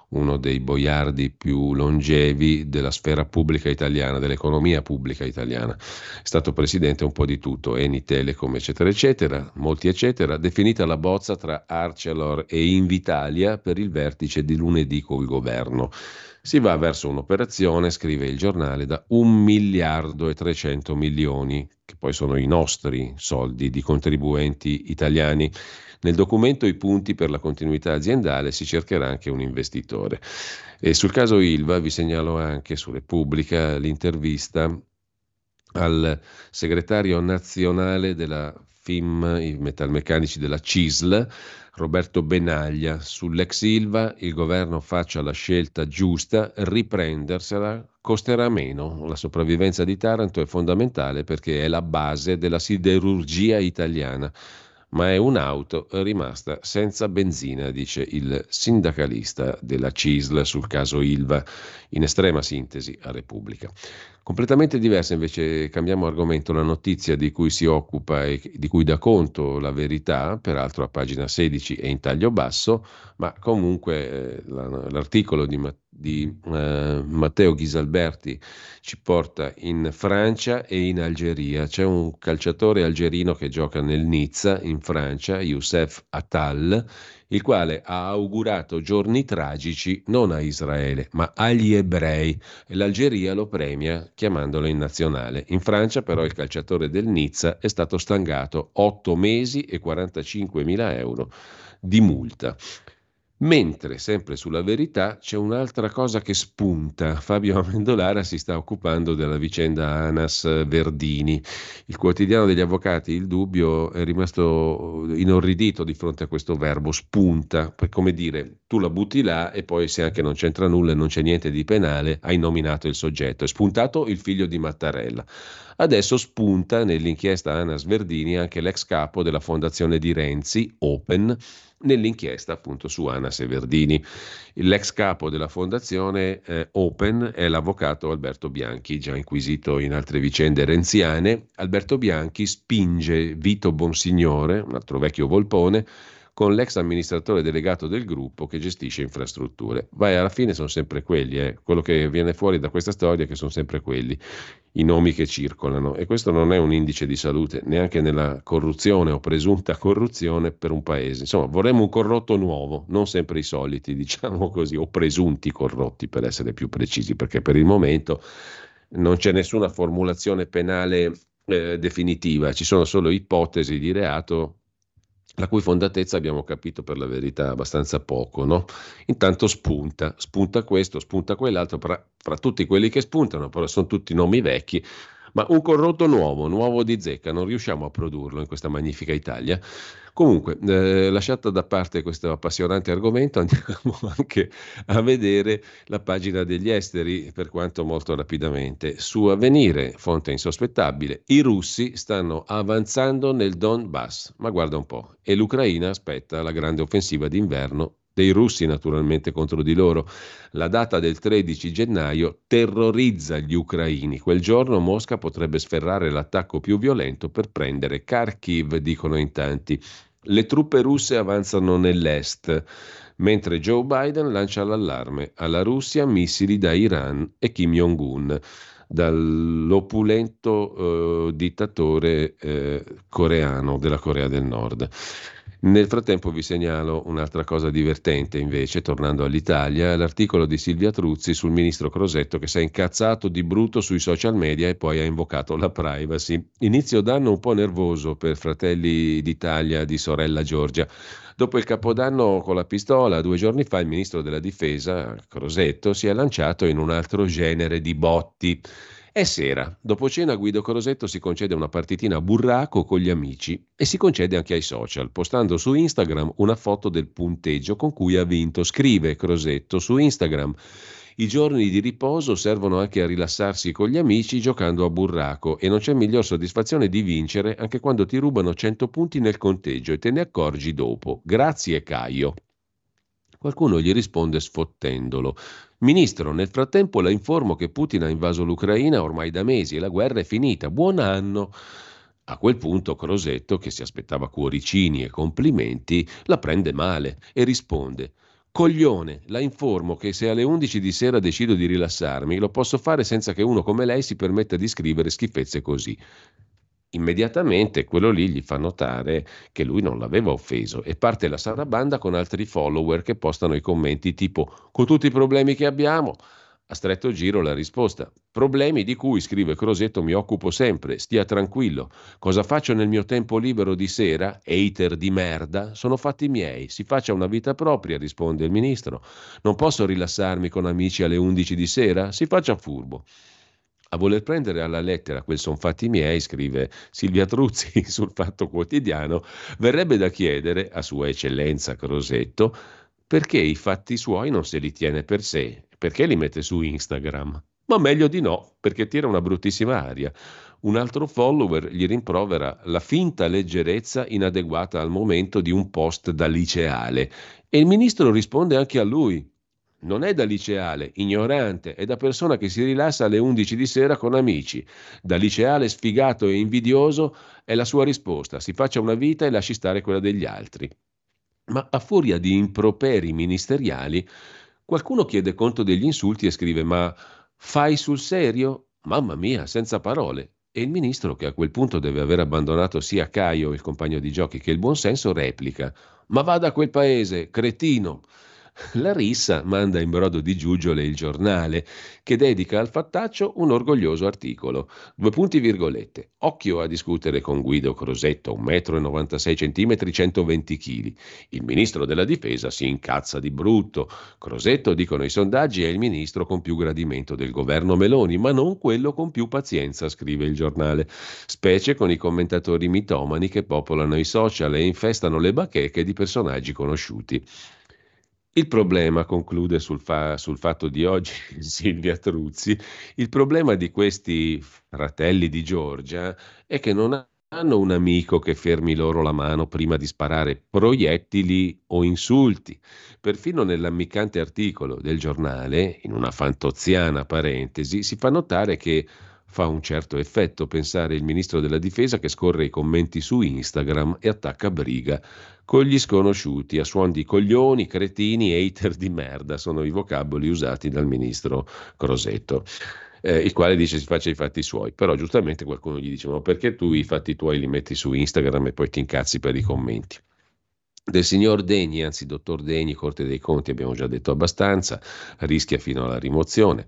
uno dei boiardi più longevi della sfera pubblica italiana, dell'economia pubblica italiana. È stato presidente un po' di tutto, Eni, Telecom, eccetera, eccetera, molti eccetera, definita la bozza tra Arcelor e Invitalia per il vertice di lunedì col governo. Si va verso un'operazione, scrive il giornale, da 1 miliardo e 300 milioni, che poi sono i nostri soldi di contribuenti italiani. Nel documento i punti per la continuità aziendale si cercherà anche un investitore. E sul caso Ilva vi segnalo anche su Repubblica l'intervista al segretario nazionale della FIM, i metalmeccanici della CISL, Roberto Benaglia. Sull'ex Ilva il governo faccia la scelta giusta, riprendersela costerà meno. La sopravvivenza di Taranto è fondamentale perché è la base della siderurgia italiana ma è un'auto rimasta senza benzina, dice il sindacalista della CISL sul caso Ilva, in estrema sintesi a Repubblica. Completamente diversa invece, cambiamo argomento, la notizia di cui si occupa e di cui dà conto la verità, peraltro a pagina 16 e in taglio basso, ma comunque eh, l'articolo di, di eh, Matteo Ghisalberti ci porta in Francia e in Algeria. C'è un calciatore algerino che gioca nel Nizza in Francia, Youssef Attal, il quale ha augurato giorni tragici non a Israele, ma agli ebrei e l'Algeria lo premia chiamandolo in nazionale. In Francia però il calciatore del Nizza è stato stangato 8 mesi e 45 mila euro di multa. Mentre, sempre sulla verità, c'è un'altra cosa che spunta. Fabio Amendolara si sta occupando della vicenda Anas Verdini. Il quotidiano degli avvocati, il dubbio, è rimasto inorridito di fronte a questo verbo spunta. Per come dire, tu la butti là e poi se anche non c'entra nulla e non c'è niente di penale, hai nominato il soggetto. È spuntato il figlio di Mattarella. Adesso spunta nell'inchiesta Anas Verdini anche l'ex capo della fondazione di Renzi, Open, nell'inchiesta appunto su Anna Severdini. L'ex capo della fondazione eh, Open è l'avvocato Alberto Bianchi, già inquisito in altre vicende renziane. Alberto Bianchi spinge Vito Bonsignore, un altro vecchio volpone, con l'ex amministratore delegato del gruppo che gestisce infrastrutture. Vai, alla fine sono sempre quelli, eh. quello che viene fuori da questa storia è che sono sempre quelli, i nomi che circolano e questo non è un indice di salute neanche nella corruzione o presunta corruzione per un paese. Insomma, vorremmo un corrotto nuovo, non sempre i soliti, diciamo così, o presunti corrotti per essere più precisi, perché per il momento non c'è nessuna formulazione penale eh, definitiva, ci sono solo ipotesi di reato la cui fondatezza abbiamo capito per la verità abbastanza poco. No? Intanto spunta, spunta questo, spunta quell'altro, fra, fra tutti quelli che spuntano, però sono tutti nomi vecchi, ma un corrotto nuovo, nuovo di zecca, non riusciamo a produrlo in questa magnifica Italia. Comunque, eh, lasciato da parte questo appassionante argomento, andiamo anche a vedere la pagina degli esteri, per quanto molto rapidamente. Su Avvenire, fonte insospettabile, i russi stanno avanzando nel Donbass, ma guarda un po', e l'Ucraina aspetta la grande offensiva d'inverno dei russi naturalmente contro di loro. La data del 13 gennaio terrorizza gli ucraini. Quel giorno Mosca potrebbe sferrare l'attacco più violento per prendere Kharkiv, dicono in tanti. Le truppe russe avanzano nell'est, mentre Joe Biden lancia l'allarme alla Russia missili da Iran e Kim Jong-un dall'opulento eh, dittatore eh, coreano della Corea del Nord. Nel frattempo vi segnalo un'altra cosa divertente invece, tornando all'Italia, l'articolo di Silvia Truzzi sul ministro Crosetto che si è incazzato di brutto sui social media e poi ha invocato la privacy. Inizio d'anno un po' nervoso per Fratelli d'Italia di sorella Giorgia. Dopo il capodanno con la pistola, due giorni fa il ministro della difesa, Crosetto, si è lanciato in un altro genere di botti. È sera. Dopo cena Guido Crosetto si concede una partitina a burraco con gli amici e si concede anche ai social, postando su Instagram una foto del punteggio con cui ha vinto. Scrive Crosetto su Instagram. I giorni di riposo servono anche a rilassarsi con gli amici giocando a burraco e non c'è miglior soddisfazione di vincere anche quando ti rubano 100 punti nel conteggio e te ne accorgi dopo. Grazie Caio. Qualcuno gli risponde sfottendolo. Ministro, nel frattempo la informo che Putin ha invaso l'Ucraina ormai da mesi e la guerra è finita. Buon anno. A quel punto Crosetto, che si aspettava cuoricini e complimenti, la prende male e risponde Coglione, la informo che se alle 11 di sera decido di rilassarmi, lo posso fare senza che uno come lei si permetta di scrivere schifezze così immediatamente quello lì gli fa notare che lui non l'aveva offeso e parte la sarabanda con altri follower che postano i commenti tipo con tutti i problemi che abbiamo. A stretto giro la risposta. Problemi di cui, scrive Crosetto, mi occupo sempre, stia tranquillo. Cosa faccio nel mio tempo libero di sera? Hater di merda? Sono fatti miei, si faccia una vita propria, risponde il ministro. Non posso rilassarmi con amici alle 11 di sera? Si faccia furbo. A voler prendere alla lettera quel son fatti miei, scrive Silvia Truzzi sul Fatto Quotidiano, verrebbe da chiedere a Sua Eccellenza Crosetto perché i fatti suoi non se li tiene per sé, perché li mette su Instagram. Ma meglio di no, perché tira una bruttissima aria. Un altro follower gli rimprovera la finta leggerezza inadeguata al momento di un post da liceale e il ministro risponde anche a lui non è da liceale, ignorante, è da persona che si rilassa alle 11 di sera con amici. Da liceale sfigato e invidioso è la sua risposta, si faccia una vita e lasci stare quella degli altri. Ma a furia di improperi ministeriali, qualcuno chiede conto degli insulti e scrive ma fai sul serio? Mamma mia, senza parole. E il ministro, che a quel punto deve aver abbandonato sia Caio, il compagno di giochi, che il buonsenso, replica: Ma vada a quel paese, cretino! La rissa manda in brodo di giuggiole il giornale, che dedica al fattaccio un orgoglioso articolo. Due punti virgolette. Occhio a discutere con Guido Crosetto, 1,96 m, 120 kg. Il ministro della difesa si incazza di brutto. Crosetto, dicono i sondaggi, è il ministro con più gradimento del governo Meloni, ma non quello con più pazienza, scrive il giornale. Specie con i commentatori mitomani che popolano i social e infestano le bacheche di personaggi conosciuti. Il problema, conclude sul, fa- sul, fatto di oggi Silvia Truzzi, il problema di questi fratelli di Giorgia è che non hanno un amico che fermi loro la mano prima di sparare proiettili o insulti. Perfino nell'ammiccante articolo del giornale, in una fantoziana parentesi, si fa notare che fa un certo effetto pensare il ministro della difesa che scorre i commenti su Instagram e attacca briga con gli sconosciuti a suon di coglioni, cretini, hater di merda, sono i vocaboli usati dal ministro Crosetto. Eh, il quale dice si faccia i fatti suoi, però giustamente qualcuno gli dice ma perché tu i fatti tuoi li metti su Instagram e poi ti incazzi per i commenti? Del signor Degni, anzi dottor Degni, Corte dei Conti, abbiamo già detto abbastanza, rischia fino alla rimozione.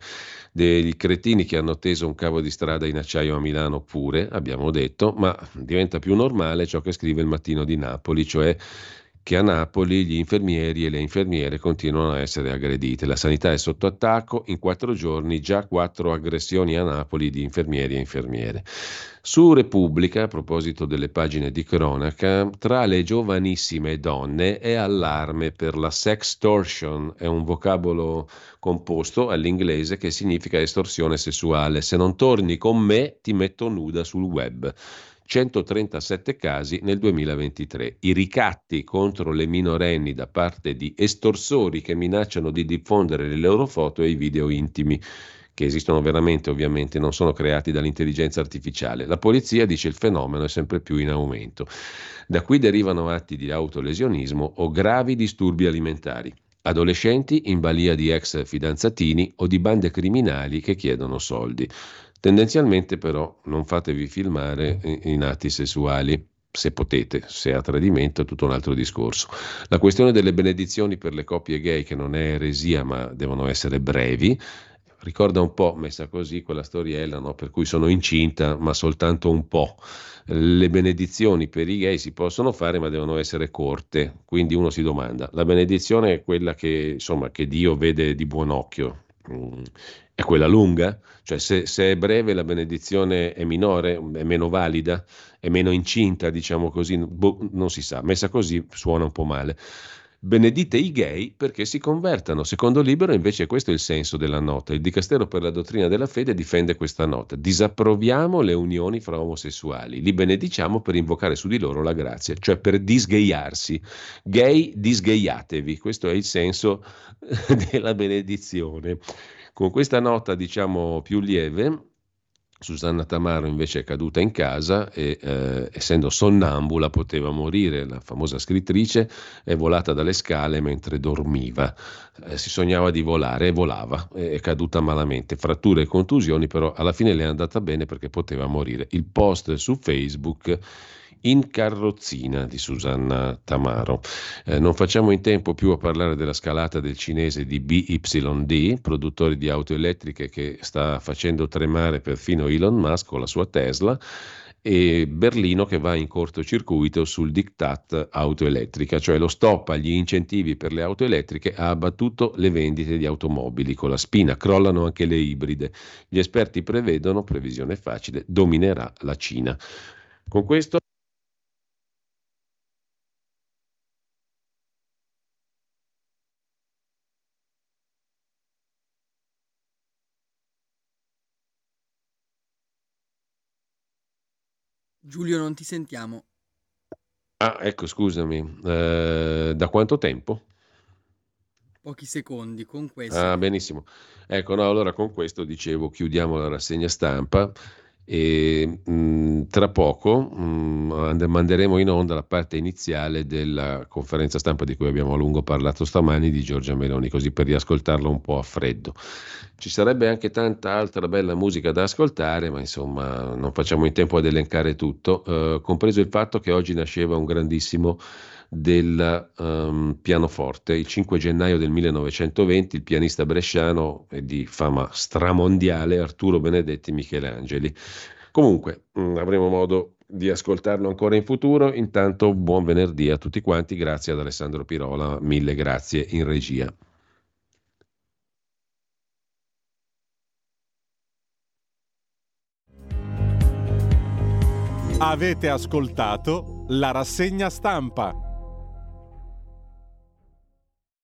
Dei cretini che hanno teso un cavo di strada in acciaio a Milano pure, abbiamo detto, ma diventa più normale ciò che scrive il mattino di Napoli, cioè che a Napoli gli infermieri e le infermiere continuano a essere aggredite. La sanità è sotto attacco, in quattro giorni già quattro aggressioni a Napoli di infermieri e infermiere. Su Repubblica, a proposito delle pagine di cronaca, tra le giovanissime donne è allarme per la sextortion, è un vocabolo composto all'inglese che significa estorsione sessuale. Se non torni con me ti metto nuda sul web. 137 casi nel 2023. I ricatti contro le minorenni da parte di estorsori che minacciano di diffondere le loro foto e i video intimi che esistono veramente ovviamente, non sono creati dall'intelligenza artificiale. La polizia dice il fenomeno è sempre più in aumento. Da qui derivano atti di autolesionismo o gravi disturbi alimentari. Adolescenti in balia di ex fidanzatini o di bande criminali che chiedono soldi. Tendenzialmente però non fatevi filmare in atti sessuali se potete, se a tradimento è tutto un altro discorso. La questione delle benedizioni per le coppie gay, che non è eresia ma devono essere brevi, ricorda un po', messa così, quella storiella no? per cui sono incinta ma soltanto un po'. Le benedizioni per i gay si possono fare ma devono essere corte, quindi uno si domanda, la benedizione è quella che, insomma, che Dio vede di buon occhio. È quella lunga? Cioè se, se, è breve la benedizione è minore, è meno valida, è meno incinta, diciamo così, boh, non si sa, messa così suona un po' male. Benedite i gay perché si convertano. Secondo Libero invece questo è il senso della nota. Il Dicastero per la dottrina della fede difende questa nota. Disapproviamo le unioni fra omosessuali, li benediciamo per invocare su di loro la grazia, cioè per disgaiarsi. Gay, disgaiatevi. Questo è il senso della benedizione. Con questa nota, diciamo, più lieve, Susanna Tamaro invece è caduta in casa e eh, essendo sonnambula poteva morire. La famosa scrittrice è volata dalle scale mentre dormiva. Eh, si sognava di volare e volava, è caduta malamente. Fratture e contusioni, però alla fine le è andata bene perché poteva morire. Il post su Facebook in carrozzina di Susanna Tamaro. Eh, non facciamo in tempo più a parlare della scalata del cinese di BYD, produttore di auto elettriche che sta facendo tremare perfino Elon Musk con la sua Tesla e Berlino che va in cortocircuito sul diktat auto elettrica, cioè lo stop agli incentivi per le auto elettriche ha abbattuto le vendite di automobili con la spina, crollano anche le ibride. Gli esperti prevedono, previsione facile, dominerà la Cina. Con questo Giulio, non ti sentiamo. Ah, ecco, scusami. Eh, da quanto tempo? Pochi secondi con questo. Ah, benissimo. Ecco, no, allora con questo dicevo chiudiamo la rassegna stampa e mh, tra poco mh, manderemo in onda la parte iniziale della conferenza stampa di cui abbiamo a lungo parlato stamani di Giorgia Meloni, così per riascoltarla un po' a freddo. Ci sarebbe anche tanta altra bella musica da ascoltare, ma insomma non facciamo in tempo ad elencare tutto, eh, compreso il fatto che oggi nasceva un grandissimo del um, pianoforte. Il 5 gennaio del 1920 il pianista bresciano e di fama stramondiale Arturo Benedetti Michelangeli. Comunque mm, avremo modo di ascoltarlo ancora in futuro. Intanto buon venerdì a tutti quanti, grazie ad Alessandro Pirola, mille grazie in regia. Avete ascoltato la rassegna stampa.